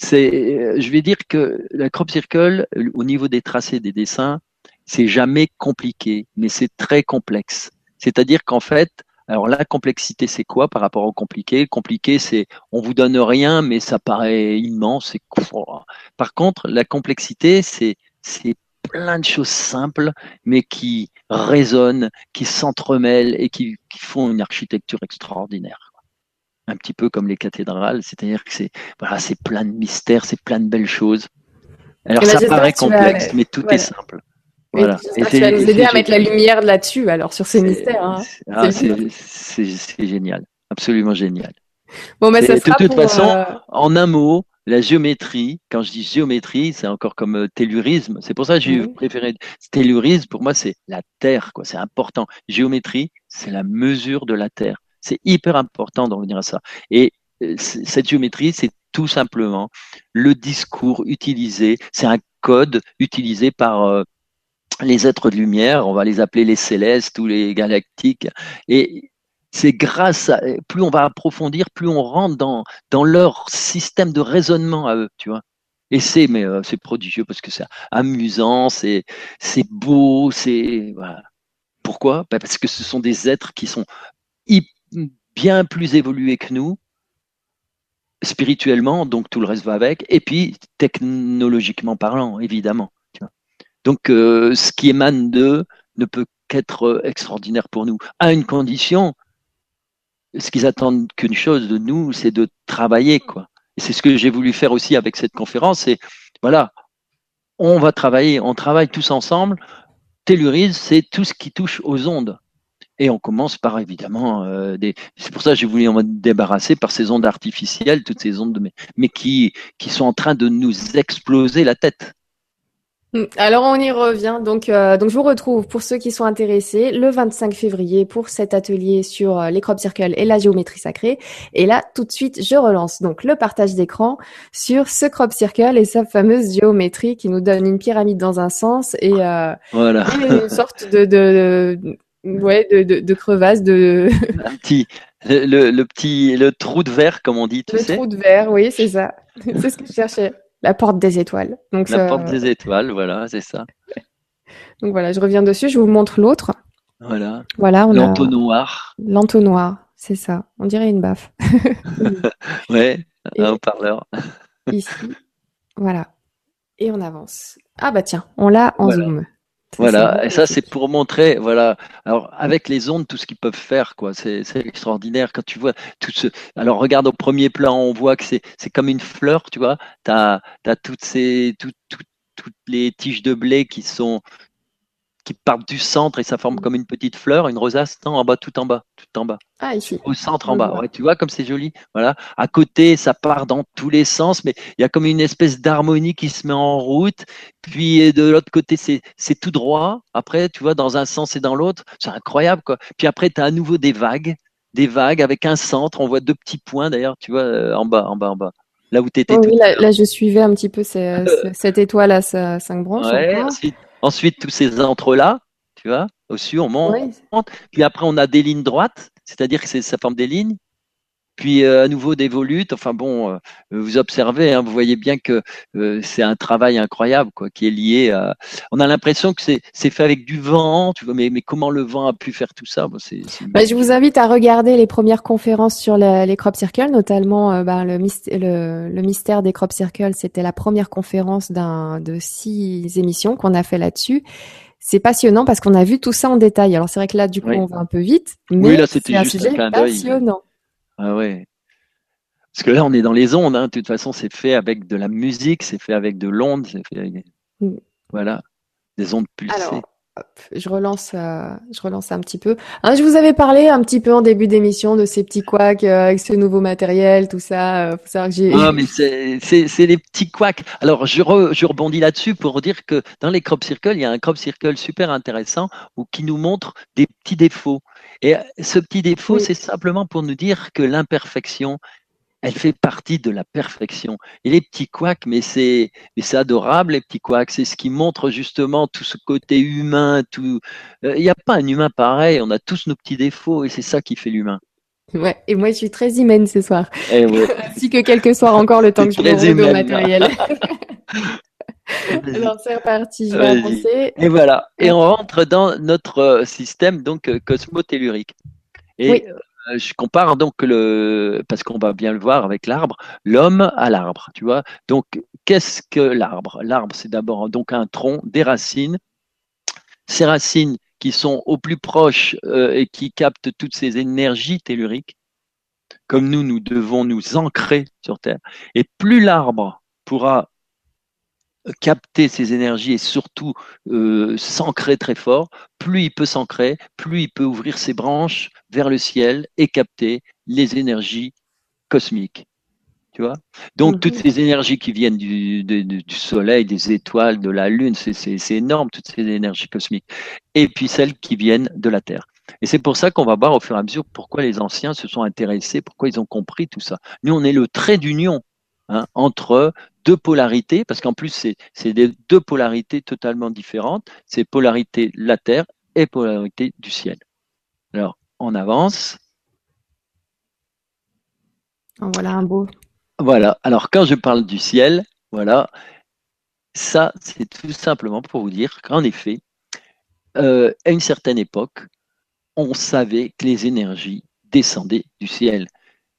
je vais dire que la crop circle, au niveau des tracés des dessins, c'est jamais compliqué, mais c'est très complexe. C'est-à-dire qu'en fait, alors la complexité, c'est quoi par rapport au compliqué? Compliqué, c'est on vous donne rien, mais ça paraît immense. Par contre, la complexité, c'est plein de choses simples, mais qui résonnent, qui s'entremêlent et qui font une architecture extraordinaire un petit peu comme les cathédrales, c'est-à-dire que c'est voilà, c'est plein de mystères, c'est plein de belles choses. Alors ça paraît complexe, mais tout est simple. Voilà. Et tu vas nous aider à mettre la lumière là-dessus, alors sur ces mystères. Hein. Ah, c'est génial, absolument génial. Bon, mais ça de toute façon, euh, en un mot, la géométrie, quand je dis géométrie, c'est encore comme euh, tellurisme. C'est pour ça que j'ai préféré tellurisme. Pour moi, c'est la Terre, quoi. C'est important. Géométrie, c'est la mesure de la Terre. C'est hyper important d'en venir à ça. Et euh, cette géométrie, c'est tout simplement le discours utilisé. C'est un code utilisé par euh, les êtres de lumière. On va les appeler les célestes ou les galactiques. Et c'est grâce à, plus on va approfondir, plus on rentre dans, dans leur système de raisonnement à eux, tu vois. Et c'est, mais euh, c'est prodigieux parce que c'est amusant, c'est, c'est beau, c'est. Pourquoi? Ben Parce que ce sont des êtres qui sont bien plus évolués que nous, spirituellement, donc tout le reste va avec, et puis technologiquement parlant, évidemment. Donc, euh, ce qui émane d'eux ne peut qu'être extraordinaire pour nous, à une condition, ce qu'ils attendent qu'une chose de nous, c'est de travailler, quoi. Et c'est ce que j'ai voulu faire aussi avec cette conférence. C'est voilà, on va travailler, on travaille tous ensemble. Tellurise, c'est tout ce qui touche aux ondes. Et on commence par évidemment euh, des. C'est pour ça que j'ai voulu en débarrasser par ces ondes artificielles, toutes ces ondes, mais, mais qui qui sont en train de nous exploser la tête. Mm. Alors on y revient. Donc, euh, donc je vous retrouve pour ceux qui sont intéressés le 25 février pour cet atelier sur euh, les crop circles et la géométrie sacrée. Et là, tout de suite, je relance donc le partage d'écran sur ce crop circle et sa fameuse géométrie qui nous donne une pyramide dans un sens et, euh, voilà. une sorte de, de, ouais de, de, de, crevasse de un petit le, le, petit le trou de verre comme on dit tu le trou de verre oui c'est ça (laughs) c'est ce que je cherchais la porte des étoiles. Donc, la porte des étoiles, voilà, c'est ça. (laughs) Donc voilà, je reviens dessus, je vous montre l'autre. Voilà. Voilà, on L'entonnoir. L'entonnoir, c'est ça. On dirait une baffe. (laughs) ouais, un haut-parleur. ici, voilà. Et on avance. Ah bah tiens, on l'a en zoom. Voilà, et ça c'est pour montrer, voilà. Alors avec les ondes, tout ce qu'ils peuvent faire, quoi, c'est extraordinaire quand tu vois tout ce. Alors regarde au premier plan, on voit que c'est c'est comme une fleur, tu vois. T'as as toutes ces toutes toutes les tiges de blé qui sont qui partent du centre et ça forme comme une petite fleur, une rosace, non, en bas, tout en bas, tout en bas. Ah, ici. Au centre en bas. Ouais, tu vois comme c'est joli. Voilà. À côté, ça part dans tous les sens, mais il y a comme une espèce d'harmonie qui se met en route. Puis de l'autre côté, c'est tout droit. Après, tu vois, dans un sens et dans l'autre, c'est incroyable, quoi. Puis après, tu as à nouveau des vagues, des vagues avec un centre. On voit deux petits points d'ailleurs, tu vois, euh, en bas, en bas, en bas là où tu étais. oui, là, je suivais un petit peu euh, (laughs) cette étoile à cinq branches. Ouais, Ensuite, tous ces entre-là, tu vois, au-dessus, on monte. Puis après, on a des lignes droites, c'est-à-dire que ça forme des lignes. Puis euh, à nouveau des volutes. Enfin bon, euh, vous observez, hein, vous voyez bien que euh, c'est un travail incroyable, quoi, qui est lié à. On a l'impression que c'est fait avec du vent, tu vois. Mais, mais comment le vent a pu faire tout ça? Bon, c'est, bah, Je vous invite à regarder les premières conférences sur les crop circles, notamment bah, le, le, le, mystère des crop circles. C'était la première conférence d'un de six émissions qu'on a fait là-dessus c'est passionnant parce qu'on a vu tout ça en détail. Alors c'est vrai que là, du coup, on va un peu vite, mais oui, là, c'était un sujet passionnant. Ah ouais. Parce que là, on est dans les ondes. Hein. De toute façon, c'est fait avec de la musique, c'est fait avec de l'onde, c'est fait mm. voilà, des ondes pulsées. je relance, euh, je relance un petit peu. Hein, je vous avais parlé un petit peu en début d'émission de ces petits couacs euh, avec ce nouveau matériel, tout ça. Euh, faut savoir que j'ai. Ah, mais c'est les petits couacs. Alors, je, je rebondis là-dessus pour dire que dans les crop circles, il y a un crop circle super intéressant où, qui nous montre des petits défauts. Et ce petit défaut, c'est simplement pour nous dire que l'imperfection, elle fait partie de la perfection. Et les petits couacs, mais c'est, adorable, les petits couacs. C'est ce qui montre justement tout ce côté humain. Tout, euh, il n'y a pas un humain pareil. On a tous nos petits défauts et c'est ça qui fait l'humain. Ouais, et moi je suis très humaine ce soir. Eh (laughs) Ainsi que quelques soirs encore le temps que je me au matériel. (laughs) (laughs) Alors c'est reparti, je vais avancer. Et voilà, et on rentre dans notre euh, système donc euh, cosmotellurique. Et euh, je compare donc le, parce qu'on va bien le voir avec l'arbre, l'homme à l'arbre, tu vois. Donc qu'est-ce que l'arbre? L'arbre c'est d'abord donc un tronc, des racines. Ces racines qui sont au plus proche et qui captent toutes ces énergies telluriques, comme nous, nous devons nous ancrer sur Terre. Et plus l'arbre pourra capter ces énergies et surtout euh, s'ancrer très fort, plus il peut s'ancrer, plus il peut ouvrir ses branches vers le ciel et capter les énergies cosmiques. Tu tu vois? Donc, toutes mhm. ces énergies qui viennent du, du, soleil, des étoiles, de la lune, c'est énorme, toutes ces énergies cosmiques. Et puis celles qui viennent de la Terre. Et c'est pour ça qu'on va voir au fur et à mesure pourquoi les anciens se sont intéressés, pourquoi ils ont compris tout ça. Nous, on est le trait d'union hein, entre deux polarités, parce qu'en plus, c'est deux polarités totalement différentes. C'est polarité la Terre et polarité du ciel. Alors, on avance. voilà un beau. Voilà. Alors, quand je parle du ciel, voilà, ça, c'est tout simplement pour vous dire qu'en effet, euh, à une certaine époque, on savait que les énergies descendaient du ciel.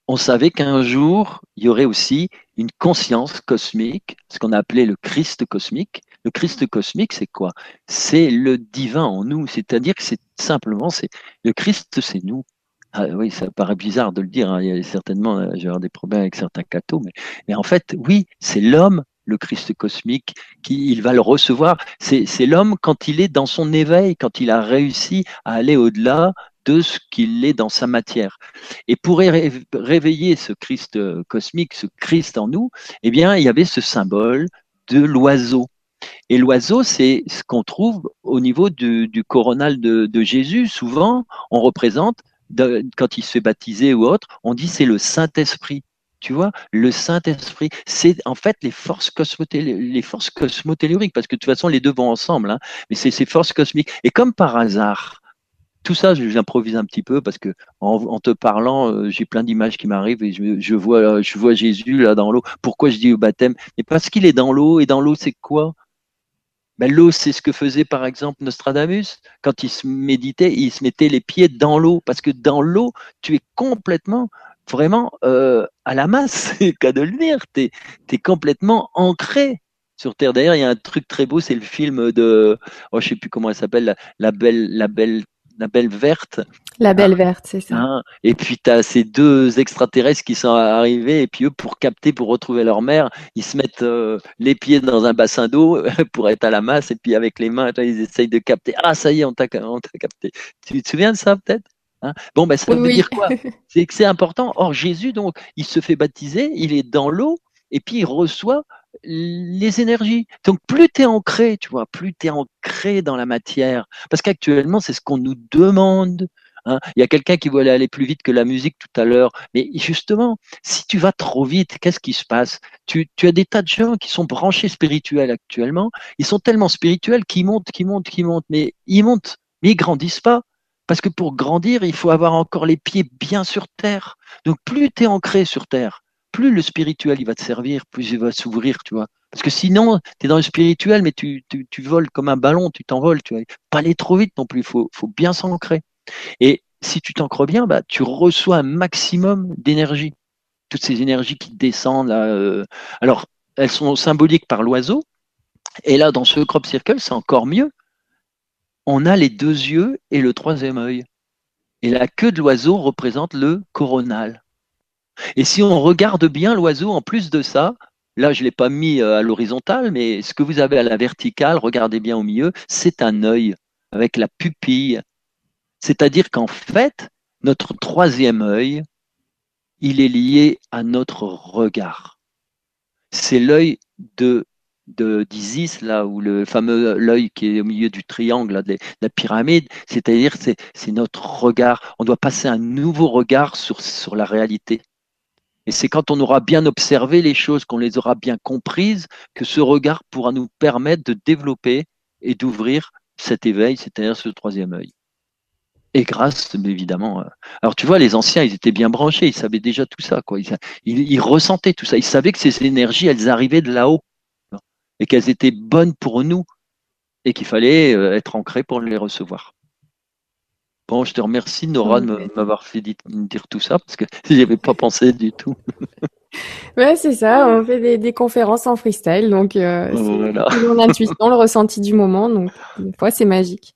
On savait qu'un jour, il y aurait aussi une conscience cosmique, ce qu'on a appelé le Christ cosmique. Le Christ cosmique, c'est quoi? C'est le divin en nous, c'est-à-dire que c'est simplement, c'est le Christ, c'est nous. Ah oui, ça paraît bizarre de le dire. Hein. Certainement, euh, j'ai des problèmes avec certains cathos, mais, mais en fait, oui, c'est l'homme, le Christ cosmique, qui il va le recevoir. C'est l'homme quand il est dans son éveil, quand il a réussi à aller au-delà de ce qu'il est dans sa matière. Et pour réveiller ce Christ euh, cosmique, ce Christ en nous, eh bien, il y avait ce symbole de l'oiseau. Et l'oiseau, c'est ce qu'on trouve au niveau du, coronal de, Jésus. Souvent, on représente quand il se fait baptiser ou autre, on dit c'est le Saint-Esprit. Tu vois, le Saint-Esprit, c'est en fait les forces, les forces cosmotelluriques, parce que de toute façon, les deux vont ensemble, hein, mais c'est ces forces cosmiques. Et comme par hasard, tout ça, j'improvise un petit peu parce que en, te parlant, euh, j'ai plein d'images qui m'arrivent et je, vois, je vois Jésus là dans l'eau. Pourquoi je dis au baptême? Mais parce qu'il est dans l'eau et dans l'eau, c'est quoi? Ben, l'eau, c'est ce que faisait par exemple Nostradamus. Quand il se méditait, il se mettait les pieds dans l'eau, parce que dans l'eau, tu es complètement, vraiment euh, à la masse, (laughs) qu'à de le dire. Tu es, complètement ancré sur Terre. D'ailleurs, il y a un truc très beau, c'est le film de, oh, je sais plus comment elle s'appelle, la, belle, la belle la belle verte. La belle verte, c'est ça. Hein, et puis tu as ces deux extraterrestres qui sont arrivés, et puis eux, pour capter, pour retrouver leur mère, ils se mettent euh, les pieds dans un bassin d'eau (laughs) pour être à la masse, et puis avec les mains, ils essayent de capter. Ah, ça y est, on t'a capté. Tu te souviens de ça peut-être hein? Bon, ben ça veut dire quoi? (laughs) C'est que c'est important. Or, Jésus, donc, il se fait baptiser, il est dans l'eau, et puis il reçoit les énergies. Donc plus tu es ancré, tu vois, plus tu es ancré dans la matière. Parce qu'actuellement, c'est ce qu'on nous demande. Hein. Il y a quelqu'un qui voulait aller plus vite que la musique tout à l'heure. Mais justement, si tu vas trop vite, qu'est-ce qui se passe? Tu, tu, as des tas de gens qui sont branchés spirituels actuellement. Ils sont tellement spirituels qu'ils montent, qu'ils montent, qu'ils montent. Mais ils montent, mais ils grandissent pas. Parce que pour grandir, il faut avoir encore les pieds bien sur terre. Donc plus tu es ancré sur terre, plus le spirituel il va te servir, plus il va s'ouvrir, tu vois. Parce que sinon, tu es dans le spirituel, mais tu, voles comme un ballon, tu t'envoles, tu vois. Pas aller trop vite non plus, il faut, bien s'ancrer. Et si tu t'ancres bien, bah, tu reçois un maximum d'énergie. Toutes ces énergies qui descendent. Euh, alors, elles sont symboliques par l'oiseau. Et là, dans ce crop circle, c'est encore mieux. On a les deux yeux et le troisième œil. Et la queue de l'oiseau représente le coronal. Et si on regarde bien l'oiseau, en plus de ça, là je ne l'ai pas mis euh, à l'horizontale, mais ce que vous avez à la verticale, regardez bien au milieu, c'est un œil avec la pupille. C'est-à-dire qu'en fait, notre troisième œil, il est lié à notre regard. C'est l'œil de d'Isis, là où le fameux l'œil qui est au milieu du triangle de la pyramide, c'est-à-dire c'est, c'est notre regard. On doit passer un nouveau regard sur, sur la réalité. Et c'est quand on aura bien observé les choses, qu'on les aura bien comprises, que ce regard pourra nous permettre de développer et d'ouvrir cet éveil, c'est-à-dire ce troisième œil. Et grâce, évidemment. Euh, alors tu vois, les anciens, ils étaient bien branchés, ils savaient déjà tout ça, quoi. Ils, ils, ressentaient tout ça. Ils savaient que ces énergies, elles arrivaient de là-haut et qu'elles étaient bonnes pour nous et qu'il fallait euh, être ancré pour les recevoir. Bon, je te remercie Nora de m'avoir fait dire tout ça parce que (laughs) j'y avais pas pensé du tout. (laughs) ouais, c'est ça. On fait des, conférences en freestyle, donc euh, c'est l'intuition, le ressenti du moment. Donc des fois, c'est magique.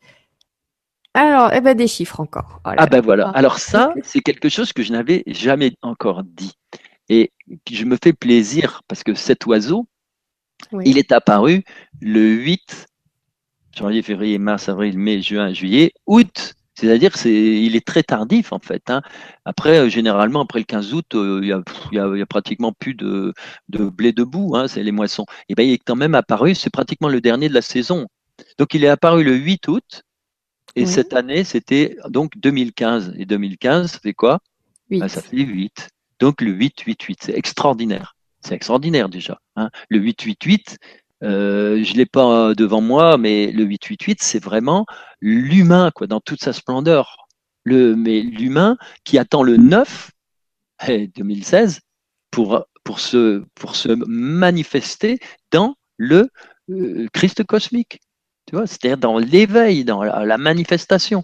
Alors, eh ben, des chiffres encore. Oh ah ben voilà. Ah. Alors ça, c'est quelque chose que je n'avais jamais encore dit. Et je me fais plaisir parce que cet oiseau, il est apparu le 8 janvier, février, mars, avril, mai, juin, juillet, août C'est-à-dire c'est il est très tardif en fait. Hein. Après, euh, généralement, après le 15 août, euh, il y, a, pratiquement plus de, blé debout, hein, c'est les moissons. Et ben il est quand même apparu, c'est pratiquement le dernier de la saison. Donc il est apparu le 8 août, et cette année, c'était donc 2015. Et 2015, ça fait quoi? Ben, Ça fait 8. Donc le 8-8-8, c'est extraordinaire. C'est extraordinaire déjà. Hein. Le 8-8-8, euh, je l'ai pas devant moi, mais le 888, c'est vraiment l'humain, quoi, dans toute sa splendeur. Le, mais l'humain qui attend le 9, 2016, pour, pour, se, pour se manifester dans le euh, Christ cosmique. Tu vois, c'est-à-dire dans l'éveil, dans la, manifestation.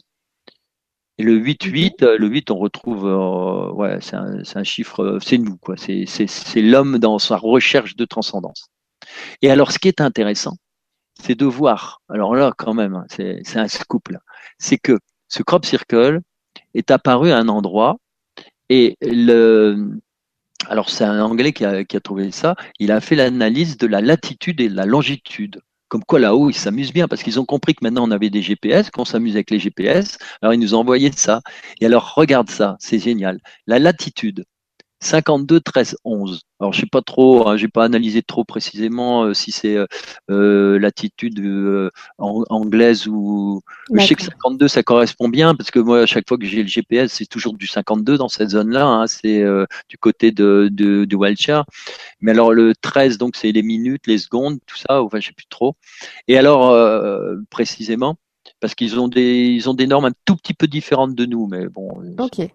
Et le 8-8, euh, le 8, on retrouve, euh, ouais, c'est un, un, chiffre, c'est nous, quoi. C'est l'homme dans sa recherche de transcendance. Et alors, ce qui est intéressant, c'est de voir, alors là, quand même, hein, c'est un scoop là, c'est que ce crop circle est apparu à un endroit et le, alors c'est un Anglais qui a, qui a trouvé ça, il a fait l'analyse de la latitude et de la longitude. Comme quoi là-haut, ils s'amusent bien parce qu'ils ont compris que maintenant on avait des GPS, qu'on s'amuse avec les GPS. Alors ils nous ont envoyé ça. Et alors regarde ça, c'est génial. La latitude, 52 13 11. Alors je sais pas trop, hein, j'ai pas analysé trop précisément euh, si c'est euh, euh l'attitude euh, anglaise ou je sais que 52 ça correspond bien parce que moi à chaque fois que j'ai le GPS c'est toujours du 52 dans cette zone-là, hein, c'est du côté de, de, de Wiltshire. Mais alors le 13 donc c'est les minutes, les secondes, tout ça, enfin je sais plus trop. Et alors précisément parce qu'ils ont des ils ont des normes un tout petit peu différentes de nous, mais bon. Ok.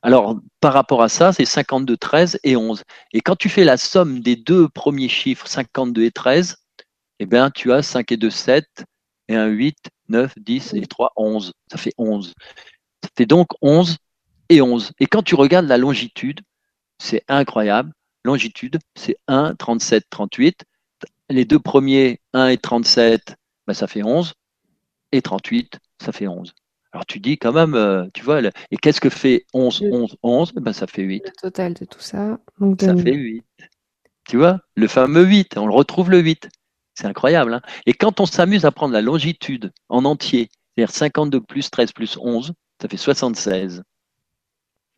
Alors, par rapport à ça, c'est 52, 13 et 11. Et quand tu fais la somme des deux premiers chiffres, 52 et 13, eh bien, tu as 5 et 2, 7, et 1, 8, 9, 10 et 3, 11. Ça fait 11. Ça fait donc 11 et 11. Et quand tu regardes la longitude, c'est incroyable. Longitude, c'est 1, 37, 38. Les deux premiers, 1 et 37, ben, ça fait 11. Et 38, ça fait 11. Alors tu dis quand même, euh, tu vois, et qu'est-ce que fait 11, 11, 11 ben, Ça fait 8. Le total de tout ça. ça fait 8. Tu vois, le fameux 8, on le retrouve le 8. C'est incroyable. Hein et quand on s'amuse à prendre la longitude en entier, c'est-à-dire 52 plus 13 plus 11, ça fait 76.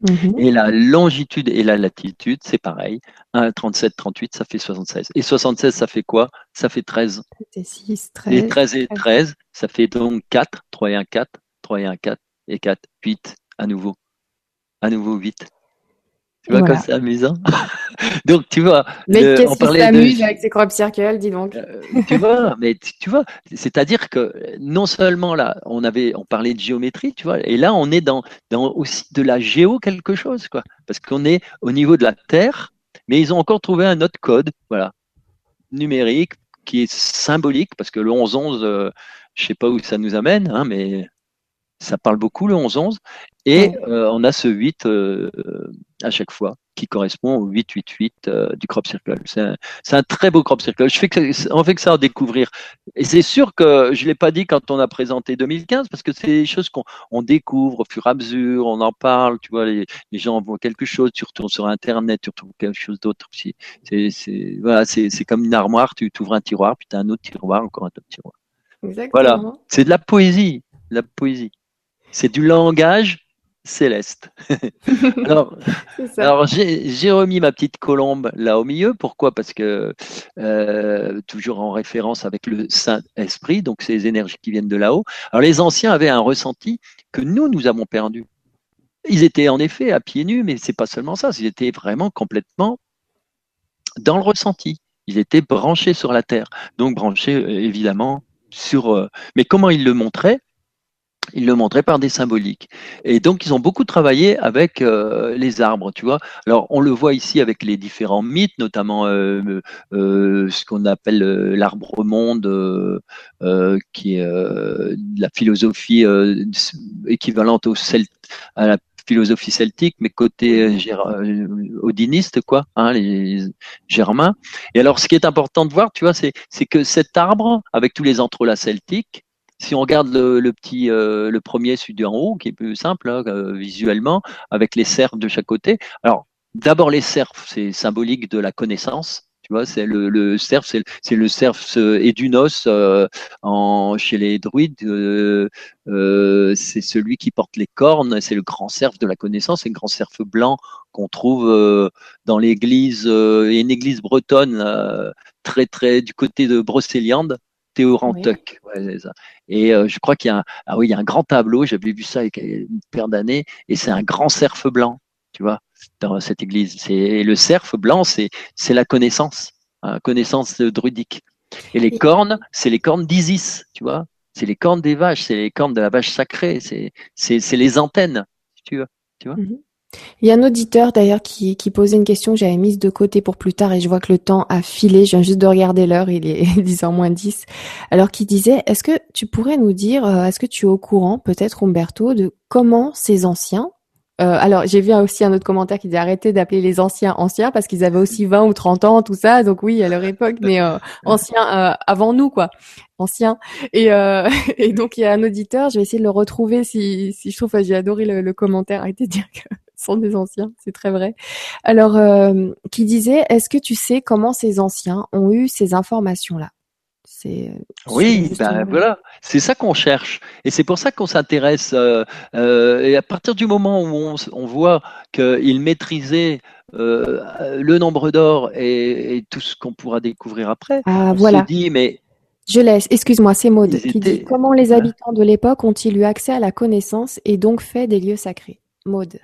Mhm. Et la longitude et la latitude, c'est pareil. 1, 37, 38, ça fait 76. Et 76, ça fait quoi? Ça fait 13. 6, 13. Et 13 et 13, ça fait donc 4. 3 et 1, 4. 3 et 1, 4 et 4, 8 à nouveau. À nouveau 8. Tu vois comme c'est amusant? (laughs) donc tu vois. Mais qu'est-ce qui s'amuse avec ces crop circles, dis donc? Euh, tu vois, (laughs) mais tu, vois, c'est-à-dire que non seulement là, on avait, on parlait de géométrie, tu vois, et là on est dans, dans aussi de la géo quelque chose, quoi, parce qu'on est au niveau de la Terre, mais ils ont encore trouvé un autre code, voilà, numérique qui est symbolique, parce que le 11-11, euh, je sais pas où ça nous amène, hein, mais ça parle beaucoup le 11-11. Et euh, on a ce 8 euh, à chaque fois qui correspond au 8-8-8 euh, du crop circle. C'est un, très beau crop circle. Je fais que, on fait que ça à découvrir. Et c'est sûr que je ne l'ai pas dit quand on a présenté 2015 parce que c'est des choses qu'on découvre au fur et à mesure, on en parle, tu vois, les, gens voient quelque chose, tu retournes sur Internet, tu retrouves quelque chose d'autre. C'est voilà, c'est comme une armoire, tu ouvres un tiroir, puis tu as un autre tiroir, encore un autre tiroir. Exactement. Voilà, c'est de la poésie, de la poésie. C'est du langage céleste. (laughs) alors, alors j'ai remis ma petite colombe là au milieu. Pourquoi? Parce que euh, toujours en référence avec le Saint-Esprit, donc ces énergies qui viennent de là-haut. Alors les anciens avaient un ressenti que nous, nous avons perdu. Ils étaient en effet à pieds nus, mais c'est pas seulement ça. Ils étaient vraiment complètement dans le ressenti. Ils étaient branchés sur la terre, donc branchés euh, évidemment sur. Euh, mais comment ils le montraient? Ils le montraient par des symboliques. Et donc, ils ont beaucoup travaillé avec euh, les arbres, tu vois. Alors, on le voit ici avec les différents mythes, notamment euh, euh, ce qu'on appelle l'arbre-monde, qui est la philosophie équivalente au à la philosophie celtique, mais côté odiniste, quoi, hein, les germains. Et alors, ce qui est important de voir, tu vois, c'est que cet arbre, avec tous les entrelacs celtiques, si on regarde le, petit, euh, le premier, celui en haut, qui est plus simple hein, euh, visuellement, avec les cerfs de chaque côté. Alors, d'abord les cerfs, c'est symbolique de la connaissance. Tu vois, c'est le, le cerf, c'est le cerf Edunos euh, en, chez les druides. Euh, c'est celui qui porte les cornes. C'est le grand cerf de la connaissance. C'est le grand cerf blanc qu'on trouve dans l'église, euh, une église bretonne très très du côté de Brocéliande. Théorantuc, ouais, Et je crois qu'il y a un, ah oui, il y a un grand tableau. J'avais vu ça il y a une paire d'années, et c'est un grand cerf blanc. Tu vois dans cette église. C'est le cerf blanc, c'est c'est la connaissance, hein, connaissance druidique. Et les cornes, c'est les cornes d'Isis, tu vois. C'est les cornes des vaches, c'est les cornes de la vache sacrée, c'est c'est les antennes, tu vois. Tu vois. Mhm. Il y a un auditeur d'ailleurs qui, qui posait une question que j'avais mise de côté pour plus tard et je vois que le temps a filé. Je viens juste de regarder l'heure, il est (laughs) 10h moins 10. Alors qui disait, est-ce que tu pourrais nous dire, euh, est-ce que tu es au courant, peut-être Umberto, de comment ces anciens, euh, alors, j'ai vu aussi un autre commentaire qui disait arrêtez d'appeler les anciens anciens parce qu'ils avaient aussi 20 ou 30 ans, tout ça. Donc oui, à leur époque, mais euh, anciens euh, avant nous, quoi. Anciens. (laughs) Et, donc, il y a un auditeur, je vais essayer de le retrouver si, si je trouve, j'ai adoré le, le, commentaire, arrêtez de dire que sont des anciens, c'est très vrai. Alors, qui disait, est-ce que tu sais comment ces anciens ont eu ces informations-là? Euh, oui, ben voilà, c'est ça qu'on cherche, et c'est pour ça qu'on s'intéresse. Euh, euh, et à partir du moment où on, on voit qu'il maîtrisait le nombre d'or et, tout ce qu'on pourra découvrir après, ah, on se dit mais je laisse, excuse-moi, c'est Maud qui dit comment les habitants de l'époque ont-ils eu accès à la connaissance et donc fait des lieux sacrés? Maud.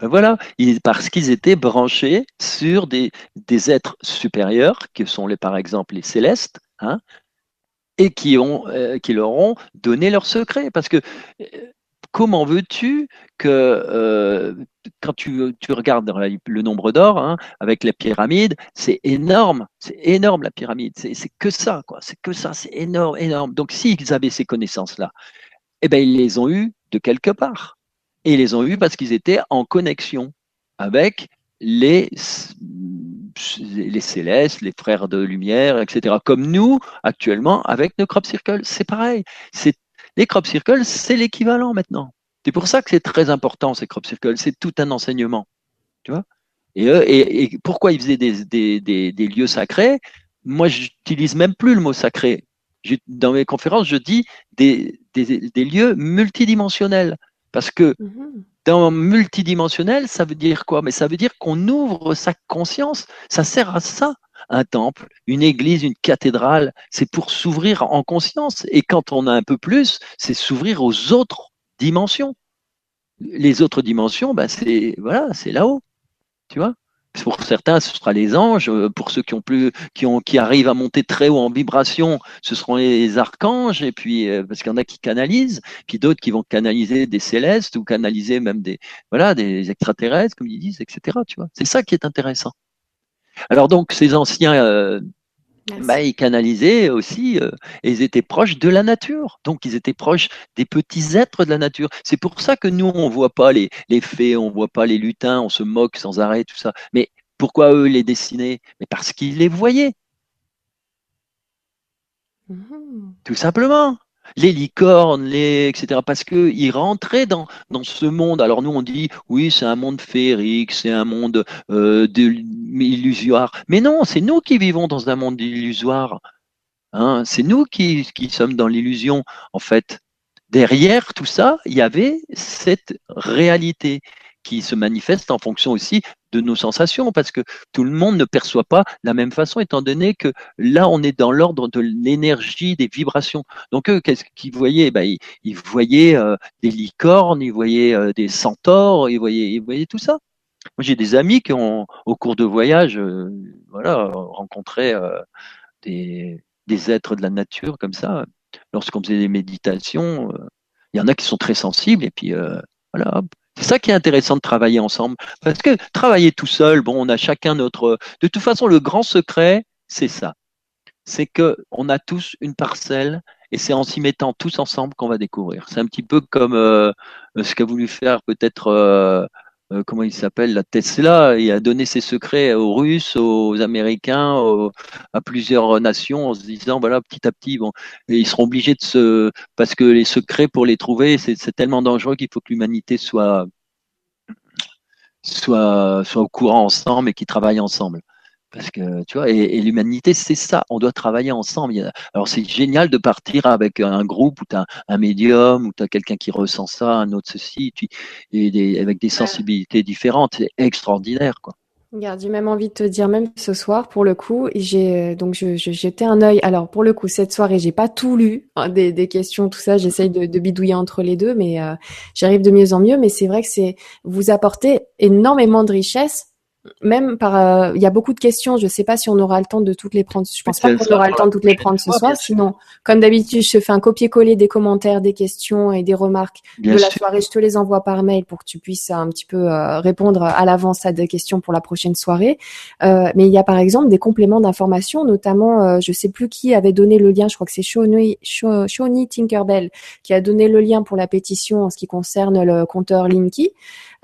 Ben voilà, parce qu'ils étaient branchés sur des, êtres supérieurs, qui sont par exemple les célestes, hein, et qui, ont, euh, qui leur ont donné leur secret. Parce que euh, comment veux-tu que euh, quand tu, tu, regardes le nombre d'or hein, avec la pyramide, c'est énorme, c'est énorme la pyramide, c'est que ça, quoi, c'est que ça, c'est énorme, énorme. Donc s'ils avaient ces connaissances-là, eh ben ils les ont eues de quelque part, et ils les ont eues parce qu'ils étaient en connexion avec les les célestes, les frères de lumière, etc. Comme nous, actuellement, avec nos crop circles, c'est pareil. Les crop circles, c'est l'équivalent maintenant. C'est pour ça que c'est très important, ces crop circles. C'est tout un enseignement. Tu vois? Et, pourquoi ils faisaient des, des, des, lieux sacrés? Moi, j'utilise même plus le mot sacré. dans mes conférences, je dis des lieux multidimensionnels. Parce que mm-hmm. Dans multidimensionnel, ça veut dire quoi? Mais ça veut dire qu'on ouvre sa conscience. Ça sert à ça. Un temple, une église, une cathédrale, c'est pour s'ouvrir en conscience. Et quand on a un peu plus, c'est s'ouvrir aux autres dimensions. Les autres dimensions, bah c'est voilà, c'est là-haut. Tu vois? Pour certains, ce sera les anges. Pour ceux qui ont plus, qui ont, qui arrivent à monter très haut en vibration, ce seront les archanges. Et puis, euh, parce qu'il y en a qui canalisent, puis d'autres qui vont canaliser des célestes ou canaliser même des, voilà, des extraterrestres, comme ils disent, etc. Tu vois, c'est ça qui est intéressant. Alors donc, ces anciens euh, bah, ils canalisaient aussi, euh, et ils étaient proches de la nature. Donc, ils étaient proches des petits êtres de la nature. C'est pour ça que nous, on voit pas les, les fées, on voit pas les lutins, on se moque sans arrêt, tout ça. Mais pourquoi eux les dessinaient Mais parce qu'ils les voyaient. Mmh. Tout simplement les licornes, etc. Parce qu'ils rentraient dans, dans ce monde. Alors nous, on dit, oui, c'est un monde féerique, c'est un monde euh, illusoire. Mais non, c'est nous qui vivons dans un monde illusoire. Hein, c'est nous qui sommes dans l'illusion, en fait. Derrière tout ça, il y avait cette réalité qui se manifeste en fonction aussi de nos sensations, parce que tout le monde ne perçoit pas la même façon, étant donné que là, on est dans l'ordre de l'énergie, des vibrations. Donc, qu'est-ce qu'ils voyaient? Ben, ils, voyaient euh, des licornes, ils voyaient euh, des centaures, ils voyaient, ils voyaient tout ça. Moi, j'ai des amis qui ont, au cours de voyages, euh, voilà, rencontré des, des êtres de la nature comme ça. Lorsqu'on faisait des méditations, il y en a qui sont très sensibles, et puis voilà, c'est ça qui est intéressant de travailler ensemble. Parce que travailler tout seul, bon, on a chacun notre. De toute façon, le grand secret, c'est ça. C'est que on a tous une parcelle et c'est en s'y mettant tous ensemble qu'on va découvrir. C'est un petit peu comme euh, ce qu'a voulu faire peut-être euh, euh, comment il s'appelle, la Tesla, il a donné ses secrets aux Russes, aux Américains, à plusieurs nations en se disant voilà petit à petit ils seront obligés de se parce que les secrets pour les trouver c'est tellement dangereux qu'il faut que l'humanité soit soit soit au courant ensemble et qu'ils travaillent ensemble. Parce que tu vois, et, l'humanité, c'est ça. On doit travailler ensemble. Alors c'est génial de partir avec un groupe où tu as un médium, où tu as quelqu'un qui ressent ça, un autre ceci, et avec des sensibilités différentes. C'est extraordinaire, quoi. Regarde, j'ai même envie de te dire, même ce soir, pour le coup, j'ai donc je, je jeté un œil. Alors pour le coup, cette soirée, j'ai pas tout lu, hein, des, des, questions, tout ça. J'essaye de, de, bidouiller entre les deux, mais euh, j'arrive de mieux en mieux. Mais c'est vrai que c'est vous apportez énormément de richesse même par, euh, il y a beaucoup de questions. Je ne sais pas si on aura le temps de toutes les prendre. Je pense pas qu'on aura le temps de toutes les prendre ce soir. Sinon, comme d'habitude, je fais un copier-coller des commentaires, des questions et des remarques de la soirée. Je te les envoie par mail pour que tu puisses un petit peu euh, répondre à l'avance à des questions pour la prochaine soirée. Euh, mais il y a par exemple des compléments d'information, notamment, je sais plus qui avait donné le lien. Je crois que c'est Shawnee, Tinkerbell qui a donné le lien pour la pétition en ce qui concerne le compteur Linky.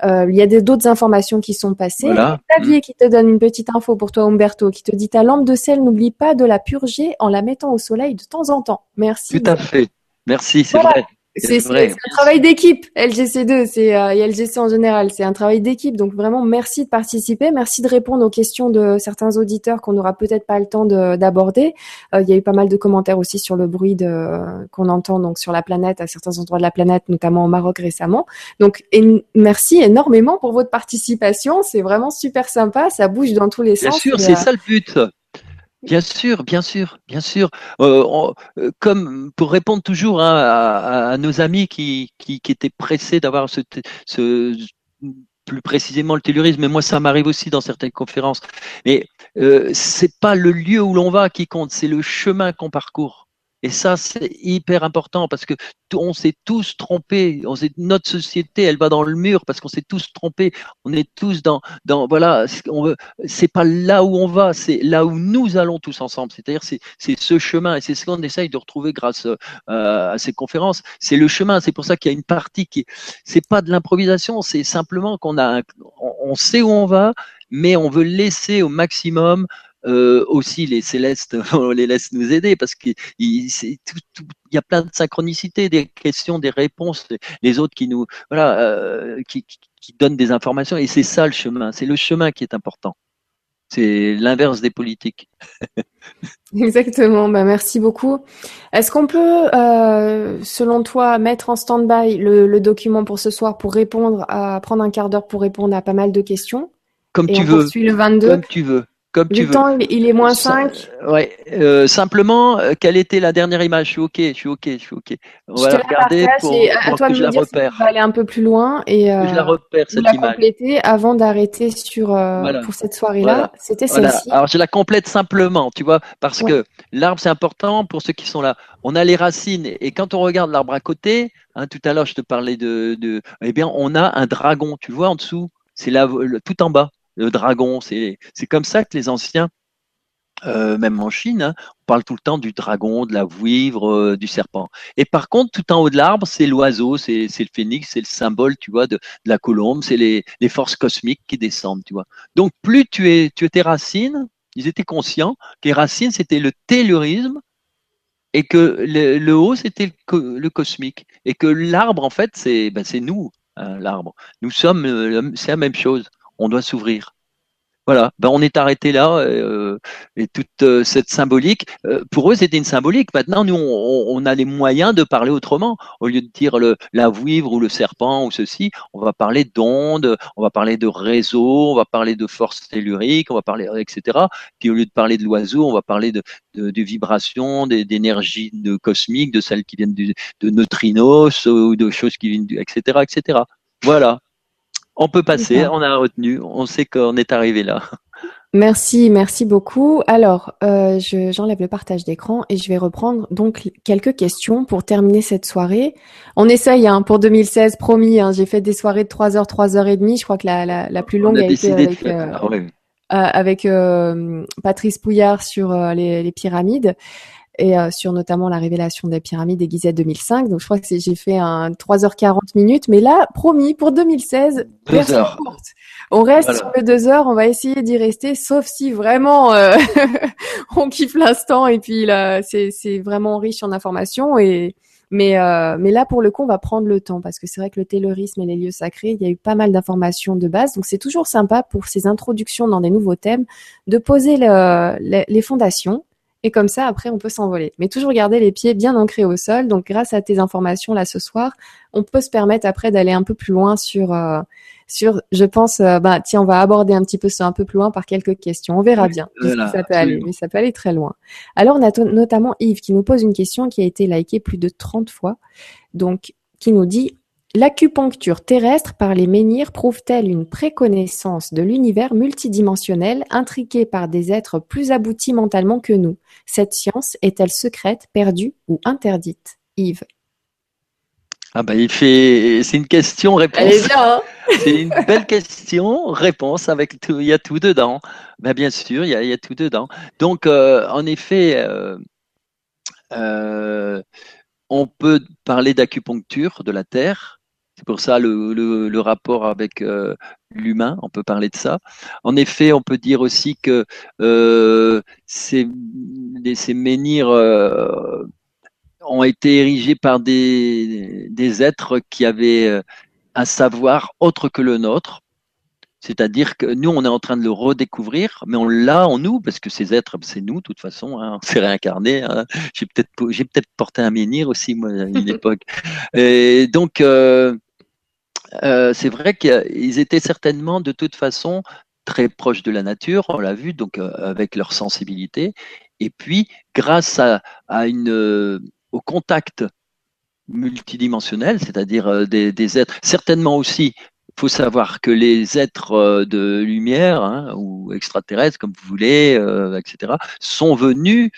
Euh, il y a d'autres informations qui sont passées. Voilà. Xavier qui te donne une petite info pour toi, Umberto, qui te dit ta lampe de sel, n'oublie pas de la purger en la mettant au soleil de temps en temps. Merci. Tout à fait. Merci, c'est vrai. C'est un travail d'équipe, LGC2, c'est euh, et LGC en général, c'est un travail d'équipe. Donc vraiment, merci de participer, merci de répondre aux questions de certains auditeurs qu'on n'aura peut-être pas le temps d'aborder. Euh, il y a eu pas mal de commentaires aussi sur le bruit qu'on entend donc sur la planète, à certains endroits de la planète, notamment au Maroc récemment. Donc merci énormément pour votre participation, c'est vraiment super sympa, ça bouge dans tous les sens. Bien sûr, c'est euh, ça le but. Bien sûr, bien sûr, bien sûr. Euh, euh, comme pour répondre toujours à, nos amis qui, qui, étaient pressés d'avoir ce, ce, plus précisément le tellurisme, mais moi ça m'arrive aussi dans certaines conférences. Mais euh, c'est pas le lieu où l'on va qui compte, c'est le chemin qu'on parcourt. Et ça, c'est hyper important parce que on s'est tous trompés. On notre société, elle va dans le mur parce qu'on s'est tous trompés. On est tous dans, dans voilà, c'est pas là où on va, c'est là où nous allons tous ensemble. C'est-à-dire, c'est, c'est ce chemin et c'est ce qu'on essaye de retrouver grâce euh, à ces conférences. C'est le chemin. C'est pour ça qu'il y a une partie qui, c'est pas de l'improvisation, c'est simplement qu'on a, on sait où on va, mais on veut laisser au maximum euh, aussi les célestes, (laughs) on les laisse nous aider parce qu'il il, y a plein de synchronicité, des questions, des réponses, les autres qui nous, voilà, euh, qui, qui, donnent des informations et c'est ça le chemin, c'est le chemin qui est important. C'est l'inverse des politiques. (laughs) Exactement, bah merci beaucoup. Est-ce qu'on peut, euh, selon toi, mettre en stand-by le, le, document pour ce soir pour répondre à prendre un quart d'heure pour répondre à pas mal de questions? Comme tu veux. Le 22. Comme tu veux. Comme tu veux. temps, il est moins 5. Ouais. Euh, simplement, euh, quelle était la dernière image? Je suis OK, je suis OK, je suis OK. On va la regarder pour, pour toi que je la repère. Si aller un peu plus loin et euh, je la repère cette la compléter avant d'arrêter sur euh, pour cette soirée-là. C'était celle-ci. Alors je la complète simplement, tu vois, parce que l'arbre c'est important pour ceux qui sont là. On a les racines et quand on regarde l'arbre à côté, hein, tout à l'heure je te parlais de, de, eh bien on a un dragon, tu vois en dessous, c'est là tout en bas le dragon. C'est comme ça que les anciens, euh, même en Chine, hein, on parle tout le temps du dragon, de la vouivre, euh, du serpent. Et par contre, tout en haut de l'arbre, c'est l'oiseau, c'est le phénix, c'est le symbole, tu vois, de, la colombe, c'est les, forces cosmiques qui descendent, tu vois. Donc, plus tu es, tu es tes racines, ils étaient conscients que les racines, c'était le tellurisme, et que le, haut, c'était le, cosmique. Et que l'arbre, en fait, c'est ben, nous, hein, l'arbre. Nous sommes, euh, c'est la même chose on doit s'ouvrir. Voilà, ben on est arrêté là euh, et toute euh, cette symbolique. Euh, pour eux, c'était une symbolique. Maintenant, nous, on, a les moyens de parler autrement. Au lieu de dire le, la vouivre ou le serpent ou ceci, on va parler d'ondes, on va parler de réseau, on va parler de force tellurique, on va parler etc. Puis au lieu de parler de l'oiseau, on va parler de, de, vibrations, d'énergie cosmique, de celles qui viennent de neutrinos ou de choses qui viennent du, etc. etc. Voilà. On peut passer, on a retenu, on sait qu'on est arrivé là. Merci, merci beaucoup. Alors, euh, j'enlève le partage d'écran et je vais reprendre donc quelques questions pour terminer cette soirée. On essaye hein, pour 2016, promis. Hein, J'ai fait des soirées de 3 heures, 3 heures et demie. Je crois que la, la, la plus longue a, été avec, euh, euh, avec euh, Patrice Pouillard sur les, les, pyramides et euh, sur notamment la révélation des pyramides de Gizeh 2005. Donc je crois que j'ai fait un 3h40 minutes, mais là, promis, pour 2016, heures. On reste sur les deux heures, on va essayer d'y rester, sauf si vraiment euh, (laughs) on kiffe l'instant et puis là, c'est vraiment riche en informations et Mais, euh, mais là, pour le coup, on va prendre le temps parce que c'est vrai que le taylorisme et les lieux sacrés, il y a eu pas mal d'informations de base. Donc, c'est toujours sympa pour ces introductions dans des nouveaux thèmes de poser le, les fondations et comme ça, après, on peut s'envoler. Mais toujours garder les pieds bien ancrés au sol. Donc, grâce à tes informations là ce soir, on peut se permettre après d'aller un peu plus loin sur, euh, sur, je pense, euh, bah, tiens, on va aborder un petit peu ça un peu plus loin par quelques questions. On verra bien ça peut aller, mais ça peut aller très loin. Alors, on a notamment Yves qui nous pose une question qui a été likée plus de 30 fois. Donc, qui nous dit, L'acupuncture terrestre par les menhirs prouve-t-elle une préconnaissance de l'univers multidimensionnel intriqué par des êtres plus aboutis mentalement que nous? Cette science est-elle secrète, perdue ou interdite? Yves. Ah bah il fait, c'est une question réponse. Hein (laughs) c'est une belle question réponse avec tout, il y a tout dedans. Ben bien sûr, il y a, tout dedans. Donc euh, en effet, euh, euh, on peut parler d'acupuncture de la terre c'est pour ça le, le, rapport avec euh, l'humain, on peut parler de ça. En effet, on peut dire aussi que euh, ces, ces, menhirs euh, ont été érigés par des, des êtres qui avaient un savoir autre que le nôtre. C'est-à-dire que nous, on est en train de le redécouvrir, mais on l'a en nous, parce que ces êtres, c'est nous, de toute façon, hein, on s'est réincarné. Hein. J'ai peut-être j'ai peut-être porté un menhir aussi, moi, à une (laughs) époque. Et donc, euh, euh, c'est vrai qu'ils étaient certainement de toute façon très proches de la nature, on l'a vu, donc euh, avec leur sensibilité. Et puis, grâce euh, au contact multidimensionnel, c'est-à-dire des, êtres, certainement aussi, il faut savoir que les êtres de lumière hein, ou extraterrestres, comme vous voulez, etc., sont venus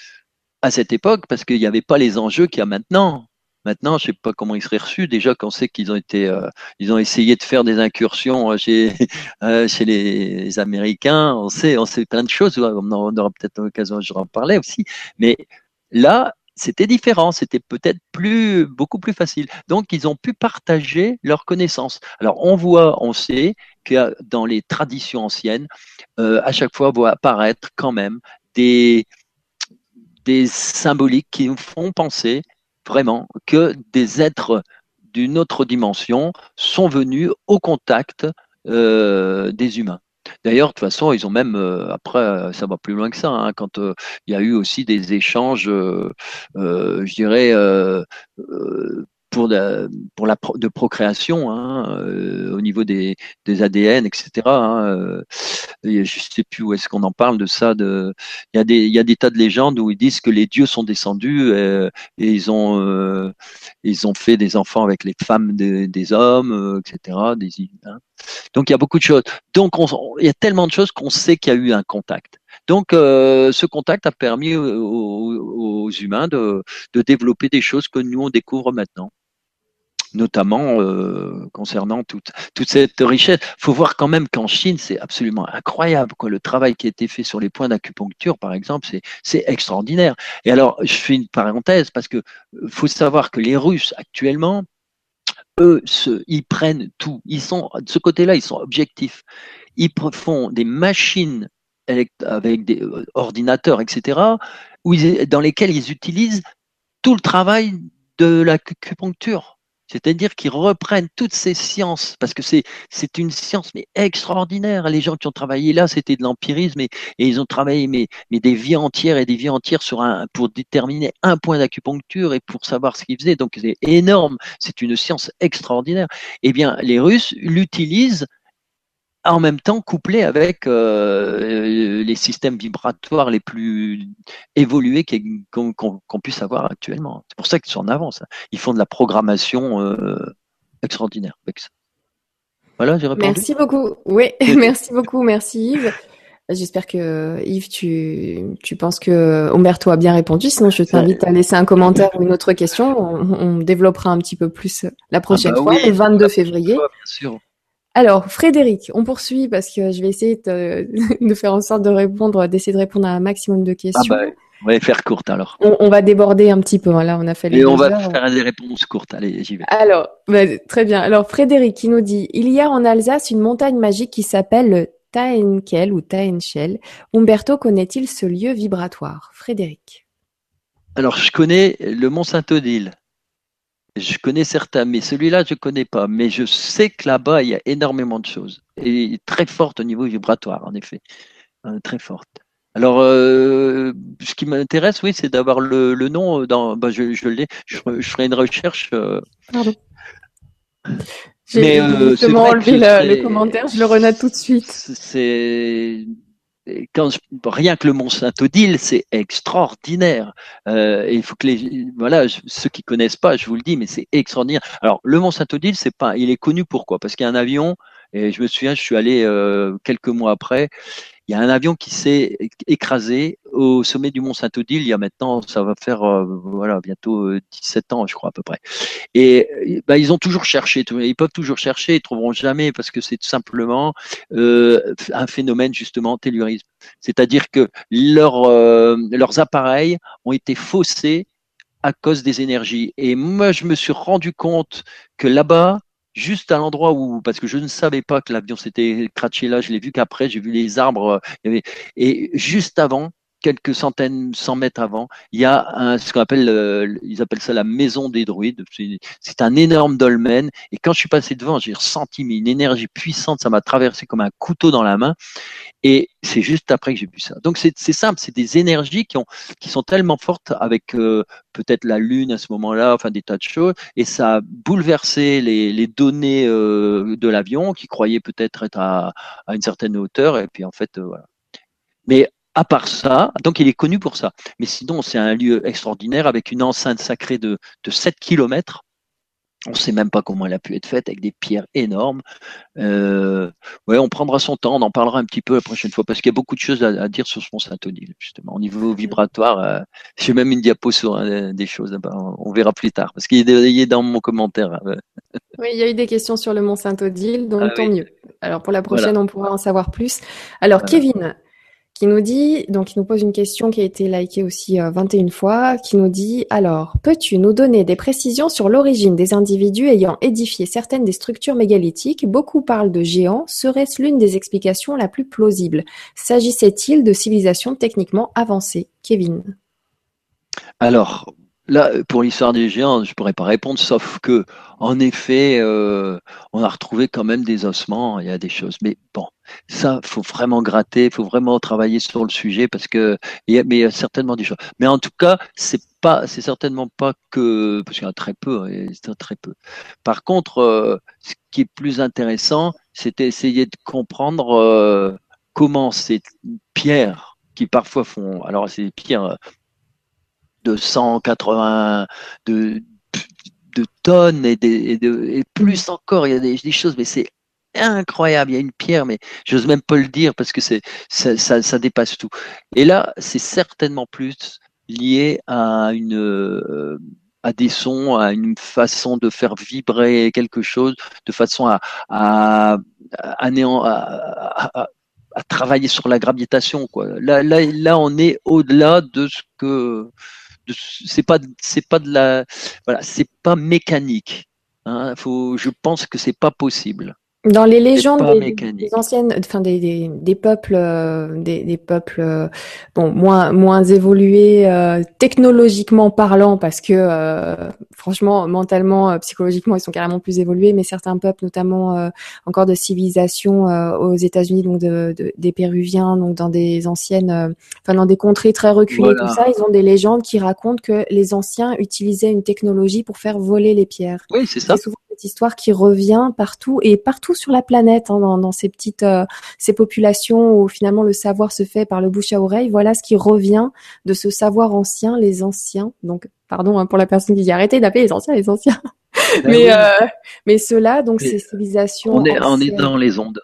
à cette époque parce qu'il n'y avait pas les enjeux qu'il y a maintenant. Maintenant, je sais pas comment ils seraient reçus. Déjà qu'on sait qu'ils ont été, euh, ils ont essayé de faire des incursions euh, chez (laughs) euh, chez les Américains. On sait, on sait plein de choses. On aura peut-être l'occasion, je en parler aussi. Mais là, c'était différent, c'était peut-être plus beaucoup plus facile. Donc ils ont pu partager leurs connaissances. Alors on voit, on sait que dans les traditions anciennes, à chaque fois voit apparaître quand même des des symboliques qui nous font penser vraiment que des êtres d'une autre dimension sont venus au contact euh, des humains. D'ailleurs, de toute façon, ils ont même, euh, après, ça va plus loin que ça, hein, quand euh, il y a eu aussi des échanges, je dirais, pour, de, pour la de procréation hein, euh, au niveau des, des ADN, etc. Hein, euh, je sais plus où est-ce qu'on en parle de ça. De, il y a des il y a des tas de légendes où ils disent que les dieux sont descendus euh, et, ils ont euh, ils ont fait des enfants avec les femmes des hommes, etc. Des, hein. Donc il y a beaucoup de choses. Donc il y a tellement de choses qu'on sait qu'il y a eu un contact. Donc, ce contact a permis aux, humains de, de, développer des choses que nous on découvre maintenant notamment euh, concernant toute, toute cette richesse. Il faut voir quand même qu'en Chine, c'est absolument incroyable. Quoi. Le travail qui a été fait sur les points d'acupuncture, par exemple, c'est extraordinaire. Et alors, je fais une parenthèse parce que euh, faut savoir que les Russes, actuellement, eux, ils prennent tout. Ils sont, de ce côté-là, ils sont objectifs. Ils font des machines avec des euh, ordinateurs, etc., où dans lesquels ils utilisent tout le travail de l'acupuncture. C'est-à-dire qu'ils reprennent toutes ces sciences, parce que c'est une science mais extraordinaire. Les gens qui ont travaillé là, c'était de l'empirisme et, ils ont travaillé mais, mais des vies entières et des vies entières sur un pour déterminer un point d'acupuncture et pour savoir ce qu'ils faisaient. Donc c'est énorme. C'est une science extraordinaire. Eh bien, les Russes l'utilisent en même temps couplé avec euh, les systèmes vibratoires les plus évolués qu'on puisse avoir actuellement. C'est pour ça qu'ils sont en avance. Hein. Ils font de la programmation euh, extraordinaire avec ça. Voilà, j'ai répondu. Merci beaucoup. Oui, (laughs) (laughs) merci beaucoup. Merci Yves. J'espère que Yves, tu, tu penses que Umberto a bien répondu. Sinon, je t'invite à laisser un commentaire ou une autre question. On, développera un petit peu plus la prochaine ah bah fois, le 22 février. Bien sûr. Alors, Frédéric, on poursuit parce que je vais essayer (laughs) de, faire en sorte de répondre, d'essayer de répondre à un maximum de questions. Ah bah, on va faire courte alors. On, va déborder un petit peu. Hein. Là, on a fait les Et on va faire des réponses courtes. Allez, j'y vais. Alors, bah, très bien. Alors, Frédéric qui nous dit il y a en Alsace une montagne magique qui s'appelle le Taenkel ou Taenchel. Umberto connaît-il ce lieu vibratoire? Frédéric. Alors, je connais le Mont Saint-Odile. Je connais certains, mais celui-là, je ne connais pas. Mais je sais que là-bas, il y a énormément de choses. Et très forte au niveau vibratoire, en effet. Euh, très forte. Alors, euh, ce qui m'intéresse, oui, c'est d'avoir le, nom. Dans, bah, je, je l'ai. Je, ferai une recherche. Euh. Pardon. J'ai justement enlevé le, commentaire. Je le renote tout de suite. C'est rien que le Mont Saint-Odile, c'est extraordinaire. Euh, il faut que les voilà ceux qui connaissent pas, je vous le dis, mais c'est extraordinaire. Alors le Mont Saint-Odile, c'est pas, il est connu pourquoi? Parce qu'il y a un avion. Et je me souviens, je suis allé euh, quelques mois après il y a un avion qui s'est écrasé au sommet du Mont Saint-Odile. Il y a maintenant, ça va faire euh, voilà bientôt 17 euh, ans, je crois à peu près. Et bah, ils ont toujours cherché, ils peuvent toujours chercher, ils trouveront jamais parce que c'est tout simplement euh, un phénomène justement tellurisme. C'est-à-dire que leurs leurs appareils ont été faussés à cause des énergies. Et moi, je me suis rendu compte que là-bas, juste à l'endroit où, parce que je ne savais pas que l'avion s'était craché là, je l'ai vu qu'après, j'ai vu les arbres, euh, et juste avant, quelques centaines, cent mètres avant, il y a un, ce qu'on appelle, euh, ils appellent ça la maison des druides. C'est un énorme dolmen. Et quand je suis passé devant, j'ai ressenti une énergie puissante. Ça m'a traversé comme un couteau dans la main. Et c'est juste après que j'ai vu ça. Donc c'est simple, c'est des énergies qui ont, qui sont tellement fortes avec euh, peut-être la lune à ce moment-là, enfin des tas de choses. Et ça a bouleversé les, les données euh, de l'avion qui croyait peut-être être à, à, une certaine hauteur. Et puis en fait, voilà. Mais à part ça, donc il est connu pour ça. Mais sinon, c'est un lieu extraordinaire avec une enceinte sacrée de, de 7 km. On ne sait même pas comment elle a pu être faite avec des pierres énormes. Euh, ouais, on prendra son temps, on en parlera un petit peu la prochaine fois parce qu'il y a beaucoup de choses à, dire sur ce Mont Saint-Odile, justement. Au niveau vibratoire, euh, j'ai même une diapo sur euh, des choses. on verra plus tard parce qu'il est, dans mon commentaire. (laughs) oui, il y a eu des questions sur le Mont Saint-Odile, donc ah tant mieux. Alors pour la prochaine, on pourra en savoir plus. Alors Kevin, qui nous dit, donc il nous pose une question qui a été likée aussi 21 euh, fois, qui nous dit alors, peux-tu nous donner des précisions sur l'origine des individus ayant édifié certaines des structures mégalithiques? Beaucoup parlent de géants. Serait-ce l'une des explications la plus plausible? S'agissait-il de civilisations techniquement avancées? Kevin. Alors, Là, pour l'histoire des géants, je pourrais pas répondre, sauf que, en effet, euh, on a retrouvé quand même des ossements, il y a des choses. Mais bon, ça, faut vraiment gratter, faut vraiment travailler sur le sujet parce que, il y a, mais il y a certainement des choses. Mais en tout cas, c'est pas, c'est certainement pas que, parce qu'il y en a très peu, hein, très peu. Par contre, euh, ce qui est plus intéressant, c'est essayer de comprendre euh, comment ces pierres qui parfois font, alors c'est des pierres de 180 de, tonnes et, de, plus encore. Il y a des, choses, mais c'est incroyable. Il y a une pierre, mais j'ose même pas le dire parce que c'est ça, dépasse tout. Et là, c'est certainement plus lié à une euh, à des sons, à une façon de faire vibrer quelque chose, de façon à, à travailler sur la gravitation. Quoi. Là, là, là, on est au-delà de ce que c'est pas c'est pas de la voilà c'est pas mécanique hein, faut je pense que c'est pas possible dans les légendes des, anciennes, enfin des, des, peuples, euh, des, peuples euh, bon moins moins évolués euh, technologiquement parlant, parce que franchement mentalement, psychologiquement, ils sont carrément plus évolués. Mais certains peuples, notamment encore de civilisation aux États-Unis, donc de, des Péruviens, donc dans des anciennes, enfin dans des contrées très reculées, tout ça, ils ont des légendes qui racontent que les anciens utilisaient une technologie pour faire voler les pierres. Oui, c'est ça histoire qui revient partout et partout sur la planète, hein, dans, ces petites, euh, ces populations où finalement le savoir se fait par le bouche à oreille. Voilà ce qui revient de ce savoir ancien, les anciens. Donc, pardon hein, pour la personne qui dit arrêtez d'appeler les anciens, les anciens. Ben mais, euh, mais ceux-là, donc ces civilisations. On est, on est dans les ondes.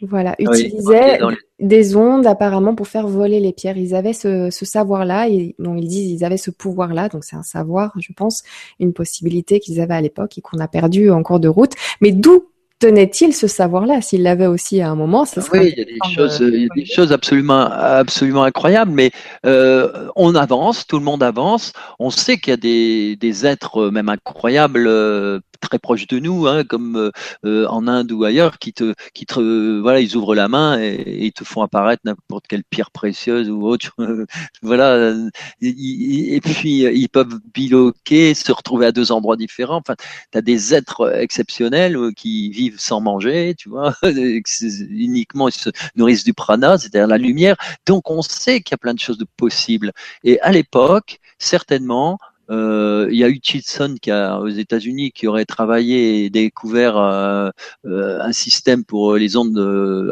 Voilà, utilisaient des ondes apparemment pour faire voler les pierres. Ils avaient ce, savoir-là, et dont ils disent ils avaient ce pouvoir-là. Donc c'est un savoir, je pense, une possibilité qu'ils avaient à l'époque et qu'on a perdu en cours de route. Mais d'où tenait-il ce savoir-là? S'il l'avait aussi à un moment, ça serait. Oui, il y a des choses, il y a des choses absolument, absolument incroyables. Mais euh, on avance, tout le monde avance. On sait qu'il y a des, des êtres même incroyables, euh, très proches de nous, hein, comme euh, en Inde ou ailleurs, qui te, qui te, voilà, ils ouvrent la main et, ils te font apparaître n'importe quelle pierre précieuse ou autre. (laughs) voilà. Et, puis ils peuvent biloquer, se retrouver à deux endroits différents. Enfin, as des êtres exceptionnels qui vivent sans manger, tu vois, (laughs) uniquement ils se nourrissent du prana, c'est-à-dire la lumière. Donc on sait qu'il y a plein de choses de possibles. Et à l'époque, certainement, euh, il y a Hutchinson qui a aux États-Unis qui aurait travaillé et découvert euh, euh, un système pour les ondes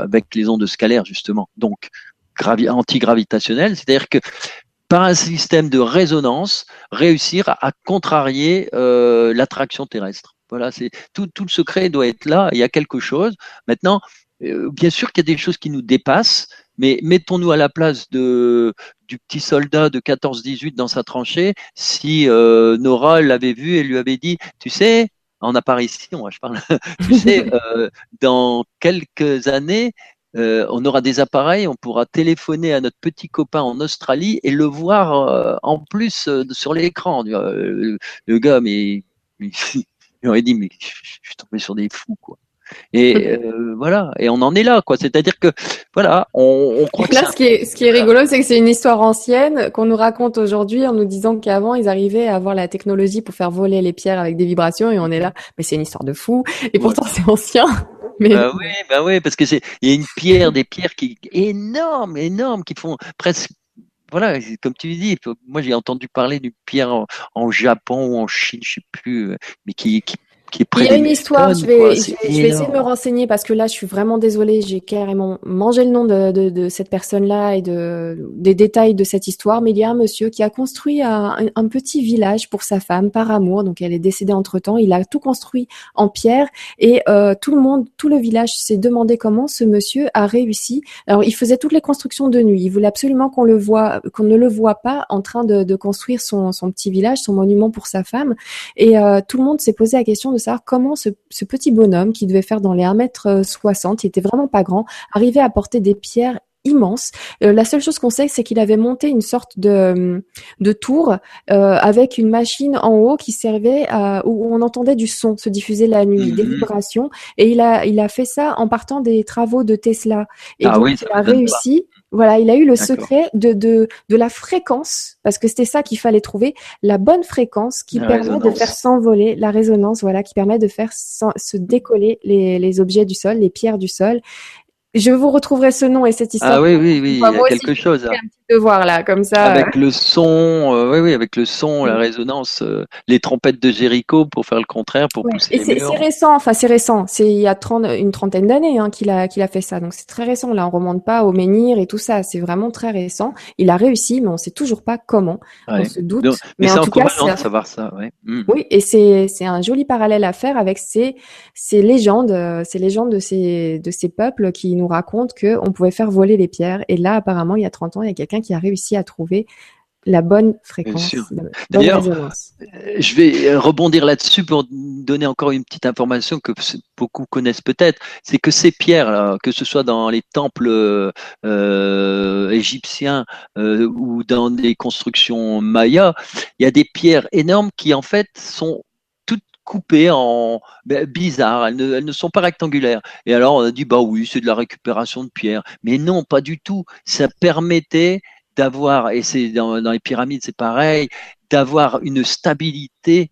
avec les ondes scalaires justement, donc antigravitationnel, c'est-à-dire que par un système de résonance, réussir à, contrarier l'attraction terrestre. Voilà, c'est tout, tout le secret doit être là. Il y a quelque chose. Maintenant, bien sûr qu'il y a des choses qui nous dépassent, mais mettons-nous à la place de, du petit soldat de 14-18 dans sa tranchée, si euh, Nora l'avait vu et lui avait dit, tu sais, en apparition, je parle, (laughs) tu sais, (laughs) euh, dans quelques années, euh, on aura des appareils, on pourra téléphoner à notre petit copain en Australie et le voir en plus sur l'écran. Le, gars, mais, (laughs) il aurait dit, mais je suis tombé sur des fous, quoi. Et (laughs) euh, voilà, et on en est là, quoi. C'est-à-dire que voilà, on, on croit. là, ce qui est ce qui est rigolo, c'est que c'est une histoire ancienne qu'on nous raconte aujourd'hui en nous disant qu'avant ils arrivaient à avoir la technologie pour faire voler les pierres avec des vibrations, et on est là, mais c'est une histoire de fou. Et pourtant c'est ancien. (laughs) Mais... Bah oui, bah oui, parce que c'est il y a une pierre, des pierres qui énormes, énormes, qui font presque voilà, comme tu dis, moi j'ai entendu parler d'une pierre en, en, Japon ou en Chine, je sais plus, euh, mais qui, qui il y a une histoire, je, vais, je, vais, essayer de me renseigner parce que là, je suis vraiment désolée, j'ai carrément mangé le nom de, de, de cette personne-là et de, des détails de cette histoire, mais il y a un monsieur qui a construit un, un petit village pour sa femme par amour, donc elle est décédée entre-temps, il a tout construit en pierre et euh, tout le monde, tout le village s'est demandé comment ce monsieur a réussi. Alors, il faisait toutes les constructions de nuit, il voulait absolument qu'on le voit, qu'on ne le voit pas en train de, de construire son, son, petit village, son monument pour sa femme, et euh, tout le monde s'est posé la question de comment ce, petit bonhomme qui devait faire dans les 1m60, il était vraiment pas grand, arrivait à porter des pierres immenses. Euh, la seule chose qu'on sait, c'est qu'il avait monté une sorte de, de tour euh, avec une machine en haut qui servait à, où on entendait du son se diffuser la nuit, des mhm. vibrations. Et il a, il a fait ça en partant des travaux de Tesla. Et ah donc, il a réussi. Voilà, il a eu le secret de, de, de la fréquence, parce que c'était ça qu'il fallait trouver, la bonne fréquence qui permet de faire s'envoler la résonance, voilà, qui permet de faire se décoller les, les objets du sol, les pierres du sol. Je vous retrouverai ce nom et cette histoire. Ah oui, oui, oui, il y a quelque chose. Un petit devoir là, comme ça. Avec le son, euh, oui, oui, avec le son, la résonance, euh, les trompettes de Jéricho pour faire le contraire, pour pousser et c'est récent, enfin c'est récent. C'est il y a 30, une trentaine d'années hein, qu'il a qu'il a fait ça, donc c'est très récent. Là, on remonte pas au menhir et tout ça. C'est vraiment très récent. Il a réussi, mais on sait toujours pas comment. On se doute. mais, c'est encourageant de savoir ça. Ouais. Mm. Oui, et c'est c'est un joli parallèle à faire avec ces ces légendes, euh, ces légendes de ces de ces peuples qui nous raconte qu'on pouvait faire voler les pierres. Et là, apparemment, il y a 30 ans, il y a quelqu'un qui a réussi à trouver la bonne fréquence. D'ailleurs, euh, je vais rebondir là-dessus pour donner encore une petite information que beaucoup connaissent peut-être. C'est que ces pierres, que ce soit dans les temples euh, égyptiens euh, ou dans des constructions mayas, il y a des pierres énormes qui en fait sont coupées en ben, bizarres, elles ne, elles ne, sont pas rectangulaires. Et alors on a dit bah oui, c'est de la récupération de pierre. Mais non, pas du tout. Ça permettait d'avoir, et c'est dans les pyramides c'est pareil, d'avoir une stabilité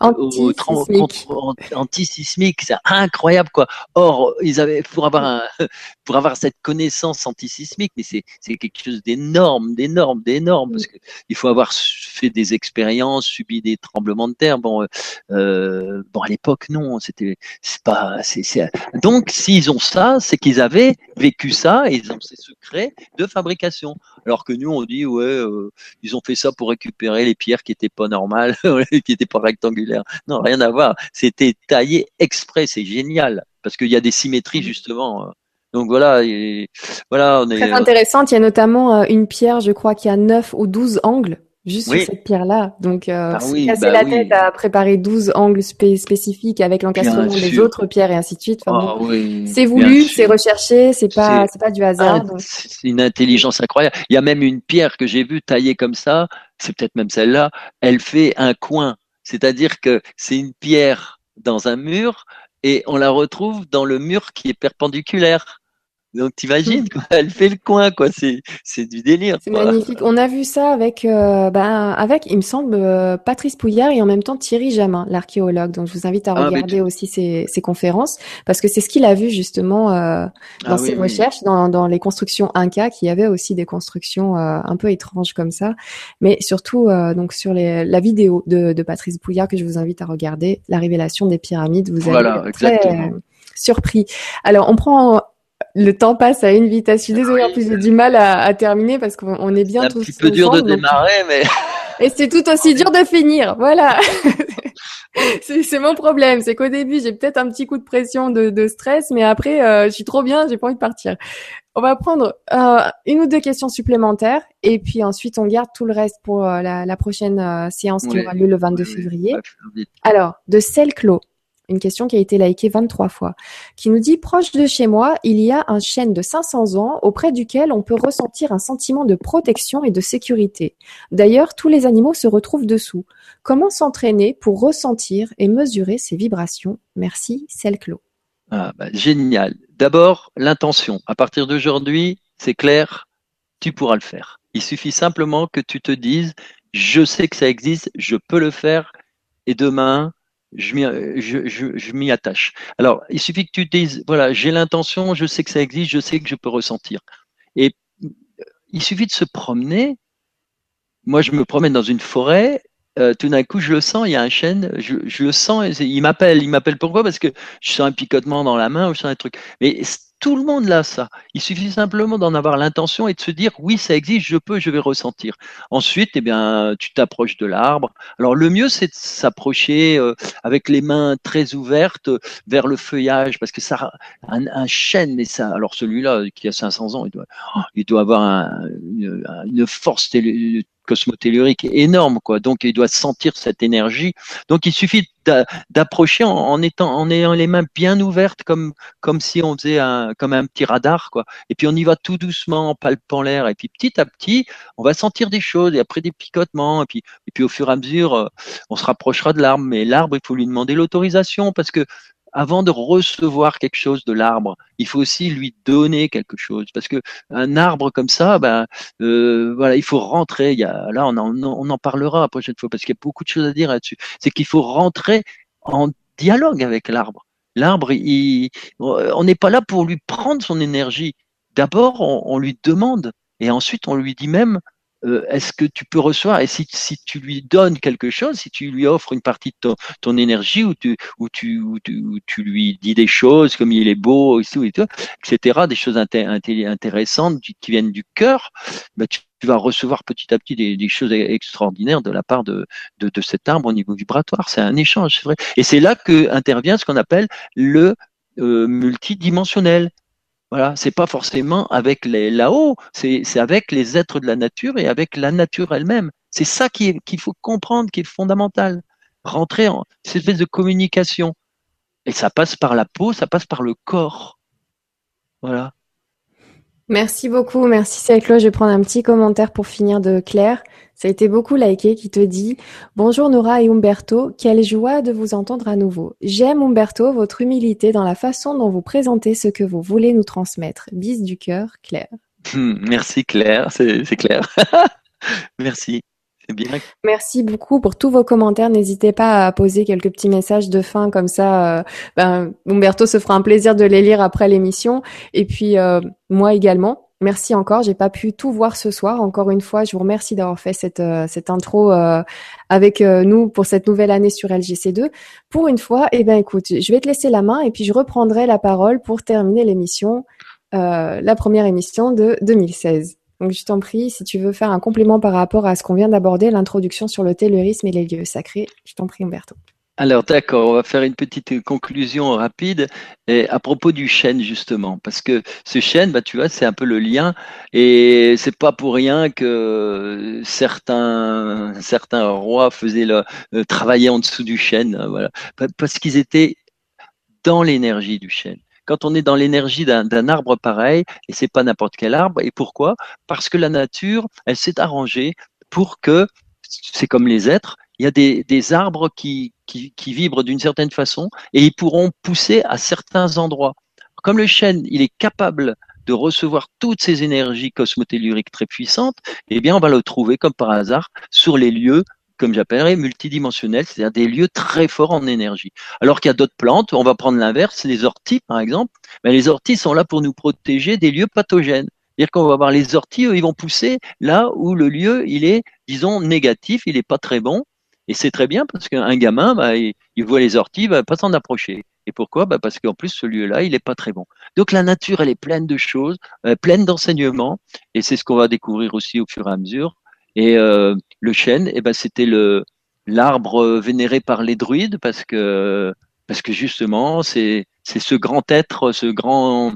antisismique. c'est incroyable quoi. Or, ils avaient pour avoir un, (laughs) pour avoir cette connaissance antisismique, mais c'est c'est quelque chose d'énorme, d'énorme, d'énorme parce que il faut avoir fait des expériences, subi des tremblements de terre. Bon, euh, bon à l'époque non, c'était c'est pas c'est donc s'ils ont ça, c'est qu'ils avaient vécu ça et ils ont ces secrets de fabrication. Alors que nous on dit ouais, euh, ils ont fait ça pour récupérer les pierres qui étaient pas normales, (laughs) qui étaient pas rectangulaires non, rien à voir. C'était taillé exprès, c'est génial parce qu'il y a des symétries mm. justement. Euh. Donc voilà, voilà, on est très intéressante. Il y a notamment euh, une pierre, je crois, qui a 9 ou 12 angles juste sur cette pierre-là. Donc, euh, ah casser bah la tête à préparer 12 angles spécifiques avec l'encastrement des autres pierres et ainsi de suite. Ah c'est voulu, c'est recherché, c'est pas, c'est pas du hasard. C'est une intelligence incroyable. Il y a même une pierre que j'ai vue taillée comme ça. C'est peut-être même celle-là. Elle fait un coin c'est-à-dire que c'est une pierre dans un mur et on la retrouve dans le mur qui est perpendiculaire. Donc t'imagines, quoi, (laughs) elle fait le coin, quoi. C'est c'est du délire. C'est magnifique. On a vu ça avec, euh, ben, avec, il me semble, euh, Patrice Pouillard et en même temps Thierry Jamin, l'archéologue. Donc je vous invite à ah, regarder aussi ses, ses, conférences parce que c'est ce qu'il a vu justement euh, dans ah ses recherches, Dans, dans les constructions Inca, qui y avait aussi des constructions un peu étranges comme ça, mais surtout donc sur les, la vidéo de, de Patrice Pouillard que je vous invite à regarder, la révélation des pyramides. Vous allez être très surpris. Alors on prend le temps passe à une vitesse. Je suis désolée, en plus j'ai du mal à, terminer parce qu'on est bien tous. C'est un petit peu dur de démarrer, mais. Et c'est tout aussi dur de finir. Voilà. (laughs) (laughs) c'est mon problème, c'est qu'au début j'ai peut-être un petit coup de pression, de, stress, mais après euh, je suis trop bien, j'ai pas envie de partir. On va prendre euh, une ou deux questions supplémentaires et puis ensuite on garde tout le reste pour euh, la, prochaine séance qui aura lieu le 22 février. Alors, de sel clos une question qui a été likée 23 fois, qui nous dit proche de chez moi, il y a un chêne de 500 ans auprès duquel on peut ressentir un sentiment de protection et de sécurité. D'ailleurs, tous les animaux se retrouvent dessous. Comment s'entraîner pour ressentir et mesurer ces vibrations? Merci, Selclo. Ah, bah, génial. D'abord, l'intention. À partir d'aujourd'hui, c'est clair, tu pourras le faire. Il suffit simplement que tu te dises, je sais que ça existe, je peux le faire, et demain, je m'y, attache. Alors, il suffit que tu dises, voilà, j'ai l'intention, je sais que ça existe, je sais que je peux ressentir. Et euh, il suffit de se promener. Moi, je me promène dans une forêt. Euh, tout d'un coup, je le sens, il y a un chêne, je, je le sens, il m'appelle. Il m'appelle pourquoi? Parce que je sens un picotement dans la main ou je sens un truc. Mais tout le monde l'a ça. Il suffit simplement d'en avoir l'intention et de se dire oui, ça existe, je peux, je vais ressentir. Ensuite, eh bien, tu t'approches de l'arbre. Alors le mieux, c'est de s'approcher euh, avec les mains très ouvertes vers le feuillage, parce que ça, un, chêne, mais ça, alors celui-là qui a 500 ans, il doit, il doit avoir une, force cosmotellurique énorme, quoi. Donc, il doit sentir cette énergie. Donc, il suffit d'approcher en, étant, en ayant les mains bien ouvertes, comme, comme si on faisait un, comme un petit radar, quoi. Et puis, on y va tout doucement, en palpant l'air. Et puis, petit à petit, on va sentir des choses, et après des picotements. Et puis, et puis, au fur et à mesure, euh, on se rapprochera de l'arbre. Mais l'arbre, il faut lui demander l'autorisation parce que avant de recevoir quelque chose de l'arbre, il faut aussi lui donner quelque chose. Parce que un arbre comme ça, ben euh, voilà, il faut rentrer. Il y a, là, on en, on en parlera la prochaine fois parce qu'il y a beaucoup de choses à dire là-dessus. C'est qu'il faut rentrer en dialogue avec l'arbre. L'arbre, on n'est pas là pour lui prendre son énergie. D'abord, on, on lui demande et ensuite on lui dit même euh, est-ce que tu peux recevoir et si, tu lui donnes quelque chose, si tu lui offres une partie de ton, ton énergie ou tu, ou tu, ou tu, tu, lui dis des choses comme il est beau, etc., des choses intéressantes qui viennent du cœur, bah, tu, vas recevoir petit à petit des, choses extraordinaires de la part de, de, de cet arbre au niveau vibratoire. C'est un échange, c'est vrai. Et c'est là que intervient ce qu'on appelle le euh, multidimensionnel. Voilà, c'est pas forcément avec les là-haut, c'est avec les êtres de la nature et avec la nature elle-même. C'est ça qu'il faut comprendre, qui est fondamental. Rentrer en cette espèce de communication. Et ça passe par la peau, ça passe par le corps. Voilà. Merci beaucoup, merci Cyclo. Je vais prendre un petit commentaire pour finir de Claire. Ça a été beaucoup liké qui te dit Bonjour Nora et Umberto, quelle joie de vous entendre à nouveau. J'aime Umberto, votre humilité dans la façon dont vous présentez ce que vous voulez nous transmettre. Bis du cœur, Claire. (laughs) Merci Claire, c'est clair. (laughs) merci. Merci beaucoup pour tous vos commentaires. N'hésitez pas à poser quelques petits messages de fin comme ça. Euh, ben, Umberto se fera un plaisir de les lire après l'émission. Et puis euh, moi également. Merci encore. J'ai pas pu tout voir ce soir. Encore une fois, je vous remercie d'avoir fait cette euh, cette intro euh, avec euh, nous pour cette nouvelle année sur LGC2. Pour une fois, eh ben écoute, je vais te laisser la main et puis je reprendrai la parole pour terminer l'émission, la première émission de 2016. Donc je t'en prie, si tu veux faire un complément par rapport à ce qu'on vient d'aborder, l'introduction sur le taylorisme et les lieux sacrés, je t'en prie Umberto. Alors d'accord, on va faire une petite conclusion rapide à propos du chêne justement, parce que ce chêne, bah tu vois, c'est un peu le lien et c'est pas pour rien que certains certains rois faisaient le euh, travailler en dessous du chêne, hein, voilà, parce qu'ils étaient dans l'énergie du chêne. Quand on est dans l'énergie d'un arbre pareil, et c'est pas n'importe quel arbre, et pourquoi? Parce que la nature, elle s'est arrangée pour que c'est comme les êtres, il y a des, arbres qui, qui, qui vibrent d'une certaine façon et ils pourront pousser à certains endroits. Comme le chêne, il est capable de recevoir toutes ces énergies cosmotelluriques très puissantes, eh bien, on va le trouver comme par hasard sur les lieux comme j'appellerais multidimensionnels, c'est-à-dire des lieux très forts en énergie. Alors qu'il y a d'autres plantes, on va prendre l'inverse, les orties par exemple, mais les orties sont là pour nous protéger des lieux pathogènes. C'est-à-dire qu'on va voir les orties, ils vont pousser là où le lieu, il est, disons, négatif, il n'est pas très bon. Et c'est très bien parce qu'un gamin, bah, il, voit les orties, il va pas s'en approcher. Et pourquoi? Bah Parce qu'en plus, ce lieu-là, il n'est pas très bon. Donc la nature, elle est pleine de choses, euh, pleine d'enseignements. Et c'est ce qu'on va découvrir aussi au fur et à mesure. Et euh, le chêne, eh ben, c'était le l'arbre vénéré par les druides parce que parce que justement, c'est c'est ce grand être, ce grand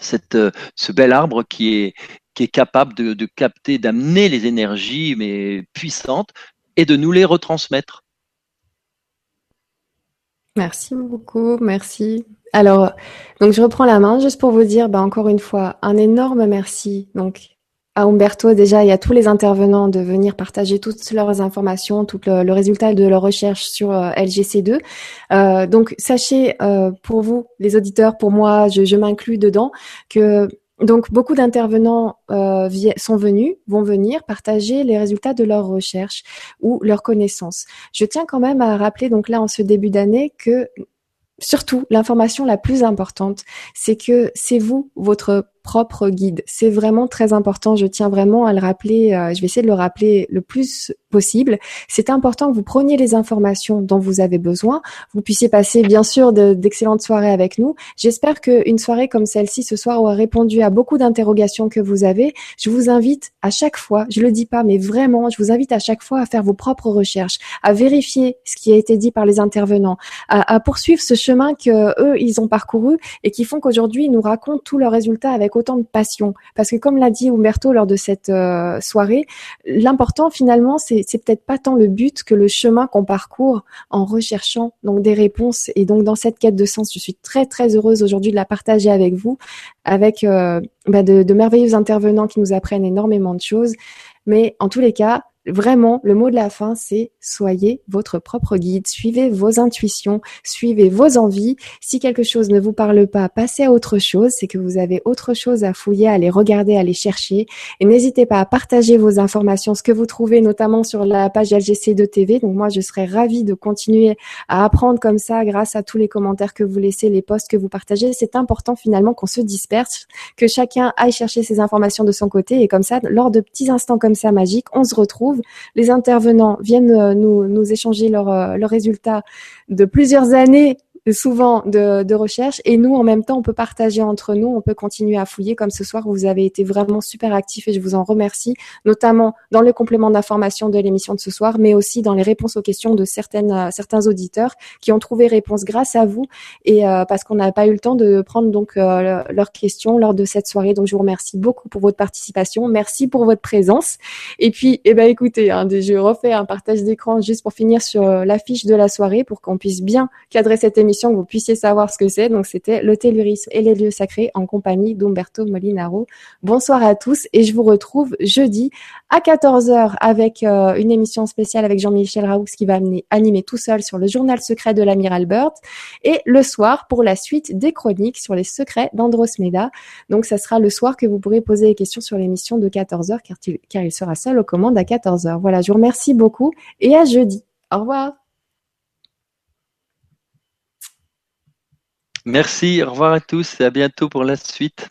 cette, ce bel arbre qui est qui est capable de, de capter, d'amener les énergies mais puissantes et de nous les retransmettre. Merci beaucoup, merci. Alors, donc je reprends la main juste pour vous dire, bah, encore une fois, un énorme merci. Donc à Umberto déjà et à tous les intervenants de venir partager toutes leurs informations, tout le, résultat de leur recherche sur euh, LGC2. Euh, donc sachez euh, pour vous, les auditeurs, pour moi, je, je m'inclus dedans, que donc beaucoup d'intervenants euh, sont venus, vont venir partager les résultats de leurs recherches ou leurs connaissances. Je tiens quand même à rappeler donc là en ce début d'année que surtout l'information la plus importante, c'est que c'est vous votre propre guide. C'est vraiment très important. Je tiens vraiment à le rappeler. Euh, je vais essayer de le rappeler le plus possible. C'est important que vous preniez les informations dont vous avez besoin. Vous puissiez passer, bien sûr, d'excellentes soirées avec nous. J'espère qu'une soirée comme celle-ci ce soir aura répondu à beaucoup d'interrogations que vous avez. Je vous invite à chaque fois, je le dis pas, mais vraiment, je vous invite à chaque fois à faire vos propres recherches, à vérifier ce qui a été dit par les intervenants, à, à poursuivre ce chemin que eux ils ont parcouru et qui font qu'aujourd'hui ils nous racontent tous leurs résultats avec autant de passion. Parce que comme l'a dit Umberto lors de cette euh, soirée, l'important finalement, c'est, peut-être pas tant le but que le chemin qu'on parcourt en recherchant donc des réponses. Et donc dans cette quête de sens, je suis très très heureuse aujourd'hui de la partager avec vous, avec euh, bah, de, de merveilleux intervenants qui nous apprennent énormément de choses. Mais en tous les cas, Vraiment, le mot de la fin, c'est soyez votre propre guide, suivez vos intuitions, suivez vos envies. Si quelque chose ne vous parle pas, passez à autre chose, c'est que vous avez autre chose à fouiller, à les regarder, à les chercher. Et n'hésitez pas à partager vos informations, ce que vous trouvez notamment sur la page LGC2 TV. Donc moi, je serais ravie de continuer à apprendre comme ça grâce à tous les commentaires que vous laissez, les posts que vous partagez. C'est important finalement qu'on se disperse, que chacun aille chercher ses informations de son côté. Et comme ça, lors de petits instants comme ça magiques, on se retrouve les intervenants viennent euh, nous, échanger leurs euh, résultats de plusieurs années souvent de, de, recherche. Et nous en même temps on peut partager entre nous, on peut continuer à fouiller comme ce soir. Vous avez été vraiment super actifs et je vous en remercie, notamment dans le complément d'information de l'émission de ce soir, mais aussi dans les réponses aux questions de certaines euh, certains auditeurs qui ont trouvé réponse grâce à vous. Et euh, parce qu'on n'a pas eu le temps de prendre donc euh, leurs questions lors de cette soirée. Donc je vous remercie beaucoup pour votre participation, merci pour votre présence. Et puis eh ben écoutez, hein, je refais un partage d'écran juste pour finir sur l'affiche de la soirée pour qu'on puisse bien cadrer cette émission que vous puissiez savoir ce que c'est. Donc, c'était le tellurisme et les lieux sacrés en compagnie d'Umberto Molinaro. Bonsoir à tous et je vous retrouve jeudi à 14h avec euh, une émission spéciale avec Jean-Michel Raoux qui va animer tout seul sur le journal secret de l'amiral Burt et le soir pour la suite des chroniques sur les secrets d'Androsmeda. Donc, ça sera le soir que vous pourrez poser des questions sur l'émission de 14h car, car il sera seul aux commandes à 14h. Voilà, je vous remercie beaucoup et à jeudi. Au revoir. Merci, au revoir à tous et à bientôt pour la suite.